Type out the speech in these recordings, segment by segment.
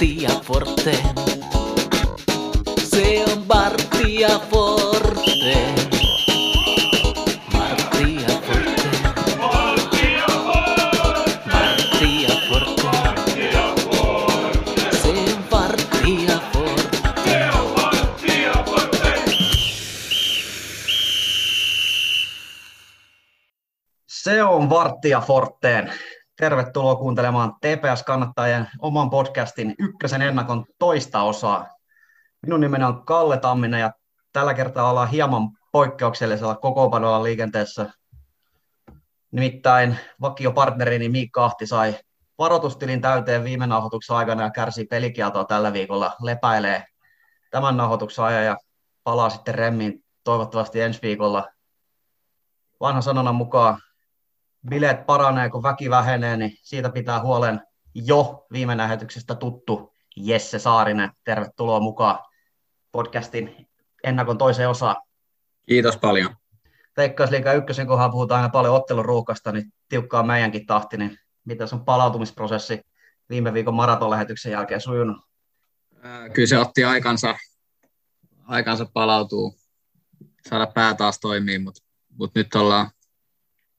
Martti ja Forte. Se on Martti ja Forte. Martti ja Forte. Martti ja Forte. Se on Martti ja Forte. Se on Varttia Forteen. Tervetuloa kuuntelemaan TPS-kannattajien oman podcastin ykkösen ennakon toista osaa. Minun nimeni on Kalle Tamminen ja tällä kertaa ollaan hieman poikkeuksellisella kokoonpanolla liikenteessä. Nimittäin vakiopartnerini Miikka Ahti sai varoitustilin täyteen viime nauhoituksen aikana ja kärsii pelikieltoa tällä viikolla. Lepäilee tämän nauhoituksen ajan ja palaa sitten remmiin toivottavasti ensi viikolla. Vanha sanonnan mukaan bileet paranee, kun väki vähenee, niin siitä pitää huolen jo viime lähetyksestä tuttu Jesse Saarinen. Tervetuloa mukaan podcastin ennakon toiseen osaan. Kiitos paljon. Veikkausliiga ykkösen kohdalla puhutaan aina paljon otteluruuhkasta, niin tiukkaa meidänkin tahti, niin mitä on palautumisprosessi viime viikon maratonlähetyksen jälkeen sujunut? Ää, Kyllä se otti aikansa, aikansa palautuu, saada pää taas toimii, mutta mut nyt ollaan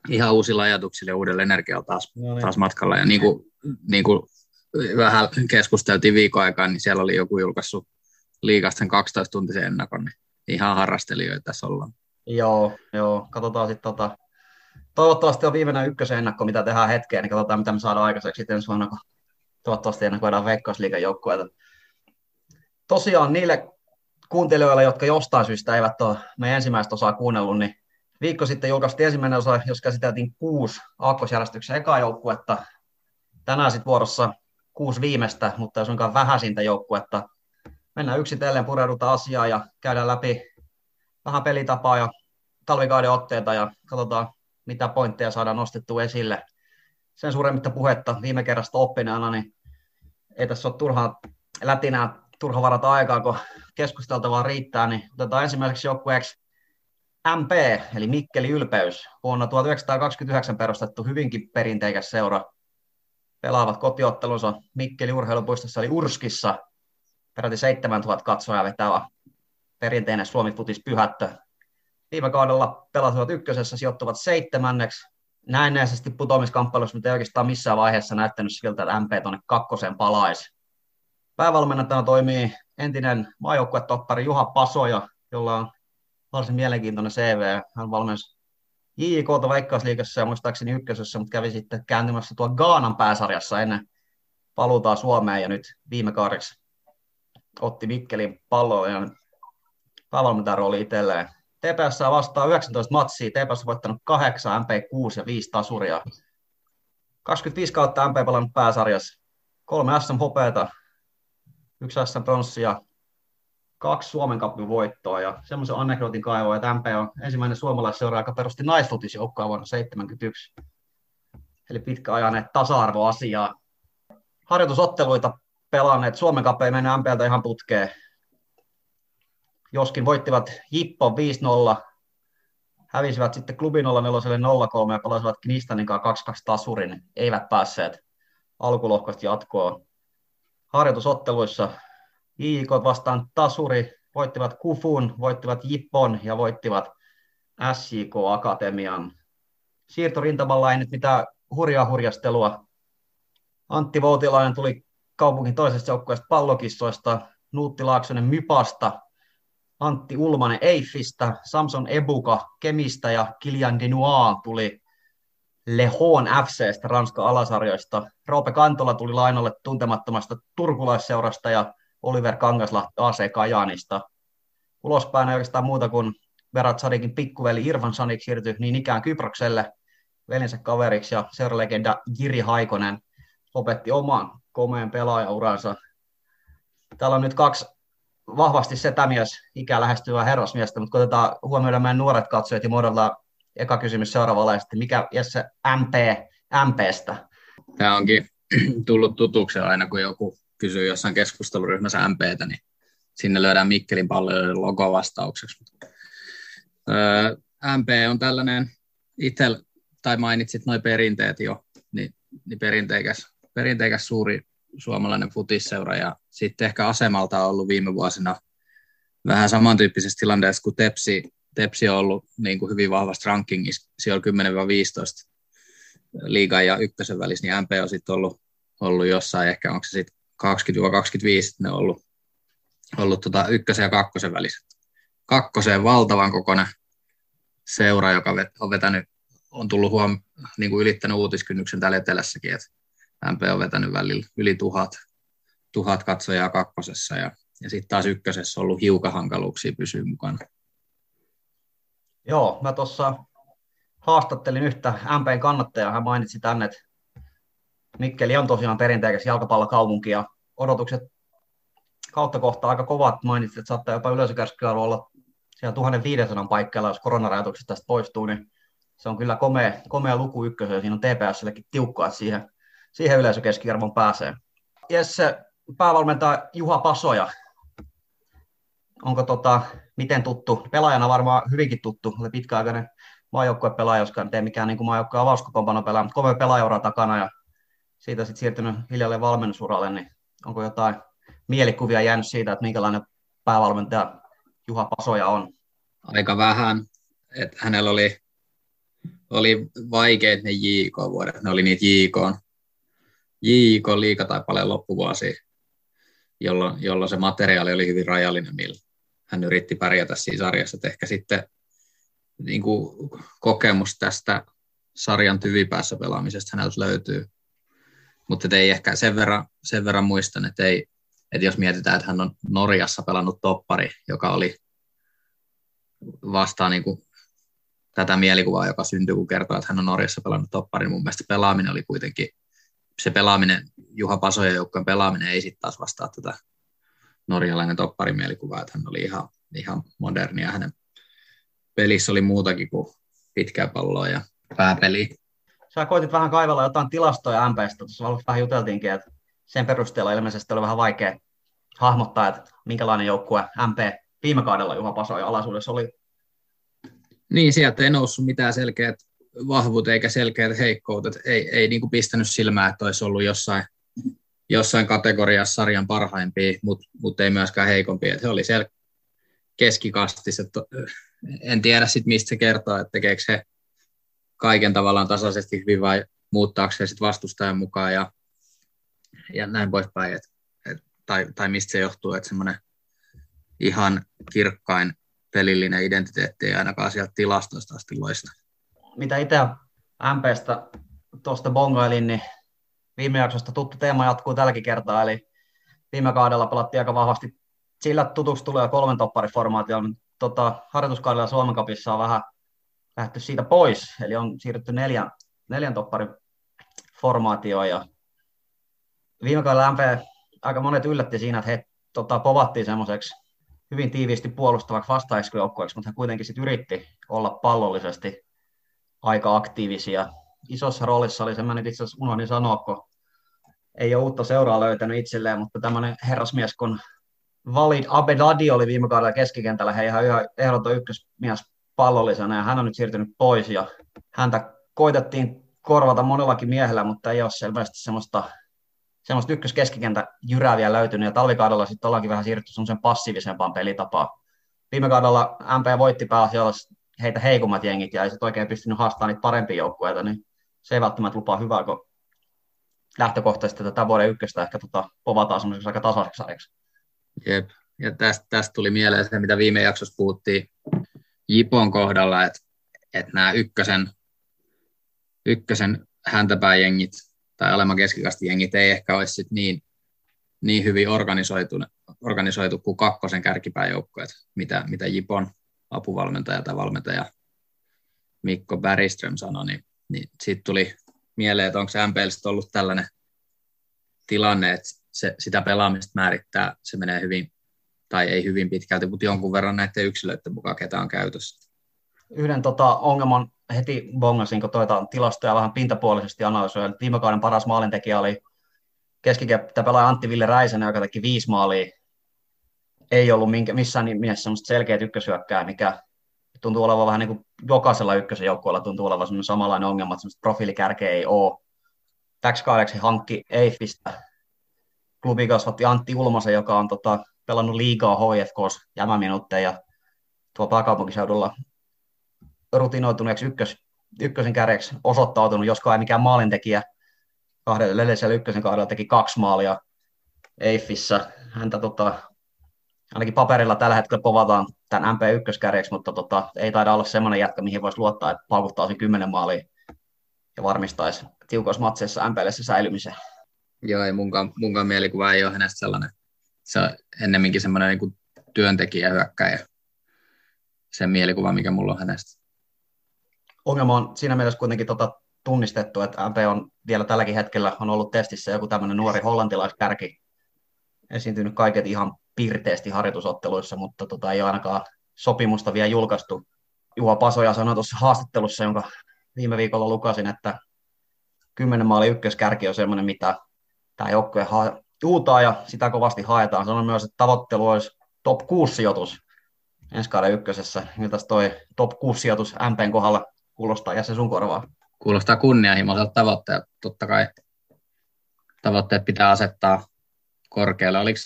ihan uusilla ajatuksilla ja uudella energialla taas, No niin. taas matkalla. Ja niin kuin, niin kuin vähän keskusteltiin viikon aikaa, niin siellä oli joku julkaissut liikasta sen 12-tuntisen ennakon, niin ihan harrastelijoita tässä ollaan. Joo, joo. Katsotaan sitten tota... Toivottavasti on viimeinen ykkösen ennakko, mitä tehdään hetkeen, niin katsotaan, mitä me saadaan aikaiseksi sitten ensi vuonna, kun toivottavasti ennakoidaan Veikkausliigan joukkueita. Tosiaan niille kuuntelijoille, jotka jostain syystä eivät ole meidän ensimmäistä osaa kuunnellut, niin viikko sitten julkaistiin ensimmäinen osa, jos käsiteltiin kuusi aakkosjärjestyksen ekaa joukkuetta. Tänään sitten vuorossa kuusi viimeistä, mutta ei suinkaan vähäisintä joukkuetta. Mennään yksitellen, pureudutaan asiaa ja käydään läpi vähän pelitapaa ja talvikauden otteita ja katsotaan, mitä pointteja saadaan nostettua esille. Sen suuremmitta puhetta viime kerrasta oppineena, niin ei tässä ole turhaa lätinää, turha varata aikaa, kun keskusteltavaa riittää, niin otetaan ensimmäiseksi joukkueeksi MP, eli Mikkeli Ylpeys, vuonna 1929 perustettu hyvinkin perinteikäs seura. Pelaavat kotiottelunsa Mikkeli urheilupuistossa eli Urskissa, peräti 7000 katsojaa vetävä perinteinen Suomi futis pyhättö. Viime kaudella pelasivat ykkösessä, sijoittuvat seitsemänneksi. Näennäisesti putoamiskamppailussa, mutta ei oikeastaan missään vaiheessa näyttänyt siltä, että MP tuonne kakkoseen palaisi. Päävalmentajana toimii entinen maajoukkuetoppari Juha Pasoja, jolla on varsin mielenkiintoinen CV. Hän valmensi JIKta Veikkausliigassa ja muistaakseni ykkösessä, mutta kävi sitten kääntymässä tuo Gaanan pääsarjassa ennen paluutaan Suomeen ja nyt viime kaudeksi otti Mikkelin palloon ja päävalmentajan rooli itselleen. TPS vastaa 19 matsia, TPS on voittanut 8, MP 6 ja 5 tasuria. 25 kautta MP pelannut pääsarjassa, kolme SM hopeeta, yksi SM pronssia, kaksi Suomen Cupin voittoa ja semmoisen anekdootin kaivoa, että MP on ensimmäinen suomalaisseura, joka perusti naisfutisjoukkoa vuonna 1971. Eli pitkä ajaneet tasa-arvoasiaa. Harjoitusotteluita pelanneet. Suomen Cup ei mennyt MPltä ihan putkeen. Joskin voittivat Jippo 5-0, hävisivät sitten klubin 04 0-3 ja pelasivat Knistanin kanssa 2-2 tasurin. Eivät päässeet alkulohkosta jatkoon. Harjoitusotteluissa JIK vastaan tasuri, voittivat Kufun, voittivat Jippon ja voittivat SJK Akatemian. Siirtorintamalla ei nyt mitään hurjaa hurjastelua. Antti Voutilainen tuli kaupungin toisesta joukkueesta pallokissoista, Nuutti Laaksonen Mypasta, Antti Ulmanen Eiffistä, Samson Ebuka Kemistä ja Kilian Denois tuli Lehon FCstä Ranskan alasarjoista. Roope Kantola tuli lainalle tuntemattomasta turkulaisseurasta ja Oliver Kangaslahti AC Kajaanista. Ulospäin ei oikeastaan muuta kuin Berat Sadikin pikkuveli Irfan Sanik siirtyi niin ikään Kyprokselle velinsä kaveriksi ja seuralegenda Jiri Haikonen lopetti oman komeen pelaajauransa. Täällä on nyt kaksi vahvasti setämies ikää lähestyvää herrasmiestä, mutta otetaan huomioida meidän nuoret katsojat ja muodolla eka kysymys seuraavalla, että mikä Jesse MP, MPstä? Tämä onkin tullut tutuksi aina, kun joku kysyy jossain keskusteluryhmässä MPtä, niin sinne löydään Mikkelin pallojen logo vastaukseksi. Öö, MP on tällainen itse, tai mainitsit noin perinteet jo, niin, niin perinteikäs, perinteikäs suuri suomalainen futisseura ja sitten ehkä asemalta on ollut viime vuosina vähän samantyyppisessä tilanteessa kuin Tepsi, Tepsi on ollut niin kuin hyvin vahvasti rankingissa, siellä 10-15 liigan ja ykkösen välissä, niin MP on sitten ollut, ollut jossain, ehkä onko se sitten 20-25, ne on ollut, ollut tota ykkösen ja kakkosen välissä. Kakkoseen valtavan kokoinen seura, joka on vetänyt, on tullut huom, niin kuin ylittänyt uutiskynnyksen täällä etelässäkin, että MP on vetänyt välillä yli tuhat, tuhat katsojaa kakkosessa ja, ja sitten taas ykkösessä on ollut hiukan hankaluuksia pysyä mukana. Joo, mä tuossa haastattelin yhtä MPn kannattajaa, hän mainitsi tänne, että Mikkeli on tosiaan perinteikäs jalkapallokaupunki ja odotukset kautta kohtaa aika kovat. Mainitsit, että saattaa jopa yleisökärskyä olla siellä 1500 paikkeilla, jos koronarajoitukset tästä poistuu, niin se on kyllä komea, komea luku ykkösen. Siinä on TPSllekin tiukkaa, että siihen, siihen yleisökeskiarvon pääsee. Jesse, päävalmentaja Juha Pasoja, onko tota, miten tuttu? Pelaajana varmaan hyvinkin tuttu, oli pitkäaikainen maajoukkuepelaaja, joskaan tee mikään niin maajoukkueen avauskokoonpano pelaa, mutta kova pelaajaura takana ja siitä sitten siirtynyt hiljalleen valmennusuralle, niin onko jotain mielikuvia jäänyt siitä, että minkälainen päävalmentaja Juha Pasoja on? Aika vähän. Että hänellä oli, oli vaikeat ne JK-vuodet. Ne oli niitä JK, JK liikataipaleen loppuvuosi, jolloin, jolloin se materiaali oli hyvin rajallinen, millä hän yritti pärjätä siinä sarjassa. Et ehkä sitten niin kuin kokemus tästä sarjan tyvipäässä pelaamisesta häneltä löytyy. Mutta ei ehkä sen verran, sen verran muistan, että, ei, että jos mietitään, että hän on Norjassa pelannut toppari, joka oli vastaan niin kuin tätä mielikuvaa, joka syntyi, kun kertoo, että hän on Norjassa pelannut toppari, mun mielestä pelaaminen oli kuitenkin, se pelaaminen, Juha Pasojen joukkojen pelaaminen ei sitten taas vastaa tätä norjalainen toppari mielikuvaa, että hän oli ihan, ihan modernia hänen pelissä oli muutakin kuin pitkää palloa ja pääpeli. Sä koitit vähän kaivella jotain tilastoja MPstä, tuossa aluksi vähän juteltiinkin, että sen perusteella ilmeisesti oli vähän vaikea hahmottaa, että minkälainen joukkue MP viime kaudella Juha Pasoja alaisuudessa oli. Niin, sieltä ei noussut mitään selkeät vahvuudet eikä selkeät heikkoudet. Ei, ei niin kuin pistänyt silmää, että olisi ollut jossain, jossain kategoriassa sarjan parhaimpia, mutta mut ei myöskään heikompia. He oli siellä keskikastis. Että en tiedä sit mistä se kertoo, että tekeekö se kaiken tavallaan tasaisesti hyvin vai muuttaako se sitten vastustajan mukaan ja, ja näin poispäin. Et, et, tai, tai mistä se johtuu, että semmoinen ihan kirkkain pelillinen identiteetti ei ainakaan sieltä tilastoista asti loista. Mitä itse MPstä tuosta bongailin, niin viime jaksosta tuttu teema jatkuu tälläkin kertaa, eli viime kaudella pelattiin aika vahvasti sillä tutuksi tulee kolmen toppariformaatio, tota, harjoituskaudella Suomen kapissa on vähän lähty siitä pois, eli on siirrytty neljän, neljän topparin formaatioon, ja viime kaudella MP aika monet yllätti siinä, että he tota, povattiin semmoiseksi hyvin tiiviisti puolustavaksi vastaiskujoukkueeksi, mutta he kuitenkin sit yritti olla pallollisesti aika aktiivisia. Isossa roolissa oli semmoinen, itse asiassa unohdin sanoa, kun ei ole uutta seuraa löytänyt itselleen, mutta tämmöinen herrasmies kun Valid Abedadi oli viime kaudella keskikentällä, he ihan ehdoton ykkösmies pallollisena ja hän on nyt siirtynyt pois ja häntä koitettiin korvata monellakin miehellä, mutta ei ole selvästi semmoista, semmoista ykköskeskikentä jyrää löytynyt ja talvikaudella sitten ollaankin vähän siirrytty semmoisen passiivisempaan pelitapaan. Viime kaudella MP voitti pääasiassa heitä heikommat jengit ja ei sitten oikein pystynyt haastamaan niitä parempia joukkueita, niin se ei välttämättä lupaa hyvää, kun lähtökohtaisesti tätä vuoden ykköstä ehkä tota, povataan semmoiseksi aika tasaiseksi. Jep. Ja tästä, tästä tuli mieleen se, mitä viime jaksossa puhuttiin Jipon kohdalla, että, että nämä ykkösen, ykkösen häntäpääjengit tai alemman keskikastijengit ei ehkä olisi sit niin, niin hyvin organisoitu, organisoitu kuin kakkosen kärkipääjoukkueet, mitä, mitä Jipon apuvalmentaja tai valmentaja Mikko Bergström sanoi, niin, niin siitä tuli mieleen, että onko MPL ollut tällainen tilanne, että se, sitä pelaamista määrittää, se menee hyvin, tai ei hyvin pitkälti, mutta jonkun verran näiden yksilöiden mukaan, ketä on käytössä. Yhden tota, ongelman heti bongasin, kun toita tilastoja vähän pintapuolisesti analysoin. Viime kauden paras maalintekijä oli keskikenttä pelaaja Antti Ville Räisänen, joka teki viisi maalia. Ei ollut minkä, missään nimessä semmoista selkeät ykkösyökkää, mikä tuntuu olevan vähän niin kuin jokaisella ykkösen joukkueella tuntuu olevan semmoinen samanlainen ongelma, että semmoista profiilikärkeä ei ole. Täksi kaudeksi hankki Eiffistä klubi kasvatti Antti Ulmasen, joka on tota, pelannut liigaa HFKs jämäminuutteja tuolla pääkaupunkiseudulla rutinoituneeksi ykkös, ykkösen kärjeksi osoittautunut, joskaan ei mikään maalintekijä. Kahdelle edellisellä ykkösen kaudella teki kaksi maalia Eiffissä. Häntä tota, ainakin paperilla tällä hetkellä povataan tämän MP1-kärjeksi, mutta tota, ei taida olla semmoinen jätkä, mihin voisi luottaa, että paukuttaa sen kymmenen maalia ja varmistaisi tiukoissa matseissa MPlle se säilymisen. Joo, ei munkaan, munkaan mielikuva ei ole hänestä sellainen. Se on ennemminkin semmoinen niin kuin työntekijä hyökkäjä. Se mielikuva, mikä mulla on hänestä. Ongelma on siinä mielessä kuitenkin tota tunnistettu, että MP on vielä tälläkin hetkellä on ollut testissä joku tämmöinen nuori hollantilaiskärki, esiintynyt kaiket ihan pirteästi harjoitusotteluissa, mutta tota, ei ainakaan sopimusta vielä julkaistu. Juha Pasoja sanoi tuossa haastattelussa, jonka viime viikolla lukasin, että kymmenen maali ykköskärki on semmoinen, mitä tämä joukkue ha- uutaa ja sitä kovasti haetaan. Sanon myös, että tavoittelu olisi top 6 sijoitus ensi kauden ykkösessä. Miltä toi top 6 sijoitus MPn kohdalla kuulostaa ja se sun korvaa? Kuulostaa kunnianhimoiselta tavoitteet. Totta kai tavoitteet pitää asettaa korkealle. Oliko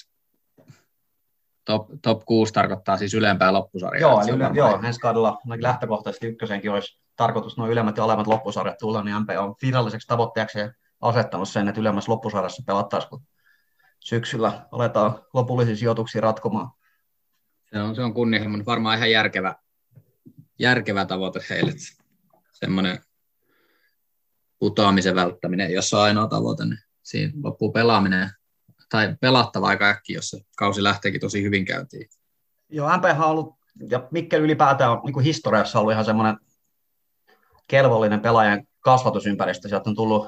top, top 6 tarkoittaa siis ylempää loppusarjaa? Joo, eli yle, joo, ensi kaudella lähtökohtaisesti ykkösenkin olisi tarkoitus noin ylemmät ja alemmat loppusarjat tulla, niin MP on viralliseksi tavoitteeksi asettanut sen, että ylemmässä loppusarjassa pelattaisiin, kun syksyllä aletaan lopullisia sijoituksia ratkomaan. Se on, se on kunnianhimoinen, varmaan ihan järkevä, järkevä tavoite heille. Semmoinen putoamisen välttäminen, jos on ainoa tavoite, niin siinä loppuu pelaaminen tai pelattava aika äkkiä, jos se kausi lähteekin tosi hyvin käyntiin. Joo, MP on ollut, ja Mikkel ylipäätään on niin historiassa ollut ihan semmoinen kelvollinen pelaajan kasvatusympäristö. Sieltä on tullut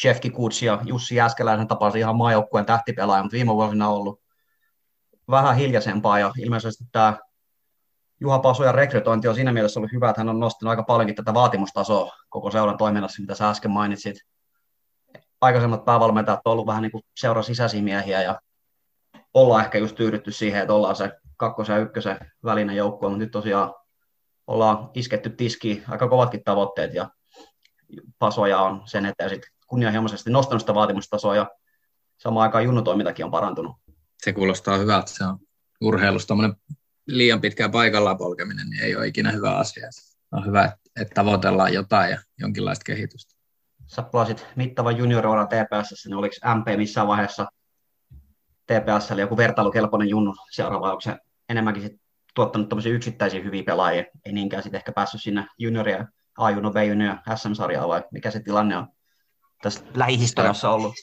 Shefki Kuts ja Jussi Jäskeläisen tapasi ihan maajoukkueen tähtipelaaja, mutta viime vuosina on ollut vähän hiljaisempaa ja ilmeisesti tämä Juha Pasojan rekrytointi on siinä mielessä ollut hyvä, että hän on nostanut aika paljonkin tätä vaatimustasoa koko seuran toiminnassa, mitä sä äsken mainitsit. Aikaisemmat päävalmentajat on ollut vähän niin kuin seuran sisäisiä miehiä ja ollaan ehkä just tyydytty siihen, että ollaan se kakkosen ja ykkösen välinen joukkue, mutta nyt tosiaan ollaan isketty tiski aika kovatkin tavoitteet ja Pasoja on sen eteen sitten kunnianhimoisesti nostanut sitä vaatimustasoa ja samaan aikaan junnutoimintakin on parantunut. Se kuulostaa hyvältä. Se on urheilusta liian pitkään paikallaan polkeminen, niin ei ole ikinä hyvä asia. On hyvä, että tavoitellaan jotain ja jonkinlaista kehitystä. Sä pelasit mittavan junioriuran TPS, niin oliko MP missään vaiheessa TPS eli joku vertailukelpoinen junnu seuraava, onko se enemmänkin sit tuottanut tämmöisiä yksittäisiä hyviä pelaajia, ei niinkään sitten ehkä päässyt sinne junioria, A-juno, B-juno ja SM-sarjaa vai mikä se tilanne on tässä lähihistoriassa ollut?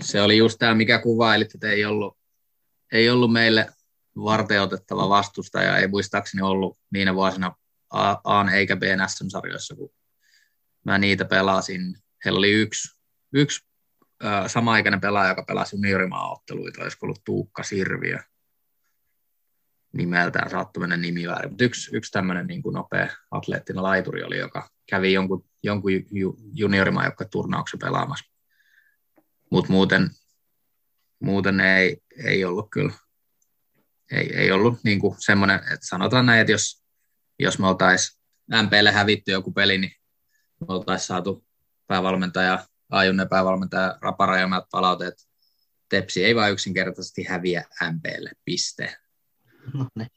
Se oli just tämä, mikä kuvaili, että ei ollut, ei ollut meille varteutettava vastustaja, ei muistaakseni ollut niinä vuosina A eikä B SM-sarjoissa, kun mä niitä pelasin. Heillä oli yksi, yksi äh, sama-ikäinen pelaaja, joka pelasi juniorimaaotteluita, olisiko ollut Tuukka Sirviö nimeltään, saattoi mennä nimi väärin, mutta yksi, yksi tämmöinen niin kuin nopea atleettinen laituri oli, joka kävi jonkun, jonkun ju, turnauksen pelaamassa. Mutta muuten, muuten ei, ei ollut kyllä, ei, ei ollut niin kuin semmoinen, että sanotaan näin, että jos, jos me oltaisiin MPlle hävitty joku peli, niin me oltaisiin saatu päävalmentaja, Ajunne päävalmentaja Raparajamat palauteet, Tepsi ei vain yksinkertaisesti häviä MPlle, piste. No niin.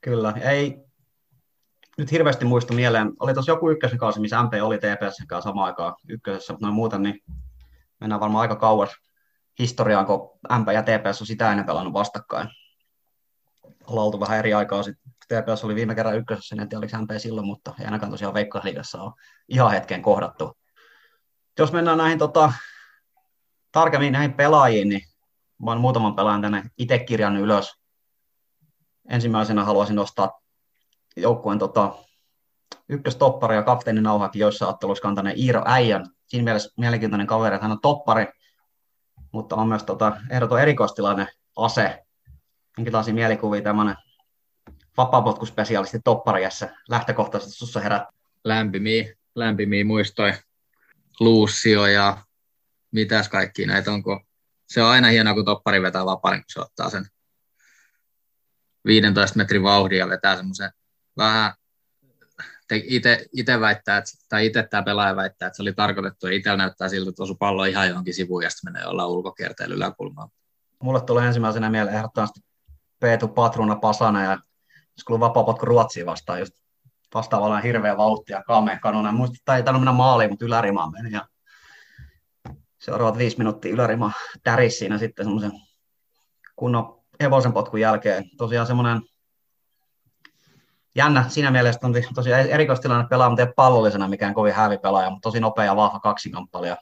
Kyllä, ei nyt hirveästi muistu mieleen. Oli tuossa joku ykkösen kausi, missä MP oli TPS kanssa samaan aikaan ykkösessä, mutta noin muuten niin mennään varmaan aika kauas historiaan, kun MP ja TPS on sitä ennen pelannut vastakkain. Ollaan oltu vähän eri aikaa sitten. TPS oli viime kerran ykkösessä, en tiedä oliko MP silloin, mutta ei ainakaan tosiaan Veikkausliigassa ole ihan hetken kohdattu. Jos mennään näihin tota, tarkemmin näihin pelaajiin, niin oon muutaman pelaajan tänne itse kirjannut ylös ensimmäisenä haluaisin nostaa joukkueen tota, ykköstoppari ja kapteenin nauhakin joissa otteluissa kantaneen Iiro Äijän. Siinä mielessä mielenkiintoinen kaveri, että hän on toppari, mutta on myös tota, ehdoton erikoistilainen ase. Minkälaisia mielikuvia tämmöinen vapaapotkuspesialisti toppariassa lähtökohtaisesti sussa herät? Lämpimiä, lämpimiä muistoja. Luussio ja mitäs kaikki näitä onko. Se on aina hienoa, kun toppari vetää vapaan, kun se ottaa sen 15 metrin vauhdin ja vetää semmoisen vähän itse väittää, että, tai itse tämä pelaaja väittää, että se oli tarkoitettu, ja itsellä näyttää siltä, että osui pallo ihan johonkin sivuun, ja sitten menee jollain ulkokierteellä yläkulmaan. Mulle tulee ensimmäisenä mieleen ehdottomasti Peetu Patruna Pasana, ja jos kuuluu vapaa-potku Ruotsiin vastaan, just vastaavalla hirveä vauhtia, kaameen kanona. Muista, ei tainnut mennä maaliin, mutta ylärimaan meni. Ja seuraavat viisi minuuttia ylärima täris siinä sitten semmoisen kunnon hevosen potkun jälkeen. Tosiaan semmoinen jännä siinä mielessä on tosiaan erikoistilanne pelaa, mutta pallollisena mikään kovin hävi pelaaja, mutta tosi nopea ja vahva kaksikamppalja.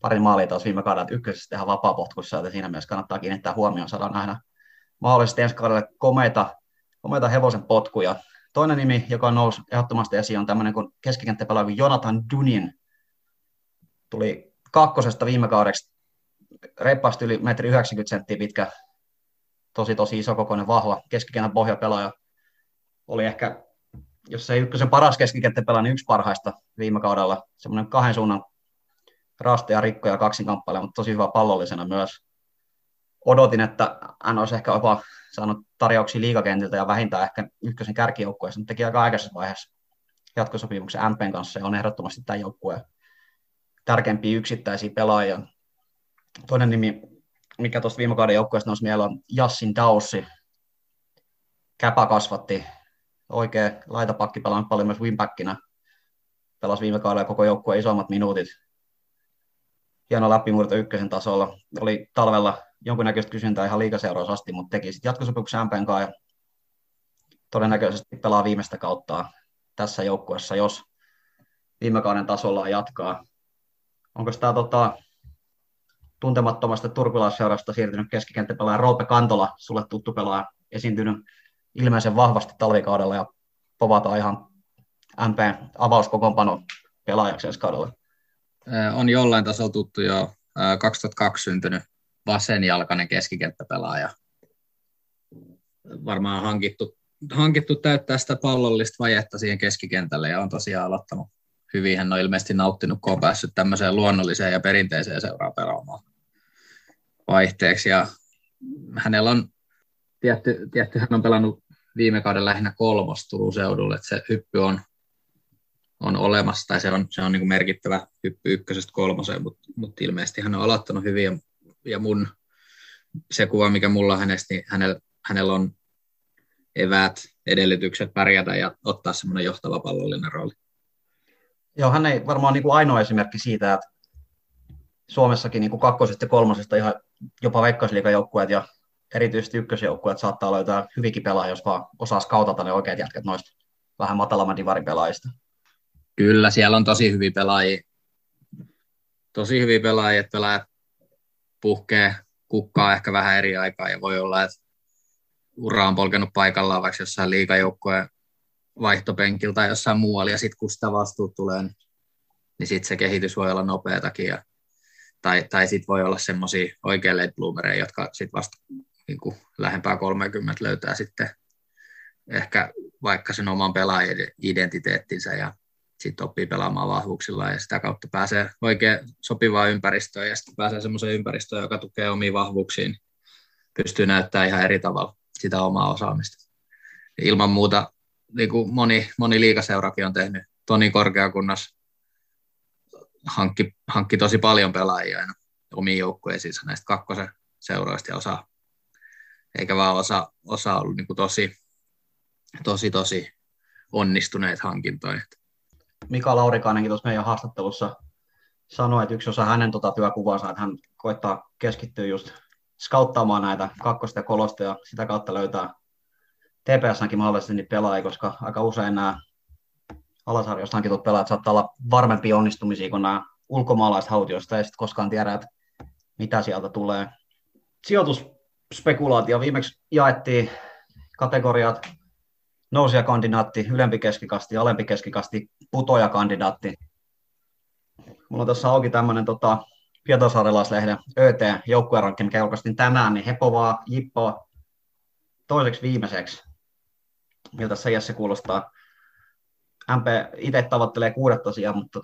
Pari maalia taas viime kaudella, että ykkösessä tehdään vapaa-potkussa, joten siinä mielessä kannattaa kiinnittää huomioon, saadaan nähdä mahdollisesti ensi kaudelle komeita, komeita hevosen potkuja. Toinen nimi, joka nousi ehdottomasti esiin, on tämmöinen kuin keskikenttäpelaaja Jonathan Dunin. Tuli kakkosesta viime kaudeksi reippaasti yli metri 90 senttiä pitkä, tosi tosi iso kokoinen, vahva keskikentän pohjapelaaja oli ehkä, jos ei ykkösen paras keskikenttäpelaaja, niin yksi parhaista viime kaudella. Semmoinen kahden suunnan raste ja rikko ja kaksinkamppailija, mutta tosi hyvä pallollisena myös. Odotin, että hän olisi ehkä jopa saanut tarjouksia liikakentiltä ja vähintään ehkä ykkösen kärkijoukkueessa, mutta teki aika aikaisessa vaiheessa jatkosopimuksen MPn kanssa ja on ehdottomasti tämän joukkueen tärkeimpiä yksittäisiä pelaajia. Toinen nimi, mikä tuosta viime kauden joukkueesta nousi mieleen, on Jassin Daussi. Käpä kasvatti oikea laitapakki, pelannut paljon myös winbackinä. Pelasi viime kaudella koko joukkueen isommat minuutit. Hieno läpimurto ykkösen tasolla. Oli talvella jonkunnäköistä kysyntää ihan liikaseuroissa asti, mutta teki sitten jatkosopimuksen MPn kanssa ja todennäköisesti pelaa viimeistä kautta tässä joukkueessa, jos viime kauden tasolla jatkaa. Onko tämä tota, tuntemattomasta turkulaisseurasta siirtynyt keskikenttäpelaaja Roope Kantola, sulle tuttu pelaaja, esiintynyt ilmeisen vahvasti talvikaudella ja povata ihan MP avauskokoonpano pelaajaksi ensi kaudella. On jollain tasolla tuttu jo 2002 syntynyt vasenjalkainen keskikenttäpelaaja. Varmaan hankittu, hankittu täyttää sitä pallollista vajetta siihen keskikentälle ja on tosiaan aloittanut hyvin. Hän on ilmeisesti nauttinut, kun on päässyt tämmöiseen luonnolliseen ja perinteiseen seuraan pelaamaan vaihteeksi. Ja hänellä on tietty, tietty, hän on pelannut viime kauden lähinnä kolmos Turun seudulle, että se hyppy on, on olemassa, tai se on, se on niin kuin merkittävä hyppy ykkösestä kolmoseen, mutta, mutta ilmeisesti hän on aloittanut hyvin, ja, ja mun se kuva, mikä mulla on hänestä, niin hänellä, hänellä on eväät, edellytykset pärjätä ja ottaa semmoinen johtava pallollinen rooli. Joo, hän ei varmaan niin kuin ainoa esimerkki siitä, että Suomessakin niin kuin kakkosesta ja kolmosesta ihan jopa veikkausliikajoukkueet ja erityisesti ykkösjoukkueet saattaa löytää hyvinkin pelaajia, jos vaan osaa skautata ne oikeat jätkät noista vähän matalamman divarin pelaajista. Kyllä, siellä on tosi hyviä pelaajia. Tosi hyviä pelaajia, että pelaajat puhkee kukkaa ehkä vähän eri aikaa ja voi olla, että ura on polkenut paikallaan vaikka jossain liikajoukkojen vaihtopenkiltä tai jossain muualla ja sitten kun sitä vastuut tulee, niin, niin sitten se kehitys voi olla nopeatakin ja, tai, tai sitten voi olla semmoisia oikein late bloomereja, jotka sitten vasta niin kuin lähempää 30 löytää sitten ehkä vaikka sen oman pelaajan identiteettinsä ja sitten oppii pelaamaan vahvuuksilla ja sitä kautta pääsee oikein sopivaan ympäristöön ja sitten pääsee semmoiseen ympäristöön, joka tukee omiin vahvuuksiin, pystyy näyttämään ihan eri tavalla sitä omaa osaamista. Ilman muuta niin kuin moni, moni liikaseurakin on tehnyt, Toni Korkeakunnas hankki, hankki tosi paljon pelaajia aina omiin joukkueisiinsa näistä kakkosen seuroista ja osa eikä vaan osa, osa ollut niin kuin tosi, tosi, tosi onnistuneet hankintoja. Mika Laurikainenkin tuossa meidän haastattelussa sanoi, että yksi osa hänen tuota työkuvansa, että hän koittaa keskittyä just skauttaamaan näitä kakkosta ja kolosta ja sitä kautta löytää TPSnäkin mahdollisesti niitä pelaajia, koska aika usein nämä alasarjoista hankitut pelaajat saattaa olla varmempia onnistumisia kuin nämä ulkomaalaiset hautioista, ei sitten koskaan tiedä, että mitä sieltä tulee. Sijoitus spekulaatio. Viimeksi jaettiin kategoriat nousijakandidaatti, ylempi keskikasti, alempi keskikasti, putojakandidaatti. Mulla on tässä auki tämmöinen tota, Pietasaarelaislehden ÖT joukkuerankin, mikä julkaistiin tänään, niin Hepovaa, Jippoa toiseksi viimeiseksi. Miltä se Jesse kuulostaa? MP itse tavoittelee kuudetta sijaa, mutta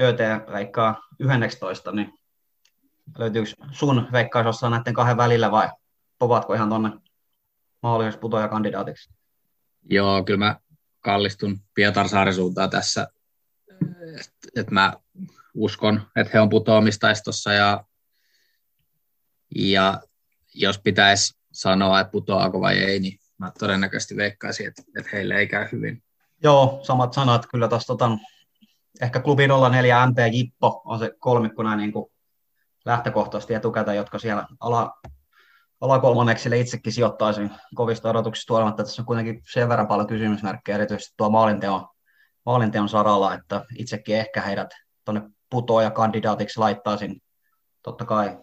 ÖT veikkaa 11, niin löytyykö sun veikkaus näiden kahden välillä vai povatko ihan tuonne putoja kandidaatiksi? Joo, kyllä mä kallistun Pietarsaaren suuntaan tässä. Et, et mä uskon, että he on putoamistaistossa ja, ja jos pitäisi sanoa, että putoaako vai ei, niin mä todennäköisesti veikkaisin, että, että heille ei käy hyvin. Joo, samat sanat kyllä tuosta tota, ehkä klubi 04 MP Jippo on se kolmikkona niin kuin lähtökohtaisesti etukäteen, jotka siellä ala, alakolmanneksille itsekin sijoittaisin kovista odotuksista huolimatta. Tässä on kuitenkin sen verran paljon kysymysmerkkejä, erityisesti tuo maalinteon, maalinteon saralla, että itsekin ehkä heidät tuonne putoja kandidaatiksi laittaisin. Totta kai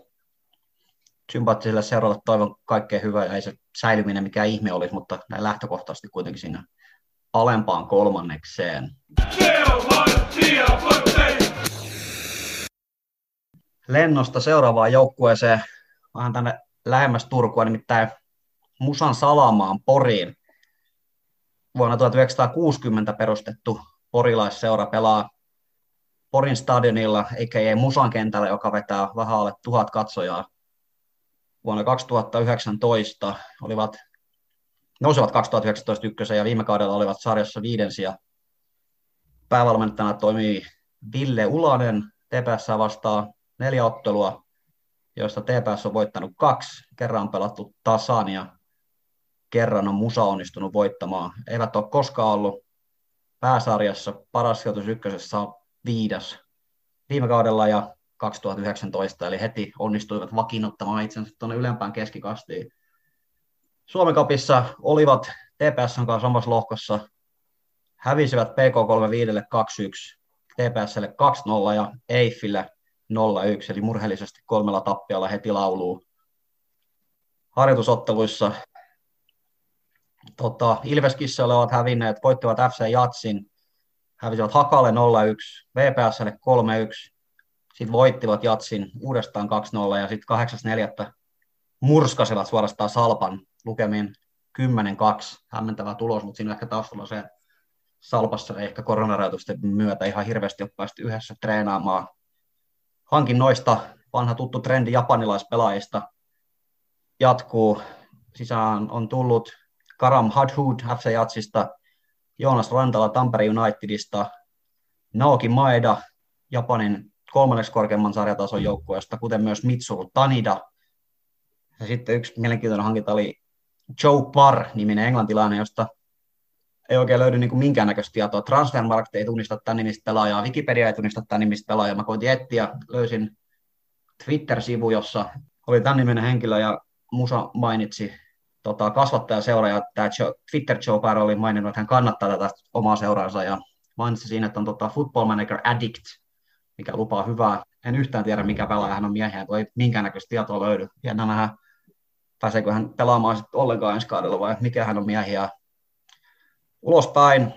sympaattiselle seuralle toivon kaikkea hyvää ja ei se säilyminen mikä ihme olisi, mutta näin lähtökohtaisesti kuitenkin sinne alempaan kolmannekseen. Lennosta seuraavaan joukkueeseen, vähän tänne lähemmäs Turkua, nimittäin Musan Salamaan Poriin. Vuonna 1960 perustettu porilaisseura pelaa Porin stadionilla, eikä ei Musan kentällä, joka vetää vähän alle tuhat katsojaa. Vuonna 2019 olivat, nousivat 2019 ykkösen ja viime kaudella olivat sarjassa viidensiä. Päävalmentajana toimii Ville Ulanen, TPS vastaa neljä ottelua, joista TPS on voittanut kaksi, kerran on pelattu tasan ja kerran on Musa onnistunut voittamaan. Eivät ole koskaan ollut pääsarjassa, paras sijoitus ykkösessä on viides viime kaudella ja 2019, eli heti onnistuivat vakiinnuttamaan itsensä tuonne ylempään keskikastiin. Suomen kapissa olivat TPS kanssa samassa lohkossa, hävisivät PK35 2-1, TPSlle 2-0 ja Eiffille 0-1, eli murheellisesti kolmella tappialla heti lauluu. Harjoitusotteluissa tota, Ilveskissoille ovat hävinneet, voittivat FC Jatsin, hävisivät Hakalle 0-1, VPSlle 3-1, sitten voittivat Jatsin uudestaan 2-0 ja sitten 8.4. murskasivat suorastaan Salpan lukemiin 10-2, hämmentävä tulos, mutta siinä ehkä taustalla se, Salpassa ei ehkä koronarajoitusten myötä ihan hirveästi ole päästy yhdessä treenaamaan hankinnoista vanha tuttu trendi japanilaispelaajista jatkuu. Sisään on tullut Karam Hadhud FC Jatsista, Joonas Rantala Tampere Unitedista, Naoki Maeda Japanin kolmanneksi korkeimman sarjatason joukkueesta, kuten myös Mitsuru Tanida. Ja sitten yksi mielenkiintoinen hankinta oli Joe Parr-niminen englantilainen, josta ei oikein löydy niin minkäännäköistä tietoa. Transfermarkt ei tunnista tämän nimistä pelaajaa, Wikipedia ei tunnista tämän nimistä pelaajaa. Mä koitin etsiä, löysin Twitter-sivu, jossa oli tämän niminen henkilö ja Musa mainitsi tota, kasvattajaseura ja tämä Twitter Joe oli maininnut, että hän kannattaa tätä omaa seuraansa ja mainitsi siinä, että on tota, Football Manager Addict, mikä lupaa hyvää. En yhtään tiedä, mikä pelaaja hän on miehiä, ei minkäännäköistä tietoa löydy. Ja nähdään, pääseekö hän pelaamaan sitten ollenkaan ensi kaudella vai mikä hän on miehiä ulospäin.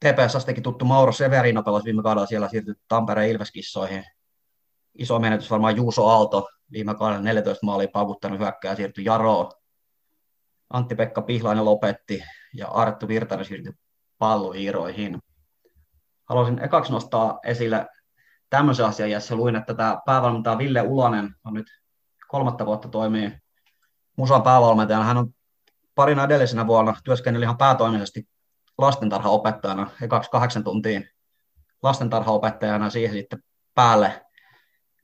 TPS teki tuttu Mauro Severino pelasi viime kaudella siellä siirtyi Tampereen Ilveskissoihin. Iso menetys varmaan Juuso Aalto viime kaudella 14 maalia paukuttanut hyökkää siirtyi Jaroon. Antti-Pekka Pihlainen lopetti ja Arttu Virtanen siirtyi pallohiiroihin. Haluaisin ekaksi nostaa esille tämmöisen asian, jossa luin, että tämä päävalmentaja Ville Ulanen on nyt kolmatta vuotta toimii Musan päävalmentajana. Hän on parina edellisenä vuonna työskennellyt ihan päätoimisesti lastentarhaopettajana, ekaksi kahdeksan tuntiin lastentarhaopettajana siihen sitten päälle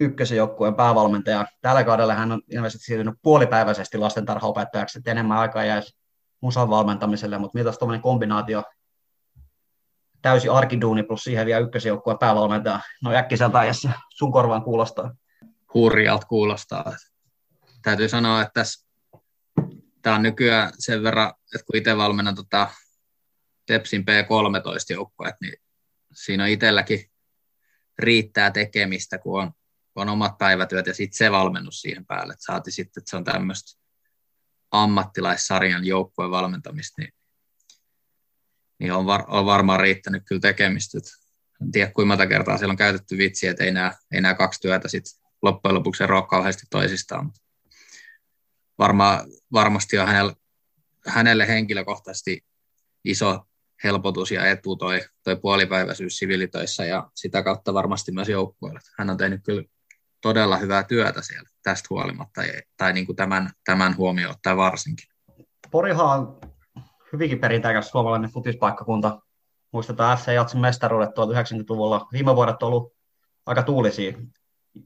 ykkösen joukkueen päävalmentaja. Tällä kaudella hän on ilmeisesti siirtynyt puolipäiväisesti lastentarhaopettajaksi, että enemmän aikaa jäisi musan valmentamiselle, mutta mitä tuommoinen kombinaatio täysi arkiduuni plus siihen vielä ykkösen joukkueen päävalmentaja. No äkkiseltä ajassa sun korvaan kuulostaa. Hurjalta kuulostaa. Täytyy sanoa, että tässä tämä on nykyään sen verran, että kun itse valmennan tota Tepsin P13-joukkueet, niin siinä on itselläkin riittää tekemistä, kun on, on omat päivätyöt ja sitten se valmennus siihen päälle. Et saati sitten, että se on tämmöistä ammattilaissarjan joukkueen valmentamista, niin, niin on, var, on varmaan riittänyt kyllä tekemistä. Et en tiedä, kuinka monta kertaa siellä on käytetty vitsiä, että ei nämä, ei nämä kaksi työtä sitten loppujen lopuksi eroa kauheasti toisistaan. Mutta varma, varmasti on hänelle, hänelle henkilökohtaisesti iso helpotus ja etu toi, toi puolipäiväisyys siviilitöissä ja sitä kautta varmasti myös joukkueelle. Hän on tehnyt kyllä todella hyvää työtä siellä tästä huolimatta, tai niin kuin tämän, tämän huomioon ottaen varsinkin. Porihan on hyvinkin perinteikäs suomalainen futispaikkakunta. Muistetaan FC Jatsin mestaruudet 1990-luvulla. Viime vuodet on ollut aika tuulisia.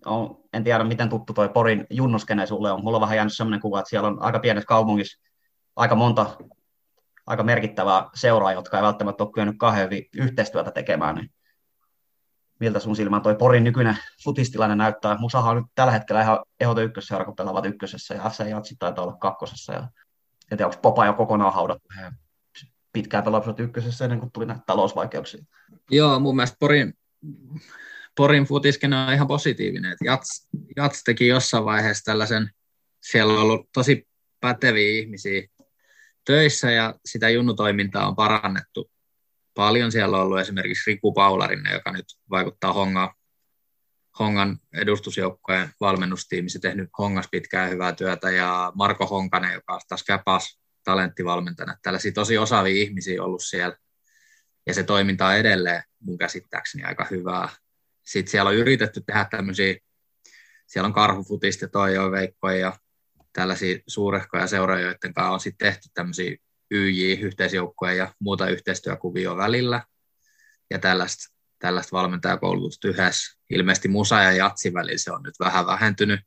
On, en tiedä, miten tuttu toi Porin junnuskene sulle on. Mulla on vähän jäänyt sellainen kuva, että siellä on aika pienessä kaupungissa aika monta aika merkittävää seuraa, jotka ei välttämättä ole kyennyt kauhean hyvin yhteistyötä tekemään. Niin miltä sun silmään toi Porin nykyinen futistilainen näyttää? Musahan on nyt tällä hetkellä ihan ehdoton ykkösseura, kun pelaavat ykkösessä, ja FC Jatsi taitaa olla kakkosessa. Ja en tiedä, onko Popa jo kokonaan haudattu. Pitkään pelasivat ykkösessä ennen kuin tuli näitä talousvaikeuksia. Joo, mun mielestä Porin, Porin futiskene on ihan positiivinen. Jats, Jats teki jossain vaiheessa tällaisen, siellä on ollut tosi päteviä ihmisiä töissä ja sitä junnutoimintaa on parannettu paljon. Siellä on ollut esimerkiksi Riku Paularinne, joka nyt vaikuttaa Honga, Hongan edustusjoukkojen valmennustiimissä tehnyt Hongas pitkään hyvää työtä ja Marko Honkanen, joka on taas Käpas talenttivalmentajana. Tällaisia tosi osaavia ihmisiä ollut siellä ja se toiminta on edelleen mun käsittääkseni aika hyvää. Sitten siellä on yritetty tehdä tämmöisiä, siellä on karhufutista toi jo Veikko ja tällaisia suurehkoja seuroja, joiden kanssa on sitten tehty tämmöisiä YJ-yhteisjoukkoja ja muuta yhteistyökuvioa välillä ja tällaista, tällaista valmentajakoulutusta yhdessä. Ilmeisesti Musa ja Jatsin välillä se on nyt vähän vähentynyt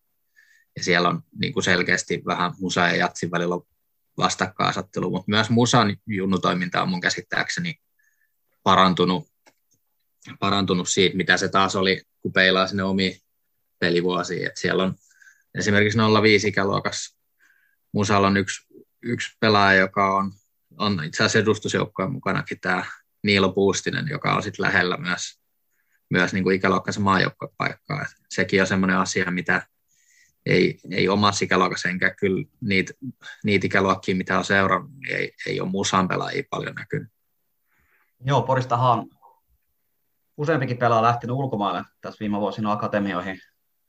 ja siellä on niin kuin selkeästi vähän Musa ja Jatsin välillä vastakkainasettelu, mutta myös Musan junnutoiminta on mun käsittääkseni parantunut, parantunut siitä, mitä se taas oli, kun peilaa sinne omiin pelivuosiin. Et siellä on esimerkiksi 05 ikäluokassa Musalla on yksi, yksi pelaaja, joka on, on itse asiassa edustusjoukkojen mukanakin tämä Niilo Puustinen, joka on sitten lähellä myös, myös niin kuin ikäluokkansa maajoukkopaikkaa. Et sekin on semmoinen asia, mitä ei, ei omassa ikäluokassa, enkä kyllä niitä, niitä ikäluokkia, mitä on seurannut, niin ei, ei ole musan pelaajia paljon näkynyt. Joo, Poristahan useampikin pelaaja lähtenyt ulkomaille tässä viime vuosina akatemioihin.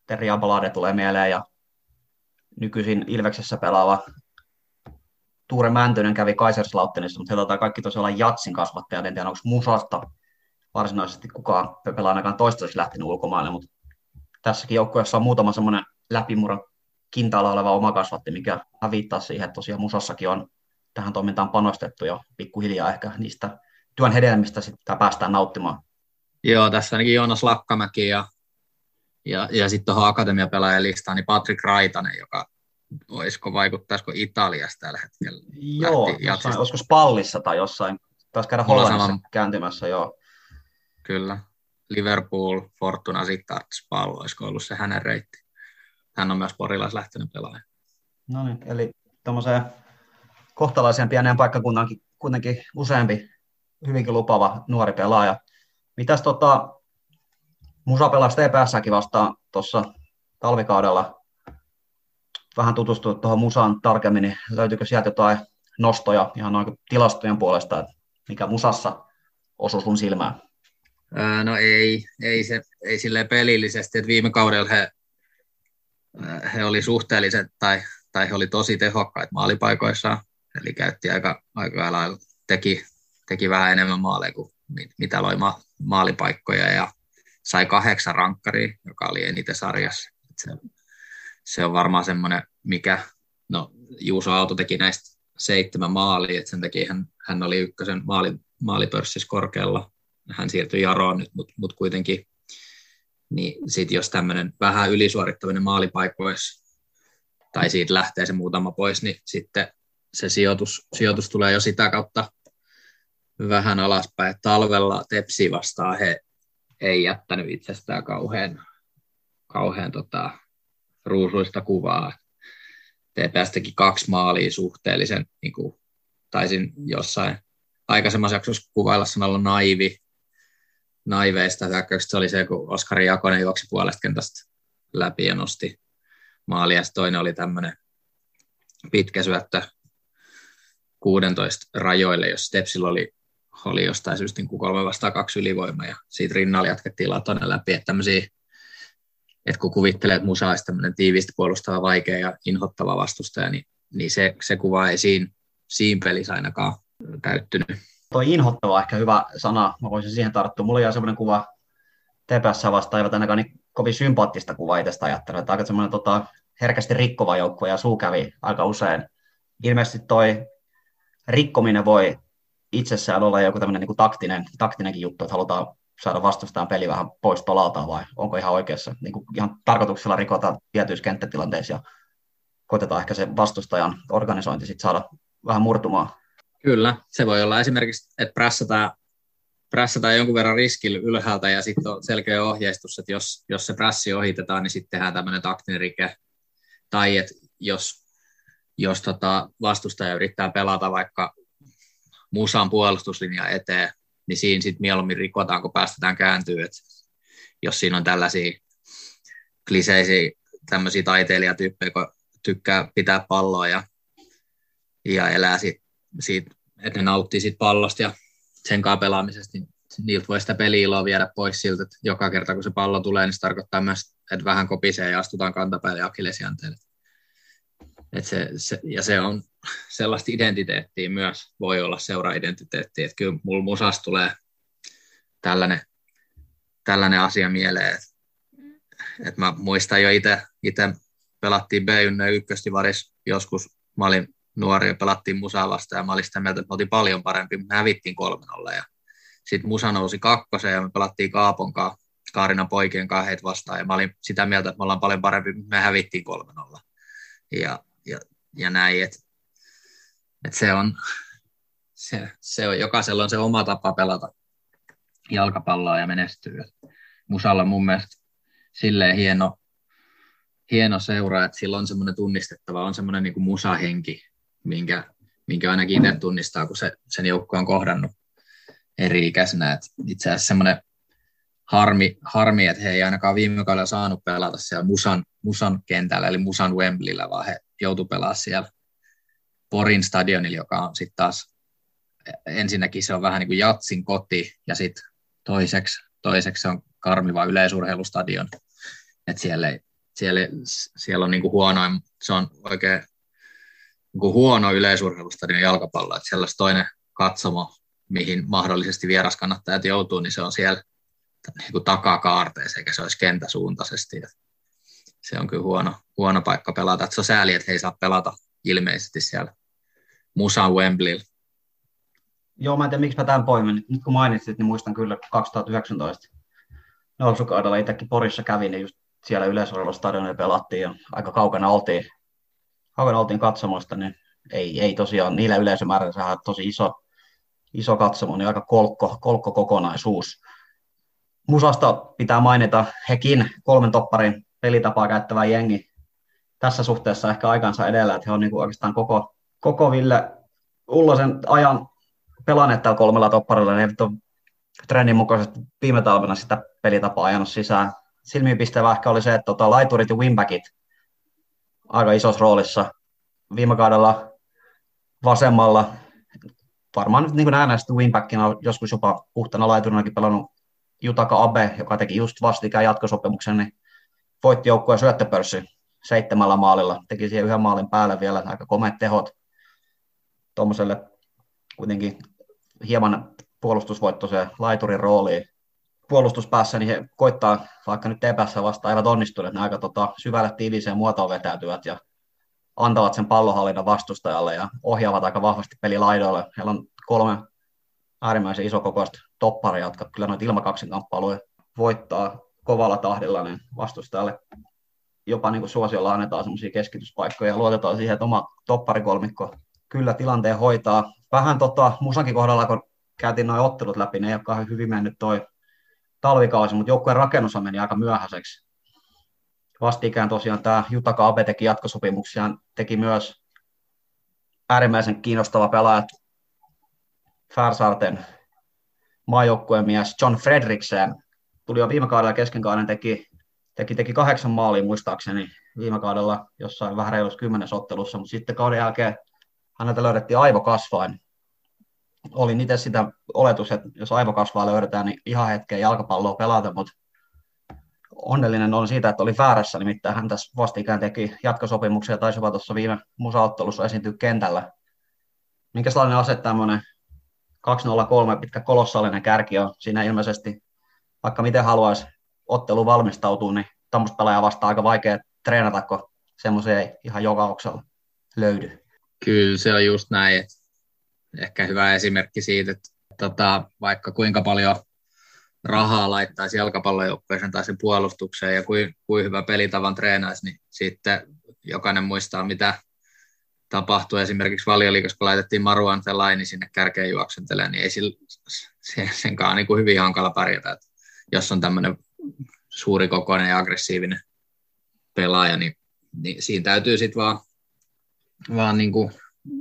Terri Abalade tulee mieleen ja nykyisin Ilveksessä pelaava Tuure Mäntynen kävi Kaiserslauttenissa, mutta he taitaa kaikki tosiaan olla Jatsin kasvattajat. En tiedä, onko Musasta varsinaisesti kukaan pelaa ainakaan toistaiseksi lähtenyt ulkomaille, mutta tässäkin joukkueessa on muutama semmoinen läpimurron kintaalla oleva oma kasvatti, mikä viittaa siihen, että tosiaan Musassakin on tähän toimintaan panostettu jo pikkuhiljaa ehkä niistä työn hedelmistä sitten päästään nauttimaan. Joo, tässä ainakin Joonas Lakkamäki ja ja, ja sitten tuohon akatemiapelaajan listaan, niin Patrick Raitanen, joka olisiko vaikuttaisiko Italiasta tällä hetkellä? Joo, jossain, olisiko Spallissa tai jossain, taisi käydä Hollannissa sama... kääntymässä, joo. Kyllä, Liverpool, Fortuna, sitten Spall, olisiko ollut se hänen reitti. Hän on myös porilais lähtenyt pelaaja. No niin, eli tuommoiseen kohtalaiseen pieneen paikkakunnaankin kuitenkin useampi hyvinkin lupava nuori pelaaja. Mitäs tota, Musa pelasi TPSäkin vastaan tuossa talvikaudella. Vähän tutustua tuohon Musaan tarkemmin, niin löytyykö sieltä jotain nostoja ihan noin tilastojen puolesta, että mikä Musassa osui sun silmään? no ei, ei, se, ei silleen pelillisesti, että viime kaudella he, he oli suhteellisen tai, tai he oli tosi tehokkaita maalipaikoissa, eli käytti aika, aika lailla, teki, teki vähän enemmän maaleja kuin mitä loi ma, maalipaikkoja ja sai kahdeksan rankkaria, joka oli eniten sarjassa. Se, se on varmaan semmoinen, mikä, no Juuso Auto teki näistä seitsemän maalia, että sen takia hän, hän oli ykkösen maali, maalipörssissä korkealla. Hän siirtyi Jaroon nyt, mutta mut kuitenkin, niin sit jos tämmöinen vähän ylisuorittaminen maalipaikoissa, tai siitä lähtee se muutama pois, niin sitten se sijoitus, sijoitus tulee jo sitä kautta vähän alaspäin. Talvella Tepsi vastaan he ei jättänyt itsestään kauhean, kauhean tota, ruusuista kuvaa. TPS teki kaksi maalia suhteellisen, niin kuin, taisin jossain aikaisemmassa jaksossa kuvailla sanalla naivi, naiveista hyökkäyksistä. Se oli se, kun Oskari Jakonen juoksi puolesta kentästä läpi ja nosti maalia. Toinen oli tämmöinen pitkä syöttö 16 rajoille, jos Stepsillä oli oli jostain syystä niin kuin kolme vastaan kaksi ylivoima ja siitä rinnalla jatkettiin latona läpi, että tämmöisiä että kun kuvittelee, että Musa olisi tämmöinen tiivisti puolustava, vaikea ja inhottava vastustaja, niin, niin se, se kuva ei siinä, siinä pelissä ainakaan täyttynyt. Tuo inhottava on ehkä hyvä sana, mä voisin siihen tarttua. Mulla on semmoinen kuva TPS vastaan, eivät ainakaan niin kovin sympaattista kuvaa itsestä ajattelu, että aika semmoinen tota, herkästi rikkova joukkue ja suu kävi aika usein. Ilmeisesti toi rikkominen voi itsessään olla joku tämmöinen niin kuin taktinen, taktinenkin juttu, että halutaan saada vastustajan peli vähän pois tolaltaan vai onko ihan oikeassa, niin kuin ihan tarkoituksella rikotaan tietyissä kenttätilanteissa ja koitetaan ehkä se vastustajan organisointi sitten saada vähän murtumaan. Kyllä, se voi olla esimerkiksi, että prässätään, prässätään jonkun verran riskillä ylhäältä ja sitten on selkeä ohjeistus, että jos, jos se prässi ohitetaan, niin sitten tehdään tämmöinen taktinen rike. Tai että jos, jos tota vastustaja yrittää pelata vaikka musan puolustuslinja eteen, niin siinä sitten mieluummin rikotaan, kun päästetään kääntyä. Jos siinä on tällaisia kliseisiä tämmöisiä taiteilijatyyppejä, kun tykkää pitää palloa ja, ja elää siitä, siitä, että ne nauttii siitä pallosta ja sen kanssa pelaamisesta, niin niiltä voi sitä peliiloa viedä pois siltä, että joka kerta kun se pallo tulee, niin se tarkoittaa myös, että vähän kopisee ja astutaan kantapäälle ja akillesjänteelle. Se, se, ja se on sellaista identiteettiä myös, voi olla seura-identiteetti, että kyllä mulla musasta tulee tällainen, tällainen asia mieleen, että, että mä muistan jo itse, itse pelattiin B-Junne ykköstivaris joskus, mä olin nuori ja pelattiin musaa vastaan ja mä olin sitä mieltä, että me oltiin paljon parempi, mutta me hävittiin kolmen olla ja sitten musa nousi kakkoseen ja me pelattiin Kaapon kanssa, Kaarina poikien kanssa heitä vastaan ja mä olin sitä mieltä, että me ollaan paljon parempi, me hävittiin kolmen olla. Ja, ja, ja näin, että et se, on, se, se on, jokaisella on se oma tapa pelata jalkapalloa ja menestyä. Musalla on mun mielestä silleen hieno, hieno seura, että sillä on semmoinen tunnistettava, on semmoinen niin kuin musahenki, minkä, minkä ainakin itse tunnistaa, kun se, sen joukko on kohdannut eri ikäisenä. Et itse asiassa semmoinen harmi, harmi, että he ei ainakaan viime kaudella saanut pelata siellä Musan, Musan kentällä, eli Musan Wembleyllä, vaan he joutuivat pelaamaan siellä Porin stadionilla, joka on sitten taas ensinnäkin se on vähän niin kuin Jatsin koti, ja sitten toiseksi, toiseksi se on karmiva yleisurheilustadion. Et siellä, siellä, siellä on niin kuin huonoin, se on oikein niin kuin huono yleisurheilustadion jalkapallo, että sellaista toinen katsomo, mihin mahdollisesti vieraskannattajat joutuu, niin se on siellä niin kuin takakaarteessa, eikä se olisi kentäsuuntaisesti. se on kyllä huono, huono paikka pelata. Että se on sääli, että he ei saa pelata ilmeisesti siellä Musa Wembleyllä. Joo, mä en tiedä, miksi mä tämän poimin. Nyt kun mainitsit, niin muistan kyllä 2019 nousukaudella itsekin Porissa kävin, niin just siellä yleisurheilustadionilla pelattiin ja aika kaukana oltiin, kaukana oltiin katsomosta, niin ei, ei tosiaan niillä yleisömäärällä tosi iso, iso katsomo, niin aika kolkko, kolkko kokonaisuus. Musasta pitää mainita hekin kolmen topparin pelitapaa käyttävä jengi. Tässä suhteessa ehkä aikansa edellä, että he on niin kuin oikeastaan koko, koko Ville Ullosen ajan pelanneet tällä kolmella topparilla, niin he on trendin mukaisesti viime talvena sitä pelitapaa ajanut sisään. Silmiinpistävä ehkä oli se, että tota, laiturit ja wingbackit aika isossa roolissa. Viime kaudella vasemmalla, varmaan nyt niin nähdään, että wingbackina on joskus jopa puhtana laiturinakin pelannut Jutaka Abe, joka teki just vastikään jatkosopimuksen, niin voitti joukkueen syöttöpörssi seitsemällä maalilla. Teki siihen yhden maalin päälle vielä aika komeat tehot tuommoiselle kuitenkin hieman puolustusvoittoiseen laiturin rooliin. Puolustuspäässä niin he koittaa, vaikka nyt epässä vastaan eivät onnistuneet, ne aika tota, syvälle tiiviiseen muotoon vetäytyvät ja antavat sen pallonhallinnan vastustajalle ja ohjaavat aika vahvasti peli laidoille. Heillä on kolme äärimmäisen isokokoista topparia, jotka kyllä noita ilmakaksin kamppailuja voittaa kovalla tahdilla niin vastustajalle jopa niin kuin suosiolla annetaan semmoisia keskityspaikkoja ja luotetaan siihen, että oma topparikolmikko kyllä tilanteen hoitaa. Vähän tota, Musankin kohdalla, kun käytiin noin ottelut läpi, ne ei ole hyvin mennyt toi talvikausi, mutta joukkueen rakennus on meni aika myöhäiseksi. Vastikään tosiaan tämä Jutaka Abe teki jatkosopimuksia, teki myös äärimmäisen kiinnostava pelaaja Färsaarten maajoukkueen mies John Fredriksen tuli jo viime kaudella kesken kauden, teki, teki, teki kahdeksan maalia muistaakseni viime kaudella jossain vähän reilussa kymmenes ottelussa, mutta sitten kauden jälkeen häneltä löydettiin aivokasvain. Olin itse sitä oletus, että jos aivokasvaa löydetään, niin ihan hetken jalkapalloa pelata, mutta onnellinen on siitä, että oli väärässä, nimittäin hän tässä vastikään teki jatkosopimuksia ja taisi tuossa viime musaottelussa esiintyä kentällä. Minkä sellainen ase tämmöinen 203 pitkä kolossaalinen kärki on siinä ilmeisesti, vaikka miten haluaisi ottelu valmistautua, niin tämmöistä pelaajaa vastaan aika vaikea treenata, kun semmoisia ei ihan joka oksella löydy. Kyllä se on just näin, että ehkä hyvä esimerkki siitä, että tota, vaikka kuinka paljon rahaa laittaisi jalkapallojoukkueeseen tai sen puolustukseen ja kuin, kuin hyvä pelitavan treenaisi, niin sitten jokainen muistaa, mitä tapahtui esimerkiksi valioliikassa, kun laitettiin Maruan Felaini sinne kärkeen juoksentelemaan, niin ei sillä, se, senkaan niin kuin hyvin hankala pärjätä. Että jos on tämmöinen suurikokoinen ja aggressiivinen pelaaja, niin, niin siinä täytyy sitten vaan, vaan niin kuin,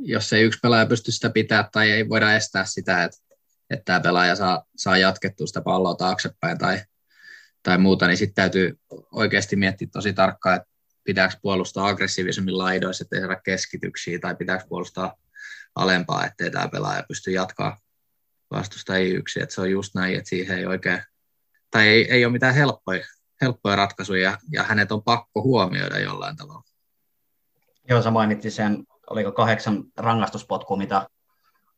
jos ei yksi pelaaja pysty sitä pitää tai ei voida estää sitä, että, että tämä pelaaja saa, saa jatkettua sitä palloa taaksepäin tai, tai muuta, niin sitten täytyy oikeasti miettiä tosi tarkkaan, että pitääkö puolustaa aggressiivisemmin laidoissa, ettei saada keskityksiä, tai pitääkö puolustaa alempaa, ettei tämä pelaaja pysty jatkaa ei yksi, että se on just näin, että siihen ei oikein, tai ei, ei ole mitään helppoja, helppoja ratkaisuja, ja hänet on pakko huomioida jollain tavalla. Joo, sä mainitsit sen, oliko kahdeksan rangaistuspotku, mitä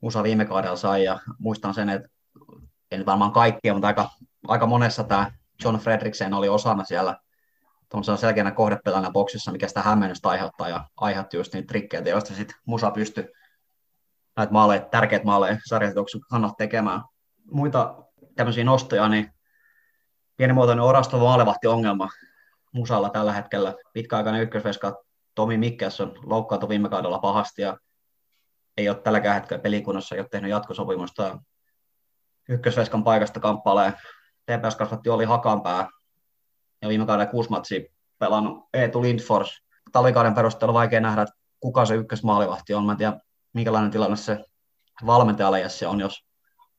Musa viime kaudella sai, ja muistan sen, että nyt varmaan kaikkia, mutta aika, aika monessa tämä John Fredriksen oli osana siellä tuollaisena selkeänä kohdepelänä boksissa, mikä sitä hämmennystä aiheuttaa ja aiheutti just niitä trikkeitä, joista sitten Musa pystyi näitä maaleja, tärkeitä maaleja sarjasituksen kannat tekemään. Muita tämmöisiä nostoja, niin pienimuotoinen orastava maalevahti ongelma Musalla tällä hetkellä. Pitkäaikainen ykkösveska Tomi Mikkelson loukkaantui viime kaudella pahasti ja ei ole tälläkään hetkellä pelikunnossa, ei ole tehnyt jatkosopimusta. Ykkösveskan paikasta kamppailee TPS-kasvatti oli Hakanpää, ja viime kaudella kuusi matsia pelannut Eetu Lindfors. Talvikauden perusteella on vaikea nähdä, että kuka se ykkösmaalivahti on. Mä en tiedä, minkälainen tilanne se valmentajalle se on, jos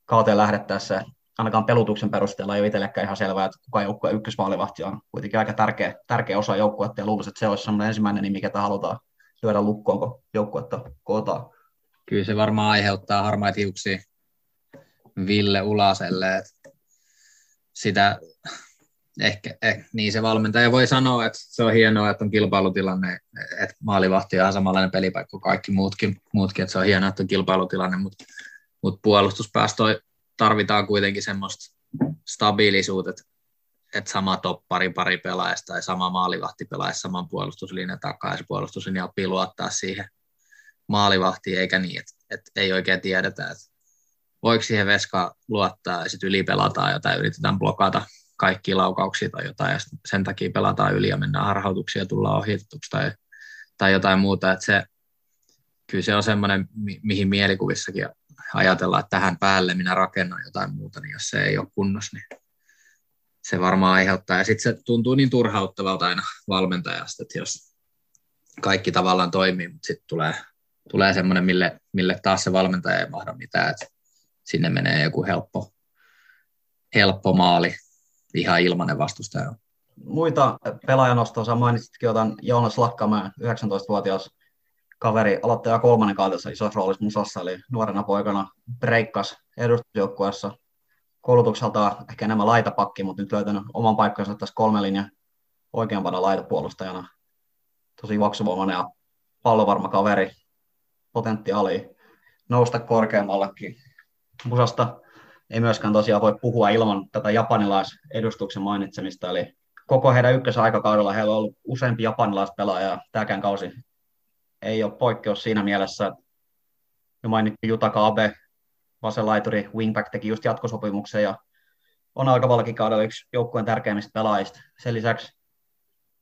kauteen lähdettäessä ainakaan pelutuksen perusteella ei ole itsellekään ihan selvää, että kuka joukkueen ykkösmaalivahti on. Kuitenkin aika tärkeä, tärkeä osa joukkuetta ja luulisin, että se olisi sellainen ensimmäinen nimi, ketä halutaan lyödä lukkoon, kun joukkuetta kootaan. Kyllä se varmaan aiheuttaa harmaita hiuksia Ville Ulaselle, että sitä ehkä, eh, niin se valmentaja voi sanoa, että se on hienoa, että on kilpailutilanne, että maalivahti on samanlainen pelipaikka kuin kaikki muutkin, muutkin että se on hienoa, että on kilpailutilanne, mutta, mutta puolustuspäästö tarvitaan kuitenkin semmoista stabiilisuutta, että, että sama toppari pari pelaajasta tai sama maalivahti pelaajasta saman puolustuslinjan se puolustuslinja oppii luottaa siihen maalivahtiin, eikä niin, että, että ei oikein tiedetä, että voiko siihen Veska luottaa ja sitten ylipelataan jotain, yritetään blokata kaikki laukauksia tai jotain, ja sen takia pelataan yli ja mennään harhautuksia ja tullaan ohitetuksi tai, tai jotain muuta. Että se, kyllä se on semmoinen, mi- mihin mielikuvissakin ajatellaan, että tähän päälle minä rakennan jotain muuta, niin jos se ei ole kunnossa, niin se varmaan aiheuttaa. Ja sitten se tuntuu niin turhauttavalta aina valmentajasta, että jos kaikki tavallaan toimii, mutta sitten tulee, tulee semmoinen, mille, mille taas se valmentaja ei mahda mitään, että sinne menee joku helppo, helppo maali ihan ilmanen vastustaja. Muita pelaajanostoja, mainitsitkin, otan Joonas Lakkamäen, 19-vuotias kaveri, aloittaja kolmannen kautessa isossa roolissa musassa, eli nuorena poikana breikkas edustusjoukkueessa. Koulutukselta ehkä enemmän laitapakki, mutta nyt löytänyt oman paikkansa tässä kolme linja oikeampana laitapuolustajana. Tosi juoksuvoimainen ja pallovarma kaveri, potentiaali nousta korkeammallekin. Musasta ei myöskään tosiaan voi puhua ilman tätä japanilaisedustuksen mainitsemista, eli koko heidän ykkösaikakaudella heillä on ollut useampi japanilaispelaaja, tämäkään kausi ei ole poikkeus siinä mielessä, jo mainittu Jutaka Abe, vasenlaituri, wingback teki just jatkosopimuksen ja on alkavallakin kaudella yksi joukkueen tärkeimmistä pelaajista. Sen lisäksi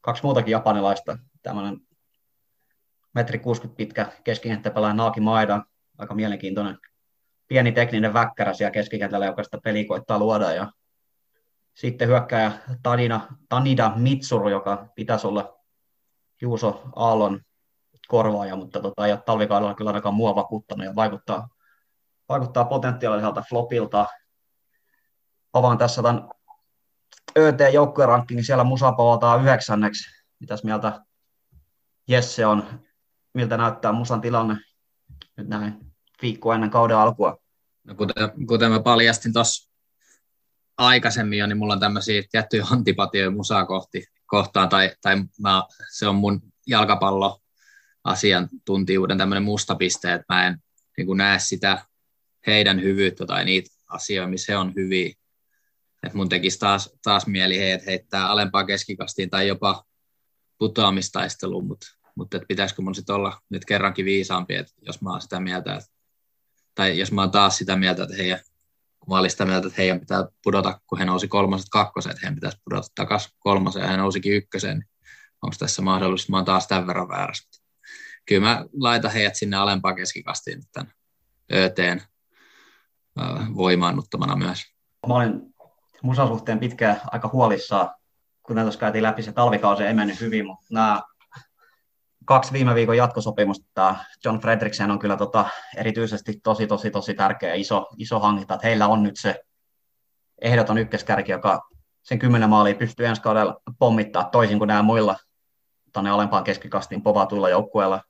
kaksi muutakin japanilaista, tämmöinen metri 60 pitkä keskikenttäpelaaja Naaki Maida, aika mielenkiintoinen pieni tekninen väkkärä siellä keskikentällä, joka sitä peliä koittaa luoda. Ja sitten hyökkääjä Tanina, Tanida Mitsuru, joka pitäisi olla Juuso Aallon korvaaja, mutta tota, ei ole talvikaudella kyllä ainakaan mua vakuuttanut ja vaikuttaa, vaikuttaa potentiaaliselta flopilta. Avaan tässä tämän ÖT-joukkuerankingin, siellä Musa pavataan yhdeksänneksi. Mitäs mieltä Jesse on, miltä näyttää Musan tilanne nyt näin viikkoa ennen kauden alkua. No, kuten, kuten mä paljastin tuossa aikaisemmin jo, niin mulla on tämmöisiä tiettyjä antipatioja musaa kohti, kohtaan, tai, tai mä, se on mun jalkapallo asiantuntijuuden tämmöinen musta piste, että mä en niin kuin näe sitä heidän hyvyyttä tai niitä asioita, missä he on hyviä. Et mun tekisi taas, taas mieli heidät heittää alempaa keskikastiin tai jopa putoamistaisteluun, mutta, mutta pitäisikö mun sitten olla nyt kerrankin viisaampi, että jos mä oon sitä mieltä, että tai jos mä oon taas sitä mieltä, että heidän, kun mä olin sitä mieltä, että heidän pitää pudota, kun he nousi kolmoset kakkoseen, että heidän pitäisi pudota takaisin kolmoseen ja he nousikin ykköseen, niin onko tässä mahdollista, mä oon taas tämän verran väärässä. Kyllä mä laitan heidät sinne alempaan keskikastiin tämän ÖTn voimaannuttamana myös. Mä olin musan suhteen pitkään aika huolissaan, kun tuossa käytiin läpi se talvikausi ei mennyt hyvin, mutta nämä kaksi viime viikon jatkosopimusta, John Fredriksen on kyllä tota, erityisesti tosi, tosi, tosi tärkeä iso, iso hankinta, että heillä on nyt se ehdoton ykköskärki, joka sen kymmenen maalia pystyy ensi kaudella pommittaa toisin kuin nämä muilla tuonne alempaan keskikastiin povatuilla joukkueilla.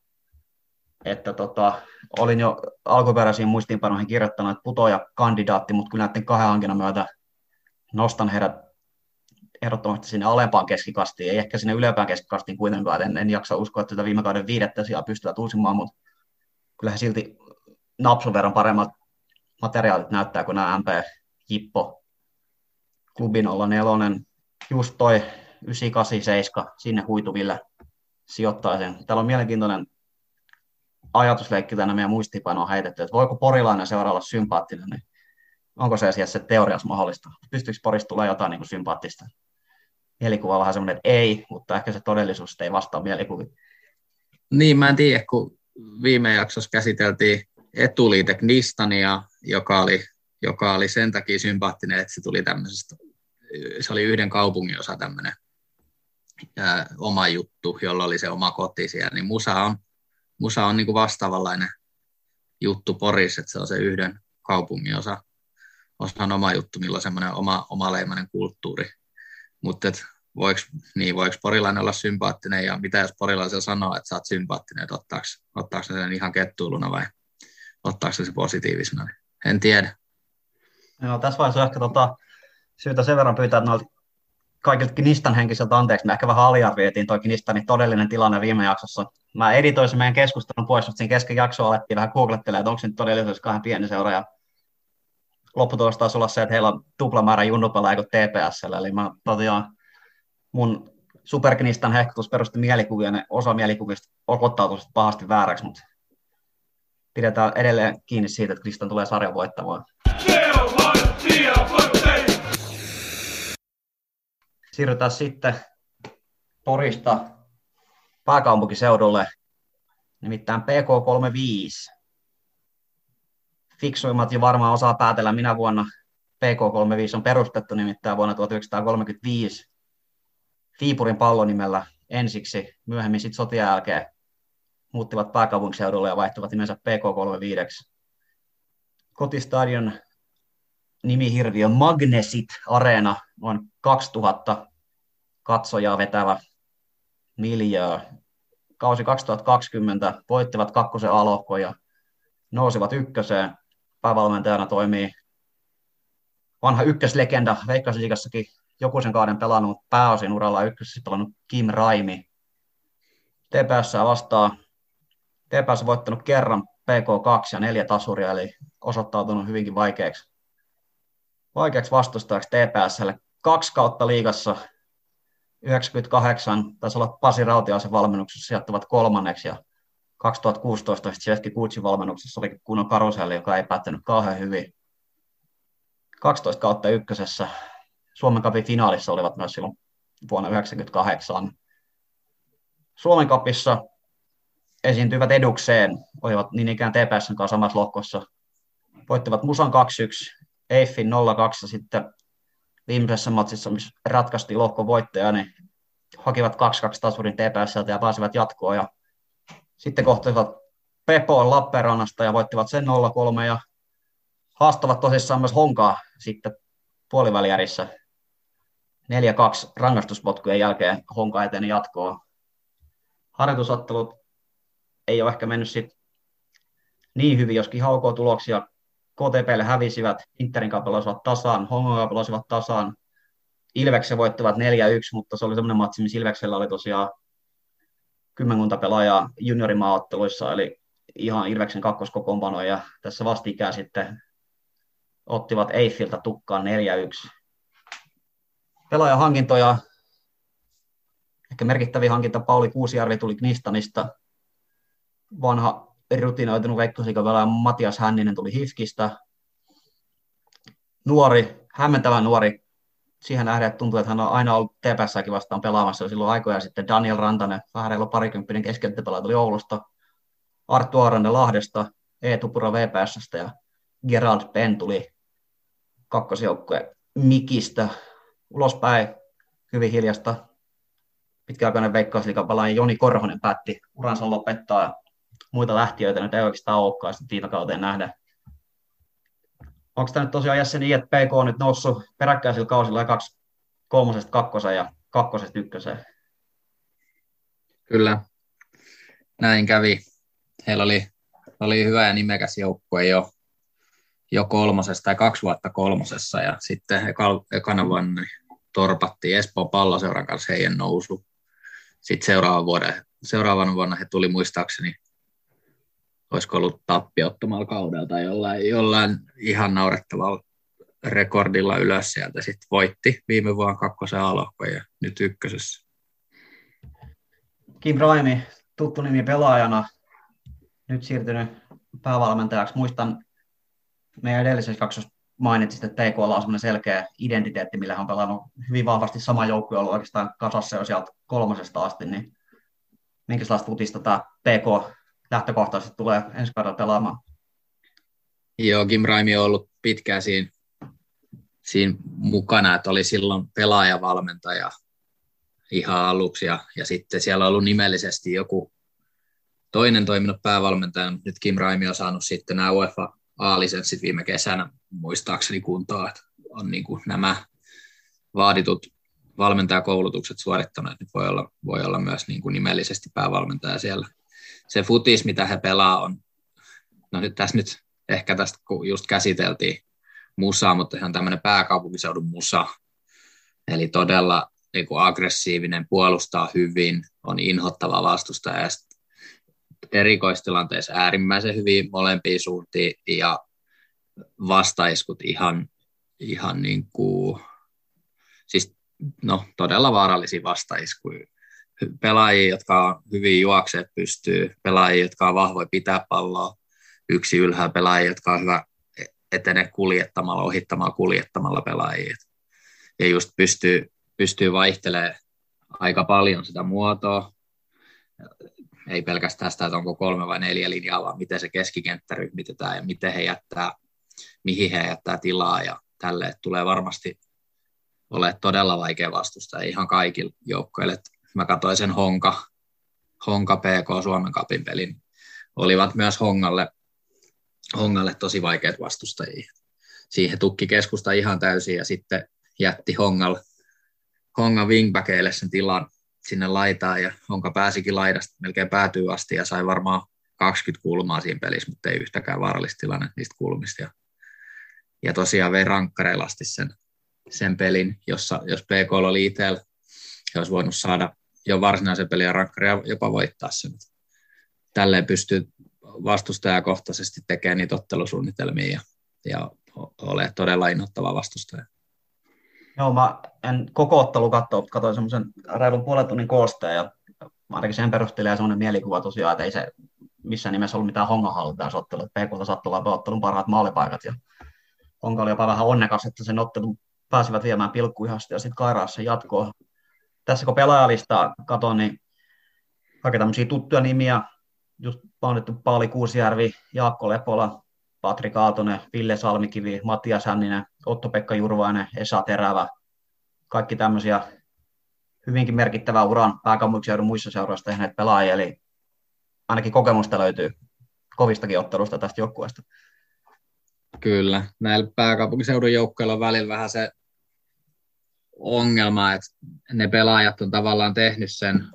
Että tota, olin jo alkuperäisiin muistiinpanoihin kirjoittanut, että putoja kandidaatti, mutta kyllä näiden kahden hankinnan myötä nostan heidät ehdottomasti sinne alempaan keskikastiin, ei ehkä sinne ylempään keskikastiin kuitenkaan, en, en jaksa uskoa, että tätä viime kauden viidettä sijaa pystyvät uusimaan, mutta kyllä he silti napsun verran paremmat materiaalit näyttää kuin nämä MP Jippo, klubi 04, just toi 987 sinne huituville sijoittaa sen. Täällä on mielenkiintoinen ajatusleikki tänne meidän muistipainoon heitetty, että voiko porilainen seura olla sympaattinen, niin onko se asiassa teoriassa mahdollista? Pystyykö Porista tulla jotain niin kuin sympaattista? Mielikuva on vähän semmoinen, että ei, mutta ehkä se todellisuus ei vastaa mielikuviin. Niin, mä en tiedä, kun viime jaksossa käsiteltiin etuliite Knistania, joka oli, joka oli sen takia sympaattinen, että se tuli tämmöisestä, se oli yhden kaupungin osa tämmöinen oma juttu, jolla oli se oma koti siellä, niin Musa on, Musa on niin kuin vastaavanlainen juttu Porissa, että se on se yhden kaupungin osa, osan oma juttu, millä on semmoinen oma, omaleimainen kulttuuri. Mutta voiko, niin, voiko porilainen olla sympaattinen ja mitä jos porilaisella sanoo, että sä oot sympaattinen, että ottaako, ottaako se sen ihan kettuiluna vai ottaako se positiivisena? En tiedä. Joo, tässä vaiheessa on ehkä tota, syytä sen verran pyytää, noilta kaikilta Knistan henkiseltä anteeksi, me ehkä vähän aliarvioitiin tuo Knistanin todellinen tilanne viime jaksossa. Mä editoisin meidän keskustelun pois, mutta siinä kesken jaksoa alettiin vähän googlettelemaan, että onko se nyt todellisuudessa kahden pieni seura, ja lopputulos taas olla se, että heillä on tuplamäärä junnupelaaja kuin TPSL, eli mä tosiaan mun superknistan hehkutus perusti mielikuvia, ne osa mielikuvista okottautui pahasti vääräksi, mutta pidetään edelleen kiinni siitä, että Kristan tulee sarjan voittamaan. Siirrytään sitten Porista pääkaupunkiseudulle, nimittäin PK35 fiksuimmat jo varmaan osaa päätellä, minä vuonna PK35 on perustettu, nimittäin vuonna 1935 Fiipurin pallonimellä ensiksi, myöhemmin sitten sotien jälkeen muuttivat pääkaupunkiseudulle ja vaihtuvat nimensä PK35. Kotistadion nimihirviö Magnesit Areena, noin 2000 katsojaa vetävä miljöö. Kausi 2020 voittivat kakkosen alohko ja nousivat ykköseen päävalmentajana toimii vanha ykköslegenda Veikkausliigassakin jokuisen kauden pelannut pääosin uralla ykkösessä pelannut Kim Raimi. TPS vastaa. TPS voittanut kerran PK2 ja neljä tasuria, eli osoittautunut hyvinkin vaikeaksi, vaikeaksi vastustajaksi TPSlle. Kaksi kautta liigassa 98, taisi olla Pasi Rautiaisen valmennuksessa sijoittavat kolmanneksi ja 2016 Chesky Kutsin valmennuksessa oli kunnon karuselli, joka ei päättänyt kauhean hyvin. 12 kautta ykkösessä. Suomen Cupin finaalissa olivat myös silloin vuonna 1998. Suomen Cupissa esiintyivät edukseen, olivat niin ikään TPSn kanssa samassa lohkossa. Voittivat Musan 2-1, Eiffin 0-2 sitten viimeisessä matsissa, missä ratkaistiin lohkon voittaja, niin hakivat 2-2 tasurin TPSltä ja pääsivät jatkoon ja sitten kohtasivat Pepoon Lappeenrannasta ja voittivat sen 0-3 ja haastavat tosissaan myös Honkaa sitten puolivälijärissä 4-2 rangaistuspotkujen jälkeen Honka eteni jatkoon. Harjoitusottelut ei ole ehkä mennyt sit niin hyvin, joskin ihan ok tuloksia. KTPlle hävisivät, Interin pelasivat tasaan, Hongan pelasivat tasaan. Ilveksen voittivat 4-1, mutta se oli semmoinen matsi, missä Ilveksellä oli tosiaan kymmenkunta pelaajaa juniorimaaotteluissa, eli ihan Ilveksen kakkoskokoonpano, ja tässä vastikään sitten ottivat Eiffiltä tukkaan 4-1. Pelaajahankintoja, ehkä merkittävin hankinta Pauli Kuusijärvi tuli Knistanista, vanha rutinoitunut veikkausliikan pelaaja Matias Hänninen tuli Hifkistä. Nuori, hämmentävä nuori. Siihen nähden, että tuntuu, että hän on aina ollut TPSäkin vastaan pelaamassa silloin aikoja sitten. Daniel Rantanen, vähän reilu parikymppinen keskenttäpelaaja tuli Oulusta. Arttu Aaranne Lahdesta, Eetu Puro VPSstä ja Gerald Penn tuli kakkosjoukkueen Mikistä ulospäin hyvin hiljasta. Pitkäaikainen veikkausliikan pelaaja Joni Korhonen päätti uransa lopettaa muita lähtiöitä nyt ei oikeastaan olekaan sitten viime nähdä. Onko tämä nyt tosiaan Jesse niin, että PK on nyt noussut peräkkäisillä kausilla kaksi kolmosesta kakkosen ja kakkosesta ykköseen? Kyllä, näin kävi. Heillä oli, oli hyvä ja nimekäs joukkue jo, jo kolmosessa tai kaksi vuotta kolmosessa ja sitten ekana vuonna torpattiin Espoon palloseuran kanssa heidän nousu. Sitten seuraavan, vuoden, seuraavan vuonna he tuli muistaakseni olisiko ollut tappiottomalla kaudella jollain, jollain ihan naurettavalla rekordilla ylös sieltä. Sitten voitti viime vuonna kakkosen alohkoja ja nyt ykkösessä. Kim Raimi, tuttu nimi pelaajana, nyt siirtynyt päävalmentajaksi. Muistan meidän edellisessä jaksossa mainitsit, että TK on sellainen selkeä identiteetti, millä hän on pelannut hyvin vahvasti sama joukkue ollut oikeastaan kasassa jo sieltä kolmosesta asti, niin minkälaista futista tämä PK lähtökohtaisesti tulee ensi kaudella pelaamaan. Joo, Kim Raimi on ollut pitkään siinä, siinä mukana, että oli silloin pelaajavalmentaja ihan aluksi ja, ja sitten siellä on ollut nimellisesti joku toinen toiminut päävalmentaja, mutta nyt Kim Raimi on saanut sitten nämä UEFA A-lisenssit viime kesänä muistaakseni kuntoon, että on niin kuin nämä vaaditut valmentajakoulutukset suorittaneet, nyt voi olla, voi olla myös niin kuin nimellisesti päävalmentaja siellä se futis, mitä he pelaa, on, no nyt tässä nyt ehkä tästä kun just käsiteltiin musaa, mutta ihan tämmöinen pääkaupunkiseudun musa, eli todella niin kuin aggressiivinen, puolustaa hyvin, on inhottava vastustaja ja erikoistilanteissa äärimmäisen hyvin molempiin suuntiin ja vastaiskut ihan, ihan niin kuin, siis no, todella vaarallisia vastaiskuja pelaajia, jotka on hyvin juokseet pystyy, pelaajia, jotka on vahvoja pitää palloa, yksi ylhäällä pelaajia, jotka on hyvä etene kuljettamalla, ohittamalla kuljettamalla pelaajia. Ja just pystyy, pystyy vaihtelemaan aika paljon sitä muotoa. Ei pelkästään sitä, että onko kolme vai neljä linjaa, vaan miten se keskikenttä ryhmitetään ja miten he jättää, mihin he jättää tilaa ja tälle tulee varmasti ole todella vaikea vastusta ihan kaikille joukkoille mä katsoin sen Honka, Honka PK Suomen kapin pelin. Olivat myös Hongalle, Hongalle tosi vaikeat vastustajia. Siihen tukki keskusta ihan täysin ja sitten jätti Hongal, Honga wingbackeille sen tilan sinne laitaan ja Honka pääsikin laidasta melkein päätyy asti ja sai varmaan 20 kulmaa siinä pelissä, mutta ei yhtäkään vaarallista tilanne niistä kulmista. Ja, ja tosiaan vei rankkareilla sen, sen pelin, jossa, jos PK oli itsellä, he olisi voinut saada jo varsinaisen pelin rankkaria jopa voittaa sen. Tälleen pystyy vastustajakohtaisesti tekemään niitä ottelusuunnitelmia ja, ja ole todella innoittava vastustaja. Joo, mä en koko ottelu katsoa, katsoin semmoisen reilun puolen tunnin koosteen ja ainakin sen perusteella ja semmoinen mielikuva tosiaan, että ei se missään nimessä ollut mitään hongahallintaa se ottelu, että PK sattui vaan ottelun parhaat maalipaikat ja Honka oli jopa vähän onnekas, että sen ottelun pääsivät viemään pilkkuihasta ja sitten Kairaassa jatkoa tässä kun pelaajalista katon, niin aika tämmöisiä tuttuja nimiä, just mainittu Pauli Kuusjärvi, Jaakko Lepola, Patrik Aaltonen, Ville Salmikivi, Mattias Hänninen, Otto-Pekka Jurvainen, Esa Terävä, kaikki tämmöisiä hyvinkin merkittävää uran pääkaupunkiseudun muissa seuroissa tehneet pelaajia, eli ainakin kokemusta löytyy kovistakin ottelusta tästä joukkueesta. Kyllä, näillä pääkaupunkiseudun joukkueilla on välillä vähän se ongelma, että ne pelaajat on tavallaan tehnyt sen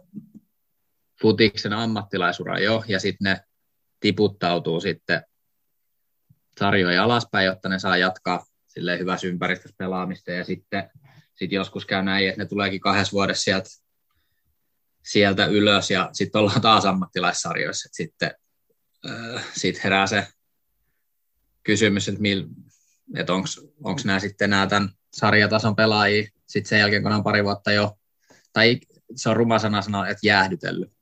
futiksen ammattilaisuran jo, ja sitten ne tiputtautuu sitten sarjoja alaspäin, jotta ne saa jatkaa sille hyvässä ympäristössä pelaamista, ja sitten sit joskus käy näin, että ne tuleekin kahdessa vuodessa sieltä, sieltä ylös, ja sitten ollaan taas ammattilaissarjoissa, että sitten äh, sit herää se kysymys, että, mil, että onko nämä sitten nämä tämän sarjatason pelaajia sitten sen jälkeen, kun on pari vuotta jo, tai se on ruma sana sanoa, että jäähdytellyt.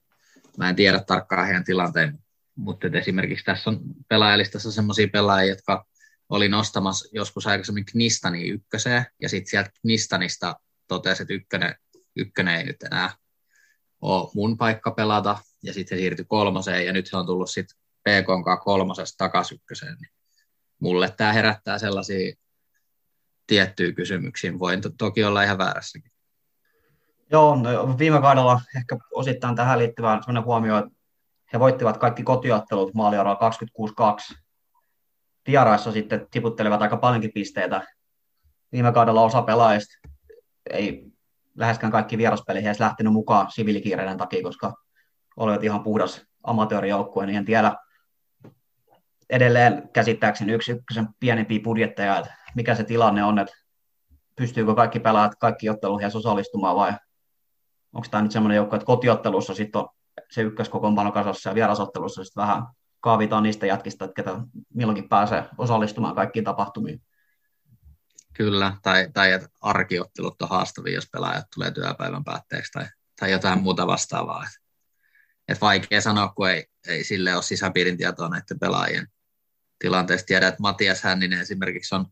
Mä en tiedä tarkkaan heidän tilanteen, mutta esimerkiksi tässä on pelaajalistassa sellaisia pelaajia, jotka oli nostamassa joskus aikaisemmin Knistani ykköseen, ja sitten sieltä Knistanista totesi, että ykkönen, ykkönen ei nyt enää ole mun paikka pelata, ja sitten se siirtyi kolmoseen, ja nyt se on tullut sitten PK kolmosesta takaisin ykköseen. Niin mulle tämä herättää sellaisia tiettyjä kysymyksiä. Voin to- toki olla ihan väärässäkin. Joo, no, viime kaudella ehkä osittain tähän liittyvä sellainen huomio, että he voittivat kaikki kotiottelut maaliaroa 26-2. Vieraissa sitten tiputtelivat aika paljonkin pisteitä. Viime kaudella osa pelaajista ei läheskään kaikki vieraspeliin edes lähtenyt mukaan siviilikiireiden takia, koska olivat ihan puhdas amatöörijoukkue, niin en tiedä edelleen käsittääkseni yksi ykkösen pienempiä budjetteja, että mikä se tilanne on, että pystyykö kaikki pelaajat kaikki otteluihin osallistumaan vai onko tämä nyt semmoinen joukko, että kotiottelussa sitten on se ykköskokoonpano kasassa ja vierasottelussa sitten vähän kaavitaan niistä jätkistä, että ketä milloinkin pääsee osallistumaan kaikkiin tapahtumiin. Kyllä, tai, tai että arkiottelut on haastavia, jos pelaajat tulee työpäivän päätteeksi tai, tai jotain muuta vastaavaa. Et, et vaikea sanoa, kun ei, ei sille ole sisäpiirin tietoa näiden pelaajien tilanteesta. Tiedän, että Matias Hänninen esimerkiksi on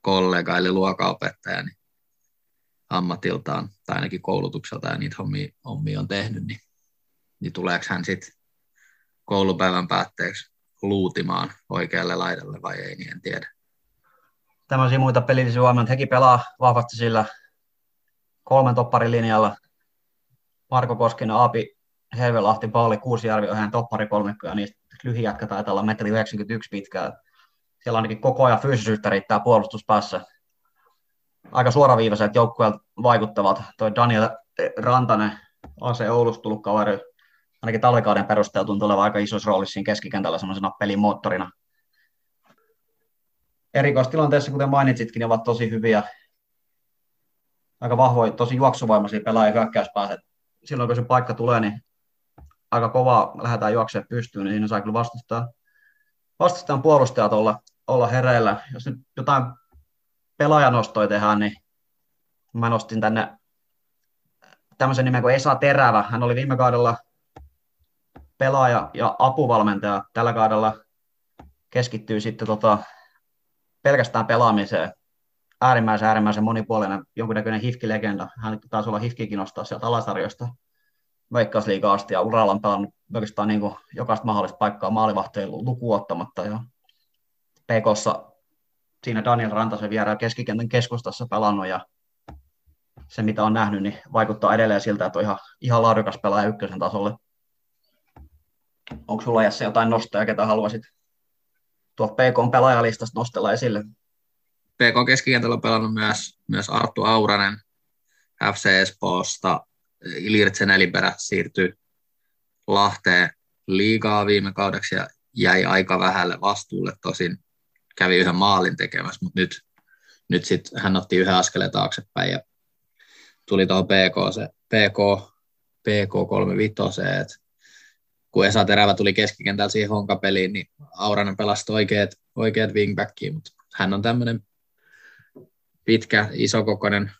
kollega eli luokaopettaja niin ammatiltaan tai ainakin koulutukselta ja niitä hommia, hommia on tehnyt, niin, niin tuleeko hän sitten koulupäivän päätteeksi luutimaan oikealle laidalle vai ei, niin en tiedä. Tämmöisiä muita pelillisiä huomioita. Hekin pelaa vahvasti sillä kolmen topparilinjalla. Marko Koskinen, Aapi, Hevelahti, Pauli, Kuusijärvi on hän topparikolmikko ja niistä lyhijätkä taitaa olla metri 91 pitkää. Siellä ainakin koko ajan fyysisyyttä riittää puolustuspäässä. Aika suoraviivaiset joukkueet vaikuttavat. Toi Daniel Rantanen, AC Oulusta tullut kaveri, ainakin talvikauden perusteella tuntuu olevan aika isossa roolissa siinä keskikentällä semmoisena pelin moottorina. Erikoistilanteessa, kuten mainitsitkin, ne ovat tosi hyviä, aika vahvoja, tosi juoksuvoimaisia pelaajia hyökkäyspäässä. Silloin kun se paikka tulee, niin aika kova lähdetään juoksemaan pystyyn, niin siinä saa kyllä vastustaa, vastustajan puolustajat olla, olla hereillä. Jos nyt jotain pelaajanostoja tehdään, niin mä nostin tänne tämmöisen nimen kuin Esa Terävä. Hän oli viime kaudella pelaaja ja apuvalmentaja. Tällä kaudella keskittyy sitten tota, pelkästään pelaamiseen. Äärimmäisen, äärimmäisen monipuolinen, jonkunnäköinen hifki-legenda. Hän taisi olla hifkikin nostaa sieltä alasarjoista veikkausliigaa asti ja uralla on pelannut oikeastaan niin kuin jokaista mahdollista paikkaa maalivahteen lukuottamatta. Ja PKssa siinä Daniel Rantasen vierään keskikentän keskustassa pelannut ja se mitä on nähnyt, niin vaikuttaa edelleen siltä, että on ihan, ihan laadukas pelaaja ykkösen tasolle. Onko sulla Jesse jotain nostoja, ketä haluaisit tuolta PK pelaajalistasta nostella esille? PK keskikentällä on pelannut myös, myös Arttu Auranen FC Espoosta, Ilirtsen Eliperä siirtyi Lahteen liigaa viime kaudeksi ja jäi aika vähälle vastuulle. Tosin kävi yhden maalin tekemässä, mutta nyt, nyt sit hän otti yhden askeleen taaksepäin ja tuli tuohon PK, se, PK, PK 35, että kun Esa Terävä tuli keskikentällä siihen honkapeliin, niin Auranen pelasi oikeat, oikeat wingbackiin, mutta hän on tämmöinen pitkä, isokokoinen,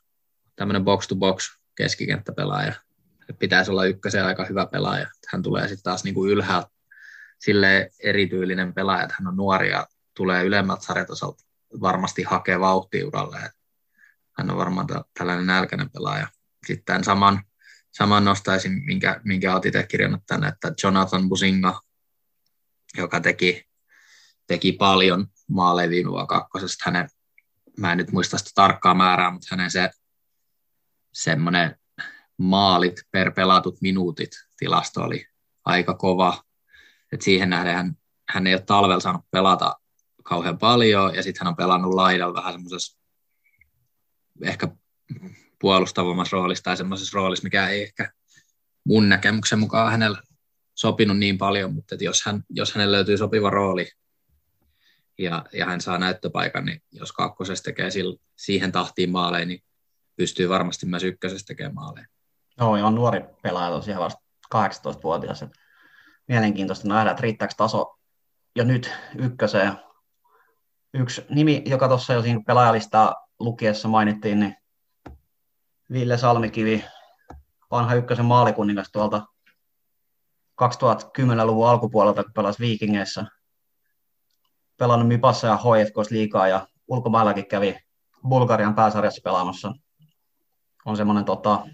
tämmöinen box-to-box keskikenttäpelaaja. Pitäisi olla ykkösen aika hyvä pelaaja. Hän tulee sitten taas niin kuin ylhäältä sille erityylinen pelaaja, että hän on nuori ja tulee ylemmät sarjatasolta varmasti hakee vauhtia uralle. Hän on varmaan tällainen nälkäinen pelaaja. Sitten saman, saman nostaisin, minkä, minkä olet itse kirjannut tänne, että Jonathan Businga, joka teki, teki paljon maaleja viime vuonna kakkosesta. Hänen, mä en nyt muista sitä tarkkaa määrää, mutta hänen se semmoinen maalit per pelatut minuutit tilasto oli aika kova. Et siihen nähden hän, hän ei ole talvella saanut pelata kauhean paljon, ja sitten hän on pelannut laidalla vähän semmoisessa ehkä puolustavammassa roolissa tai semmoisessa roolissa, mikä ei ehkä mun näkemyksen mukaan hänellä sopinut niin paljon, mutta jos, hän, jos hänelle löytyy sopiva rooli ja, ja hän saa näyttöpaikan, niin jos kakkosessa tekee sille, siihen tahtiin maaleja, niin pystyy varmasti myös ykkösessä tekemään maaleja. Joo, ihan nuori pelaaja tosiaan vasta 18-vuotias. Mielenkiintoista nähdä, että riittääkö taso jo nyt ykköseen. Yksi nimi, joka tuossa jo siinä pelaajalista lukiessa mainittiin, niin Ville Salmikivi, vanha ykkösen maalikuningas tuolta 2010-luvun alkupuolelta, kun pelasi Viikingeissä. Pelannut Mipassa ja HFKs liikaa ja ulkomaillakin kävi Bulgarian pääsarjassa pelaamassa. On semmoinen, tota,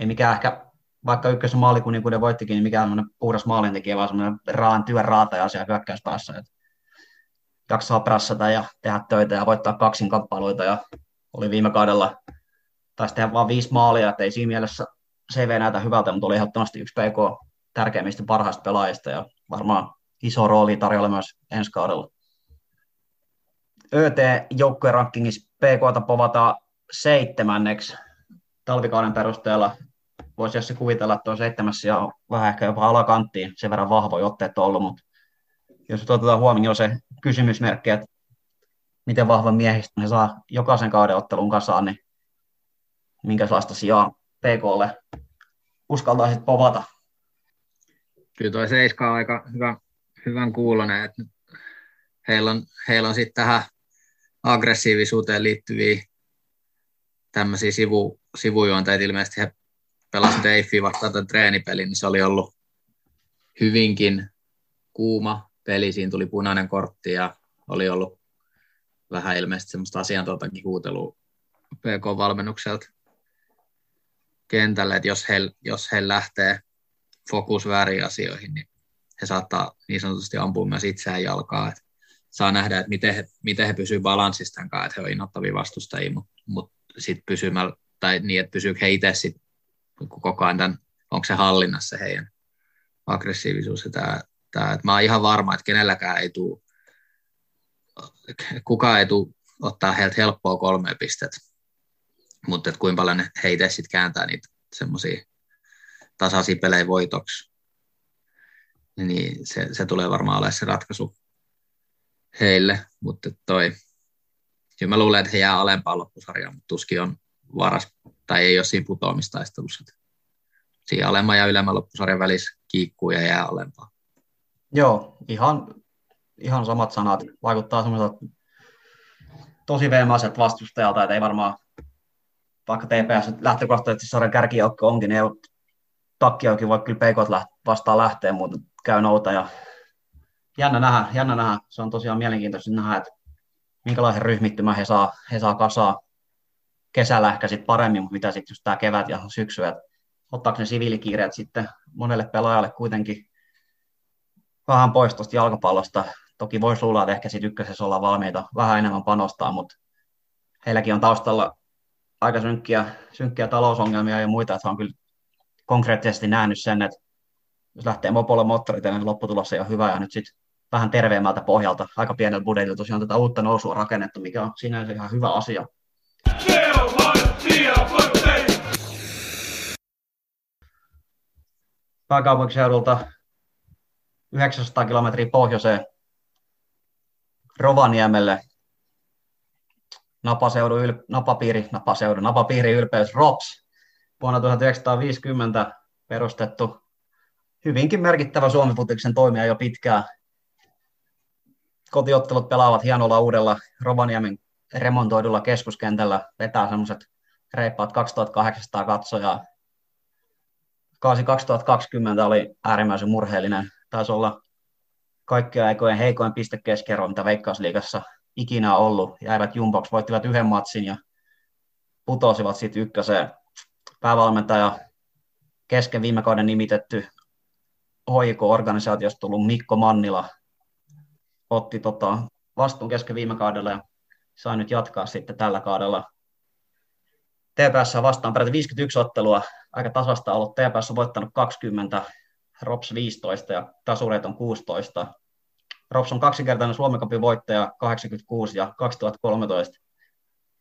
ei mikään ehkä, vaikka ykkösen maalikuninkuuden voittikin, niin mikään puhdas maalintekijä, vaan semmoinen raan työn raataja siellä hyökkäyspäässä. Että jaksaa prässätä ja tehdä töitä ja voittaa kaksin kamppailuita ja oli viime kaudella taisi tehdä vain viisi maalia, että ei siinä mielessä CV näytä hyvältä, mutta oli ehdottomasti yksi PK tärkeimmistä parhaista pelaajista ja varmaan iso rooli tarjolla myös ensi kaudella. ÖT-joukkueen rankingissa PK povata seitsemänneksi talvikauden perusteella. Voisi jos se kuvitella, että on seitsemässä ja vähän ehkä jopa alakanttiin, sen verran vahvoja otteet on ollut, mutta jos otetaan huomioon se kysymysmerkki, että miten vahva miehistä he saa jokaisen kauden ottelun kasaan, niin minkälaista sijaa PKlle uskaltaisit povata? Kyllä tuo Seiska on aika hyvä, hyvän kuulonen, että heillä on, heillä on sitten tähän aggressiivisuuteen liittyviä tämmöisiä sivu, sivujuonteita. Ilmeisesti he pelasivat Deiffiin vastaan tämän treenipelin, niin se oli ollut hyvinkin kuuma peli. Siinä tuli punainen kortti ja oli ollut vähän ilmeisesti semmoista asiantuntakin huutelua PK-valmennukselta kentälle, että jos he, jos he lähtee fokus väärin asioihin, niin he saattaa niin sanotusti ampua myös itseään jalkaa. Että saa nähdä, että miten he, miten he pysyvät balanssista kanssa, että he ovat innoittavia vastustajia, mutta mut sitten pysymällä, tai niin, että pysyykö he itse sit koko ajan tämän, onko se hallinnassa heidän aggressiivisuus ja tämä, tämä, että mä oon ihan varma, että kenelläkään ei tule, kukaan ei tule ottaa heiltä helppoa kolme pistettä, mutta kuinka paljon he itse sitten kääntää niitä semmoisia tasaisia pelejä voitoksi, niin se, se tulee varmaan olemaan se ratkaisu heille, mutta toi, kyllä mä luulen, että he jää alempaan loppusarjaan, mutta tuskin on varas, tai ei ole siinä putoamistaistelussa. Siinä alemman ja ylemmän loppusarjan välissä kiikkuu ja jää alempaa. Joo, ihan, ihan samat sanat. Vaikuttaa semmoiselta tosi veemaiset vastustajalta, että ei varmaan, vaikka TPS lähtökohtaisesti sarjan kärkijoukko onkin, niin ei takkiaukin voi kyllä peikot vastaan lähteä, mutta käy nouta ja jännä nähdä, jännä nähdä. Se on tosiaan mielenkiintoista nähdä, että minkälaisen ryhmittymän he saa, he saa kasaa kesällä ehkä sit paremmin, mutta mitä sitten just tämä kevät ja syksy, että ottaako ne siviilikiireet sitten monelle pelaajalle kuitenkin vähän pois tuosta jalkapallosta. Toki voisi luulla, että ehkä sitten ykkösessä ollaan valmiita vähän enemmän panostaa, mutta heilläkin on taustalla aika synkkiä, synkkiä talousongelmia ja muita, että on kyllä konkreettisesti nähnyt sen, että jos lähtee mopolla moottorit, niin lopputulos ei ole hyvä ja nyt sitten vähän terveemmältä pohjalta, aika pienellä budjetilla tosiaan tätä uutta nousua rakennettu, mikä on sinänsä ihan hyvä asia. Pääkaupunkiseudulta 900 kilometriä pohjoiseen Rovaniemelle napaseudun, yl, napapiiri, napaseudun, napapiiri ylpeys ROPS vuonna 1950 perustettu hyvinkin merkittävä Suomen toimija jo pitkään. Kotiottelut pelaavat hienolla uudella Rovaniemen remontoidulla keskuskentällä, vetää semmoiset reippaat 2800 katsojaa. Kaasi 2020 oli äärimmäisen murheellinen. Taisi olla kaikkien aikojen heikoin pistekeskero, mitä Veikkausliigassa ikinä ollut. Jäivät Jumbox, voittivat yhden matsin ja putosivat sitten ykköseen. Päävalmentaja kesken viime kauden nimitetty HIK-organisaatiosta tullut Mikko Mannila otti tota, vastuun kesken viime kaudella ja sai nyt jatkaa sitten tällä kaudella. TPS vastaan peräti 51 ottelua, aika tasasta ollut. TPS on voittanut 20, Rops 15 ja tasureit on 16. Rops on kaksinkertainen Suomen Cupin voittaja 86 ja 2013.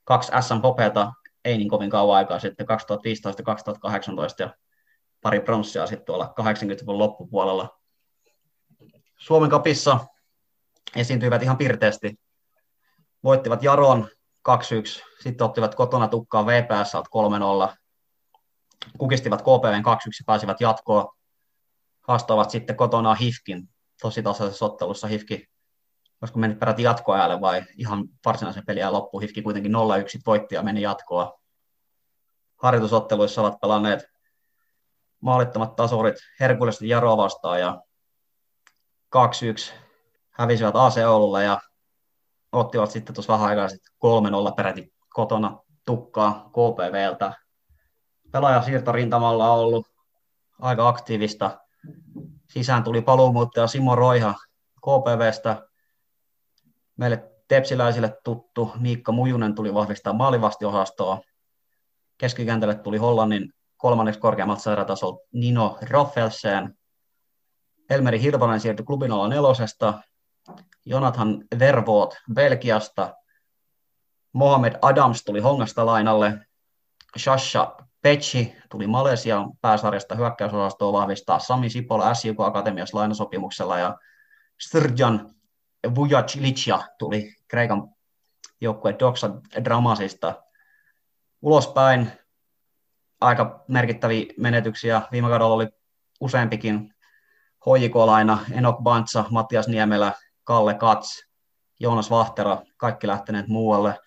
Kaksi SM Hopeata ei niin kovin kauan aikaa sitten 2015 ja 2018 ja pari pronssia sitten tuolla 80-luvun loppupuolella. Suomen kapissa esiintyivät ihan pirteästi. Voittivat Jaron 2-1, sitten ottivat kotona tukkaa VPS 3-0, kukistivat KPVn 2-1 ja pääsivät jatkoon. Haastoivat sitten kotona Hifkin tosi tasaisessa ottelussa. Hifki, olisiko mennyt peräti jatkoajalle vai ihan varsinaisen peliä loppu. Hifki kuitenkin 0-1 voitti ja meni jatkoa. Harjoitusotteluissa ovat pelanneet maalittomat tasorit Herkulesti Jaroa vastaan ja 2-1 hävisivät AC Oululle ja ottivat sitten tuossa vähän aikaa sitten 3-0 peräti kotona tukkaa KPVltä. Pelaajasiirtorintamalla on ollut aika aktiivista. Sisään tuli paluumuuttaja Simo Roiha KPVstä. Meille tepsiläisille tuttu Miikka Mujunen tuli vahvistaa maalivastiosastoa. Keskikentälle tuli Hollannin kolmanneksi korkeammalta sarjatasolta Nino Roffelsen. Elmeri Hirvonen siirtyi klubin nelosesta. Jonathan Vervoot Belgiasta. Mohamed Adams tuli Hongasta lainalle. Shasha Pechi tuli Malesian pääsarjasta hyökkäysosastoa vahvistaa Sami Sipola SJK Akatemiassa lainasopimuksella ja Srjan Vujacilicia tuli Kreikan joukkue Doxa Dramasista ulospäin. Aika merkittäviä menetyksiä. Viime kaudella oli useampikin hoikolaina, Enok Bantsa, Mattias Niemelä, Kalle Kats, Joonas Vahtera, kaikki lähteneet muualle.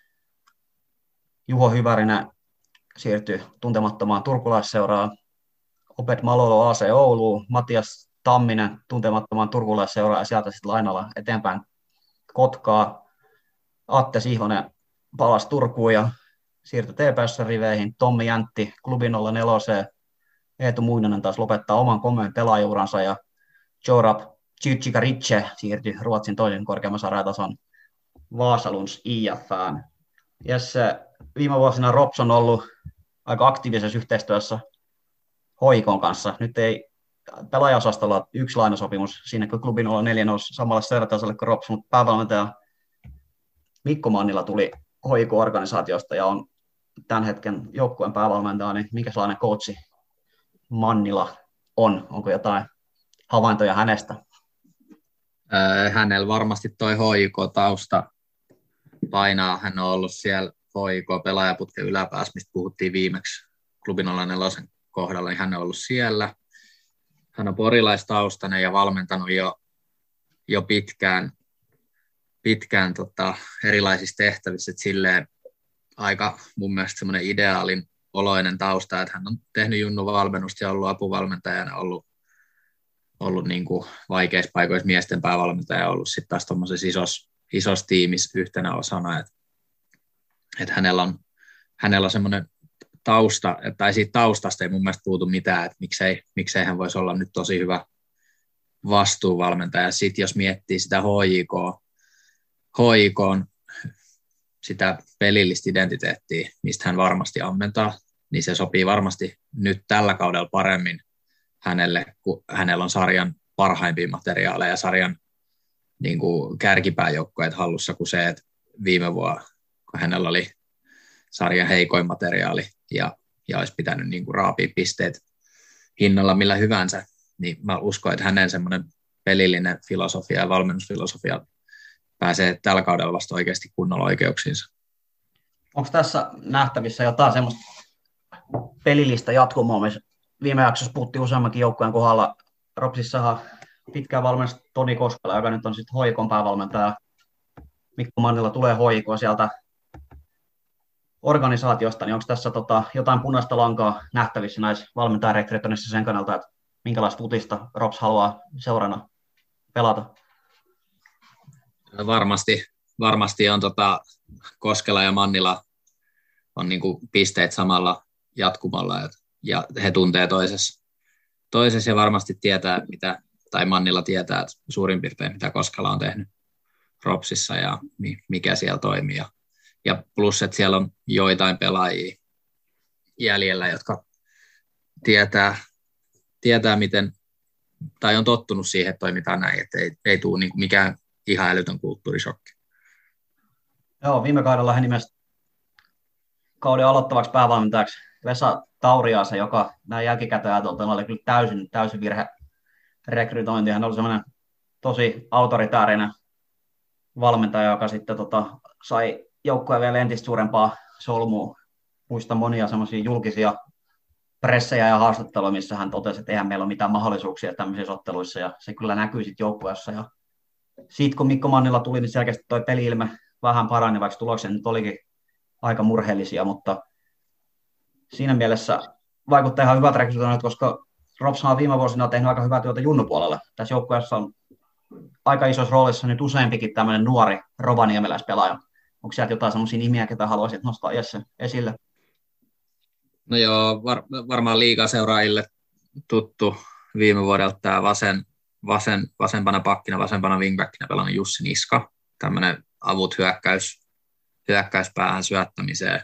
Juho Hyvärinen siirtyi tuntemattomaan turkulaisseuraan. Opet Malolo AC Oulu, Matias Tamminen tuntemattomaan turkulaisseuraan ja sieltä sitten lainalla eteenpäin Kotkaa. Atte Sihvonen palasi Turkuun ja siirtyi TPS-riveihin. Tommi Jäntti klubin 04 Eetu Muinonen taas lopettaa oman komeen pelaajuuransa ja Jorab Ritche siirtyi Ruotsin toisen korkeamman sarjatason Vaasaluns IFään. Yes, viime vuosina Rops on ollut aika aktiivisessa yhteistyössä Hoikon kanssa. Nyt ei pelaajaosastolla yksi lainasopimus siinä, kun klubin olla neljä nousi samalla seuratasolle kuin Rops, mutta päävalmentaja Mikko Mannilla tuli Hoiko-organisaatiosta ja on tämän hetken joukkueen päävalmentaja, niin minkälainen coachi Mannilla on? Onko jotain havaintoja hänestä? hänellä varmasti toi hoiko-tausta painaa. Hän on ollut siellä hoiko pelaajaputken yläpäässä, mistä puhuttiin viimeksi klubin nelosen kohdalla, niin hän on ollut siellä. Hän on porilaistaustainen ja valmentanut jo, jo pitkään, pitkään tota, erilaisissa tehtävissä, että silleen aika mun mielestä semmoinen ideaalin oloinen tausta, että hän on tehnyt Junnu valmennusta ja ollut apuvalmentajana, ollut ollut niin kuin vaikeissa paikoissa miesten päävalmentaja ollut sitten taas tuommoisessa isossa, isossa tiimissä yhtenä osana, että, että hänellä on, hänellä on semmoinen tausta, tai siitä taustasta ei mun mielestä puutu mitään, että miksei, miksei hän voisi olla nyt tosi hyvä vastuuvalmentaja. Sitten jos miettii sitä HJK, HJK sitä pelillistä identiteettiä, mistä hän varmasti ammentaa, niin se sopii varmasti nyt tällä kaudella paremmin hänelle, kun hänellä on sarjan parhaimpia materiaaleja, sarjan niin kuin kärkipääjoukkoja hallussa kuin se, että viime vuonna, hänellä oli sarjan heikoin materiaali ja, ja olisi pitänyt niin kuin raapia pisteet hinnalla millä hyvänsä, niin mä uskon, että hänen semmoinen pelillinen filosofia ja valmennusfilosofia pääsee tällä kaudella vasta oikeasti kunnolla oikeuksiinsa. Onko tässä nähtävissä jotain semmoista pelillistä jatkumoa, missä viime jaksossa puhuttiin useammankin joukkueen kohdalla. Ropsissahan pitkään valmennus Toni Koskela, joka nyt on sitten hoikon päävalmentaja. Mikko Mannilla tulee hoikoa sieltä organisaatiosta, niin onko tässä tota, jotain punaista lankaa nähtävissä näissä valmentajarekrytoinnissa sen kannalta, että minkälaista futista Rops haluaa seurana pelata? Varmasti, varmasti on tota, Koskela ja Mannila on niinku pisteet samalla jatkumalla. Ja he tuntee toisessa, toisessa ja varmasti tietää, mitä, tai Mannilla tietää että suurin piirtein, mitä Koskala on tehnyt Ropsissa ja mikä siellä toimii. Ja, ja plus, että siellä on joitain pelaajia jäljellä, jotka tietää, tietää miten, tai on tottunut siihen, että toimitaan näin, että ei, ei tule niin mikään ihan älytön kulttuurisokki. Joo, viime kaudella hän nimesi kauden aloittavaksi päävalmentajaksi Vesa Tauriaasa, joka näin jälkikäteen ajateltuna oli kyllä täysin, täysin virhe rekrytointi. Hän oli semmoinen tosi autoritaarinen valmentaja, joka sitten tota, sai joukkoja vielä entistä suurempaa solmua. Muista monia semmoisia julkisia pressejä ja haastatteluja, missä hän totesi, että eihän meillä ole mitään mahdollisuuksia tämmöisissä otteluissa, ja se kyllä näkyy sitten joukkueessa. Ja siitä kun Mikko Mannilla tuli, niin selkeästi toi peli-ilme vähän parani, vaikka tulokset nyt olikin aika murheellisia, mutta siinä mielessä vaikuttaa ihan hyvältä rekrytoinnilta, koska Ropshan on viime vuosina tehnyt aika hyvää työtä junnupuolella. Tässä joukkueessa on aika isossa roolissa nyt useampikin tämmöinen nuori rovaniemeläispelaaja. Onko sieltä jotain sellaisia nimiä, ketä haluaisit nostaa Jesse esille? No joo, var, varmaan liikaa seuraajille tuttu viime vuodelta tämä vasen, vasen, vasempana pakkina, vasempana wingbackina pelannut Jussi Niska. Tämmöinen avut hyökkäys, hyökkäyspäähän syöttämiseen,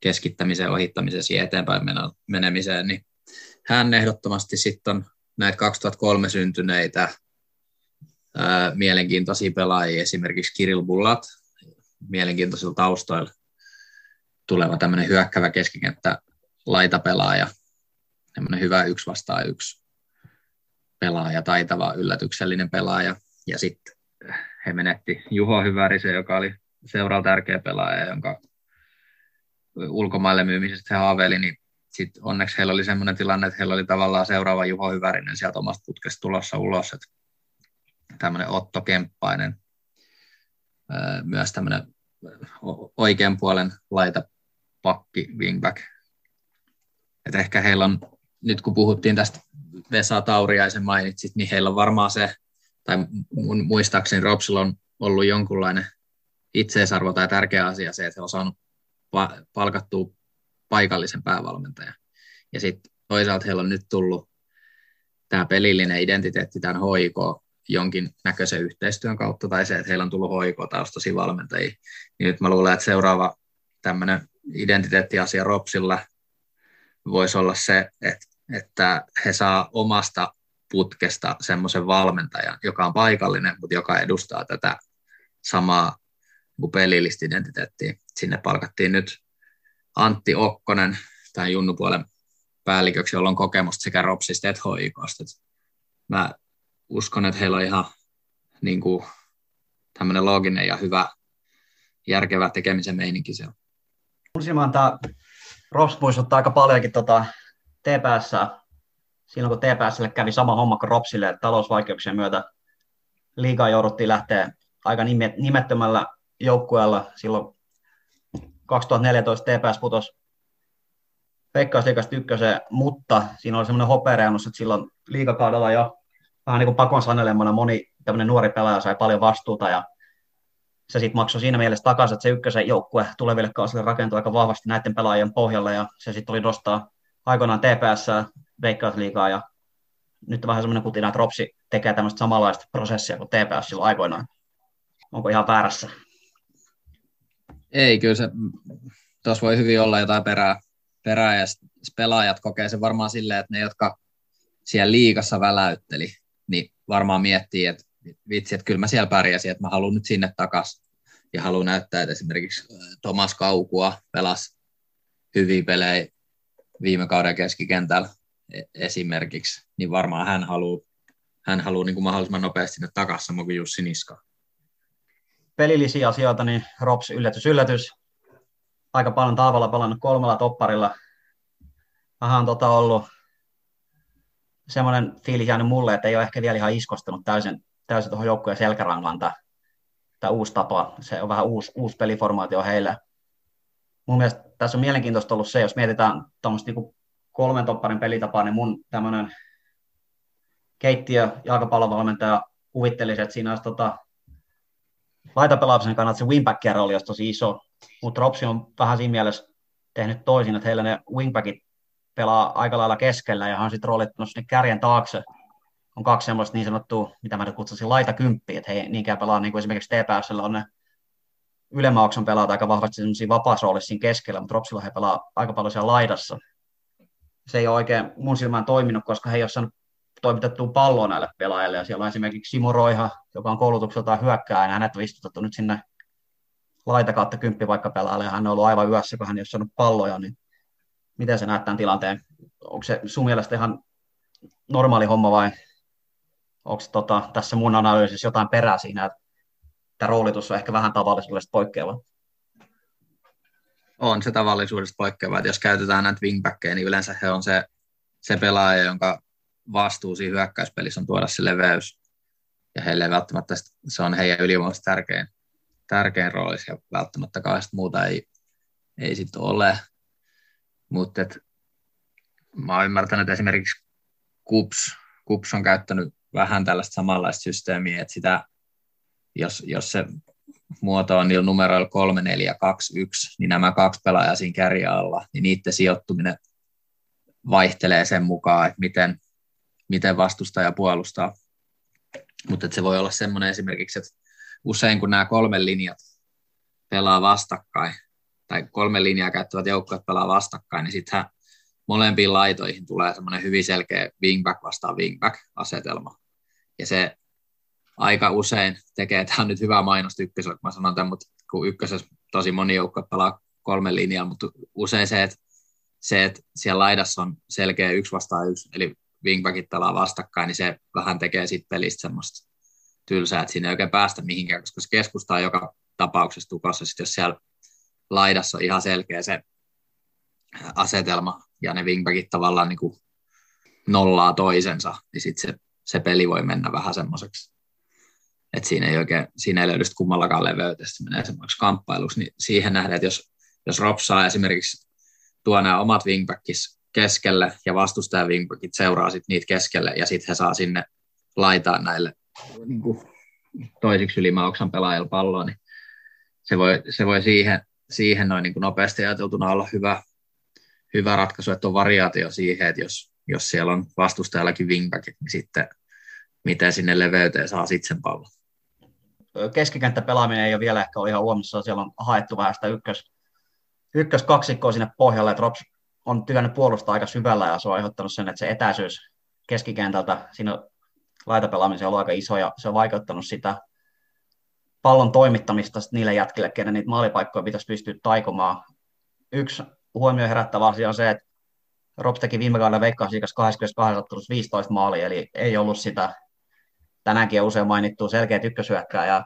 keskittämiseen, ohittamiseen, siihen eteenpäin menemiseen, niin hän ehdottomasti sitten on näitä 2003 syntyneitä ää, mielenkiintoisia pelaajia, esimerkiksi Kirill Bullat, mielenkiintoisilla taustoilla tuleva tämmöinen hyökkävä keskikenttä laitapelaaja, tämmöinen hyvä yksi vastaan yksi pelaaja, taitava, yllätyksellinen pelaaja. Ja sitten he menetti Juho Hyvärisen, joka oli seuraava tärkeä pelaaja, jonka ulkomaille myymisestä he haaveili, niin sitten onneksi heillä oli sellainen tilanne, että heillä oli tavallaan seuraava Juho Hyvärinen sieltä omasta putkesta tulossa ulos, että tämmöinen Otto Kemppainen, myös tämmöinen oikean puolen laita pakki, wingback. Et ehkä heillä on, nyt kun puhuttiin tästä Vesa Tauriaisen mainitsit, niin heillä on varmaan se, tai mun muistaakseni Ropsilla on ollut jonkunlainen itseisarvo tai tärkeä asia se, että he on saanut palkattua paikallisen päävalmentajan. Ja sitten toisaalta heillä on nyt tullut tämä pelillinen identiteetti tämän hoiko jonkin näköisen yhteistyön kautta tai se, että heillä on tullut hoiko taustaisia valmentajia. Niin nyt mä luulen, että seuraava tämmöinen identiteettiasia Ropsilla voisi olla se, että, että he saa omasta putkesta semmoisen valmentajan, joka on paikallinen, mutta joka edustaa tätä samaa pelillistä identiteettiä. Sinne palkattiin nyt Antti Okkonen tähän junnupuolen päälliköksi, jolla on kokemusta sekä Ropsista että hoikosta. Mä uskon, että heillä on ihan niin kuin, tämmöinen looginen ja hyvä, järkevä tekemisen meininki siellä. Tämä Rops muistuttaa aika paljonkin tota TPS, silloin kun TPSlle kävi sama homma kuin Ropsille, että talousvaikeuksien myötä liigaa jouduttiin lähteä aika nimettömällä joukkueella. Silloin 2014 TPS putosi Veikkausliikasta ykköseen, mutta siinä oli semmoinen hopeareannus, että silloin liikakaudella jo vähän niin kuin pakon sanelemana moni tämmöinen nuori pelaaja sai paljon vastuuta ja se sitten maksoi siinä mielessä takaisin, että se ykkösen joukkue tuleville kausille rakentui aika vahvasti näiden pelaajien pohjalle ja se sitten oli nostaa aikoinaan TPS, Veikkausliigaa ja nyt vähän semmoinen kutina, että Ropsi tekee tämmöistä samanlaista prosessia kuin TPS silloin aikoinaan. Onko ihan väärässä? Ei, kyllä se, tuossa voi hyvin olla jotain perää, perää ja pelaajat kokee sen varmaan silleen, että ne, jotka siellä liikassa väläytteli, niin varmaan miettii, että vitsi, että kyllä mä siellä pärjäsin, että mä haluan nyt sinne takaisin. Ja haluan näyttää, että esimerkiksi Tomas Kaukua pelasi hyviä pelejä viime kauden keskikentällä e- esimerkiksi, niin varmaan hän haluaa, hän haluaa niin kuin mahdollisimman nopeasti sinne takaisin, samoin kuin Jussi Niska. Pelillisiä asioita, niin Rops yllätys, yllätys. Aika paljon taavalla palannut kolmella topparilla. Vähän on tota ollut semmoinen fiilis jäänyt mulle, että ei ole ehkä vielä ihan iskostunut täysin, täysin tuohon joukkueen selkärangaan tämä, uusi tapa. Se on vähän uusi, uusi peliformaatio heille. Mun mielestä tässä on mielenkiintoista ollut se, jos mietitään tuommoista niin kolmen topparin pelitapaa, niin mun tämmöinen keittiö jalkapallovalmentaja kuvittelisi, että siinä olisi tota, laitapelaamisen kannalta se wingbackien rooli olisi tosi iso, mutta Ropsi on vähän siinä mielessä tehnyt toisin, että heillä ne wingbackit pelaa aika lailla keskellä ja on sitten roolittanut sinne kärjen taakse. On kaksi semmoista niin sanottua, mitä mä nyt kutsuisin laitakymppiä, että he niinkään pelaa niin kuin esimerkiksi TPSllä on ne ylemmäokson pelaat aika vahvasti semmoisia vapaasroolissa siinä keskellä, mutta Ropsilla he pelaa aika paljon siellä laidassa. Se ei ole oikein mun silmään toiminut, koska he ei ole saanut toimitettua palloa näille pelaajille. Ja siellä on esimerkiksi Simo Roiha, joka on koulutukseltaan hyökkää, ja hänet on istutettu nyt sinne laita kautta kymppi vaikka pelaajalle, ja hän on ollut aivan yössä, kun hän ei ole saanut palloja, niin miten se näet tämän tilanteen? Onko se sun mielestä ihan normaali homma vai onko tota, tässä mun analyysissä jotain perää siinä, että roolitus on ehkä vähän tavallisuudesta poikkeava? On se tavallisuudesta poikkeava, että jos käytetään näitä wingbackkejä, niin yleensä he on se, se pelaaja, jonka vastuu siinä hyökkäyspelissä on tuoda se leveys. Ja heille ei välttämättä se on heidän ylivoimaisesti tärkein, tärkein rooli, ja välttämättä kauheasti muuta ei, ei sitten ole. Mutta mä oon ymmärtänyt, että esimerkiksi Kups, Kups on käyttänyt vähän tällaista samanlaista systeemiä, että sitä, jos, jos se muoto on niillä numeroilla 3, 4, 2, 1, niin nämä kaksi pelaajaa siinä kärjä alla, niin niiden sijoittuminen vaihtelee sen mukaan, että miten, miten vastustaja puolustaa. Mutta se voi olla semmoinen esimerkiksi, että usein kun nämä kolme linjat pelaa vastakkain, tai kolme linjaa käyttävät joukkueet pelaa vastakkain, niin sittenhän molempiin laitoihin tulee semmoinen hyvin selkeä wingback vastaan wingback-asetelma. Ja se aika usein tekee, tämä on nyt hyvä mainos ykkösellä, kun mä sanon tämän, mutta kun ykkösessä tosi moni joukko pelaa kolme linjaa, mutta usein se, että, se, että siellä laidassa on selkeä yksi vastaan yksi, eli wingbackit pelaa vastakkain, niin se vähän tekee siitä pelistä semmoista tylsää, että siinä ei oikein päästä mihinkään, koska se keskusta on joka tapauksessa tukossa, sitten jos siellä laidassa on ihan selkeä se asetelma, ja ne wingbackit tavallaan niin kuin nollaa toisensa, niin sitten se, se peli voi mennä vähän semmoiseksi, että siinä ei oikein, siinä ei löydy kummallakaan leveyttä, se menee semmoiseksi kamppailuksi, niin siihen nähdään, että jos, jos Rob saa esimerkiksi tuo nämä omat wingbackis keskelle ja vastustaja wingbackit seuraa sit niitä keskelle ja sitten he saa sinne laitaa näille niin kuin toisiksi ylimauksan pelaajilla palloa, niin se voi, se voi siihen, siihen noin niin kuin nopeasti ajateltuna olla hyvä, hyvä ratkaisu, että on variaatio siihen, että jos, jos siellä on vastustajallakin wingbackit, niin sitten miten sinne leveyteen saa sitten sen pallon. pelaaminen ei ole vielä ehkä ihan huomissa, siellä on haettu vähän sitä ykkös, ykköskaksikkoa sinne pohjalle, että Rops on tykännyt puolustaa aika syvällä ja se on aiheuttanut sen, että se etäisyys keskikentältä siinä laitapelaamiseen on ollut aika iso ja se on vaikeuttanut sitä pallon toimittamista niille jätkille, kenen niitä maalipaikkoja pitäisi pystyä taikomaan. Yksi huomio herättävä asia on se, että Rops teki viime kaudella veikkausliikas 22 ottelussa 15 maalia, eli ei ollut sitä tänäänkin usein mainittua selkeät ykkösyökkää. Ja,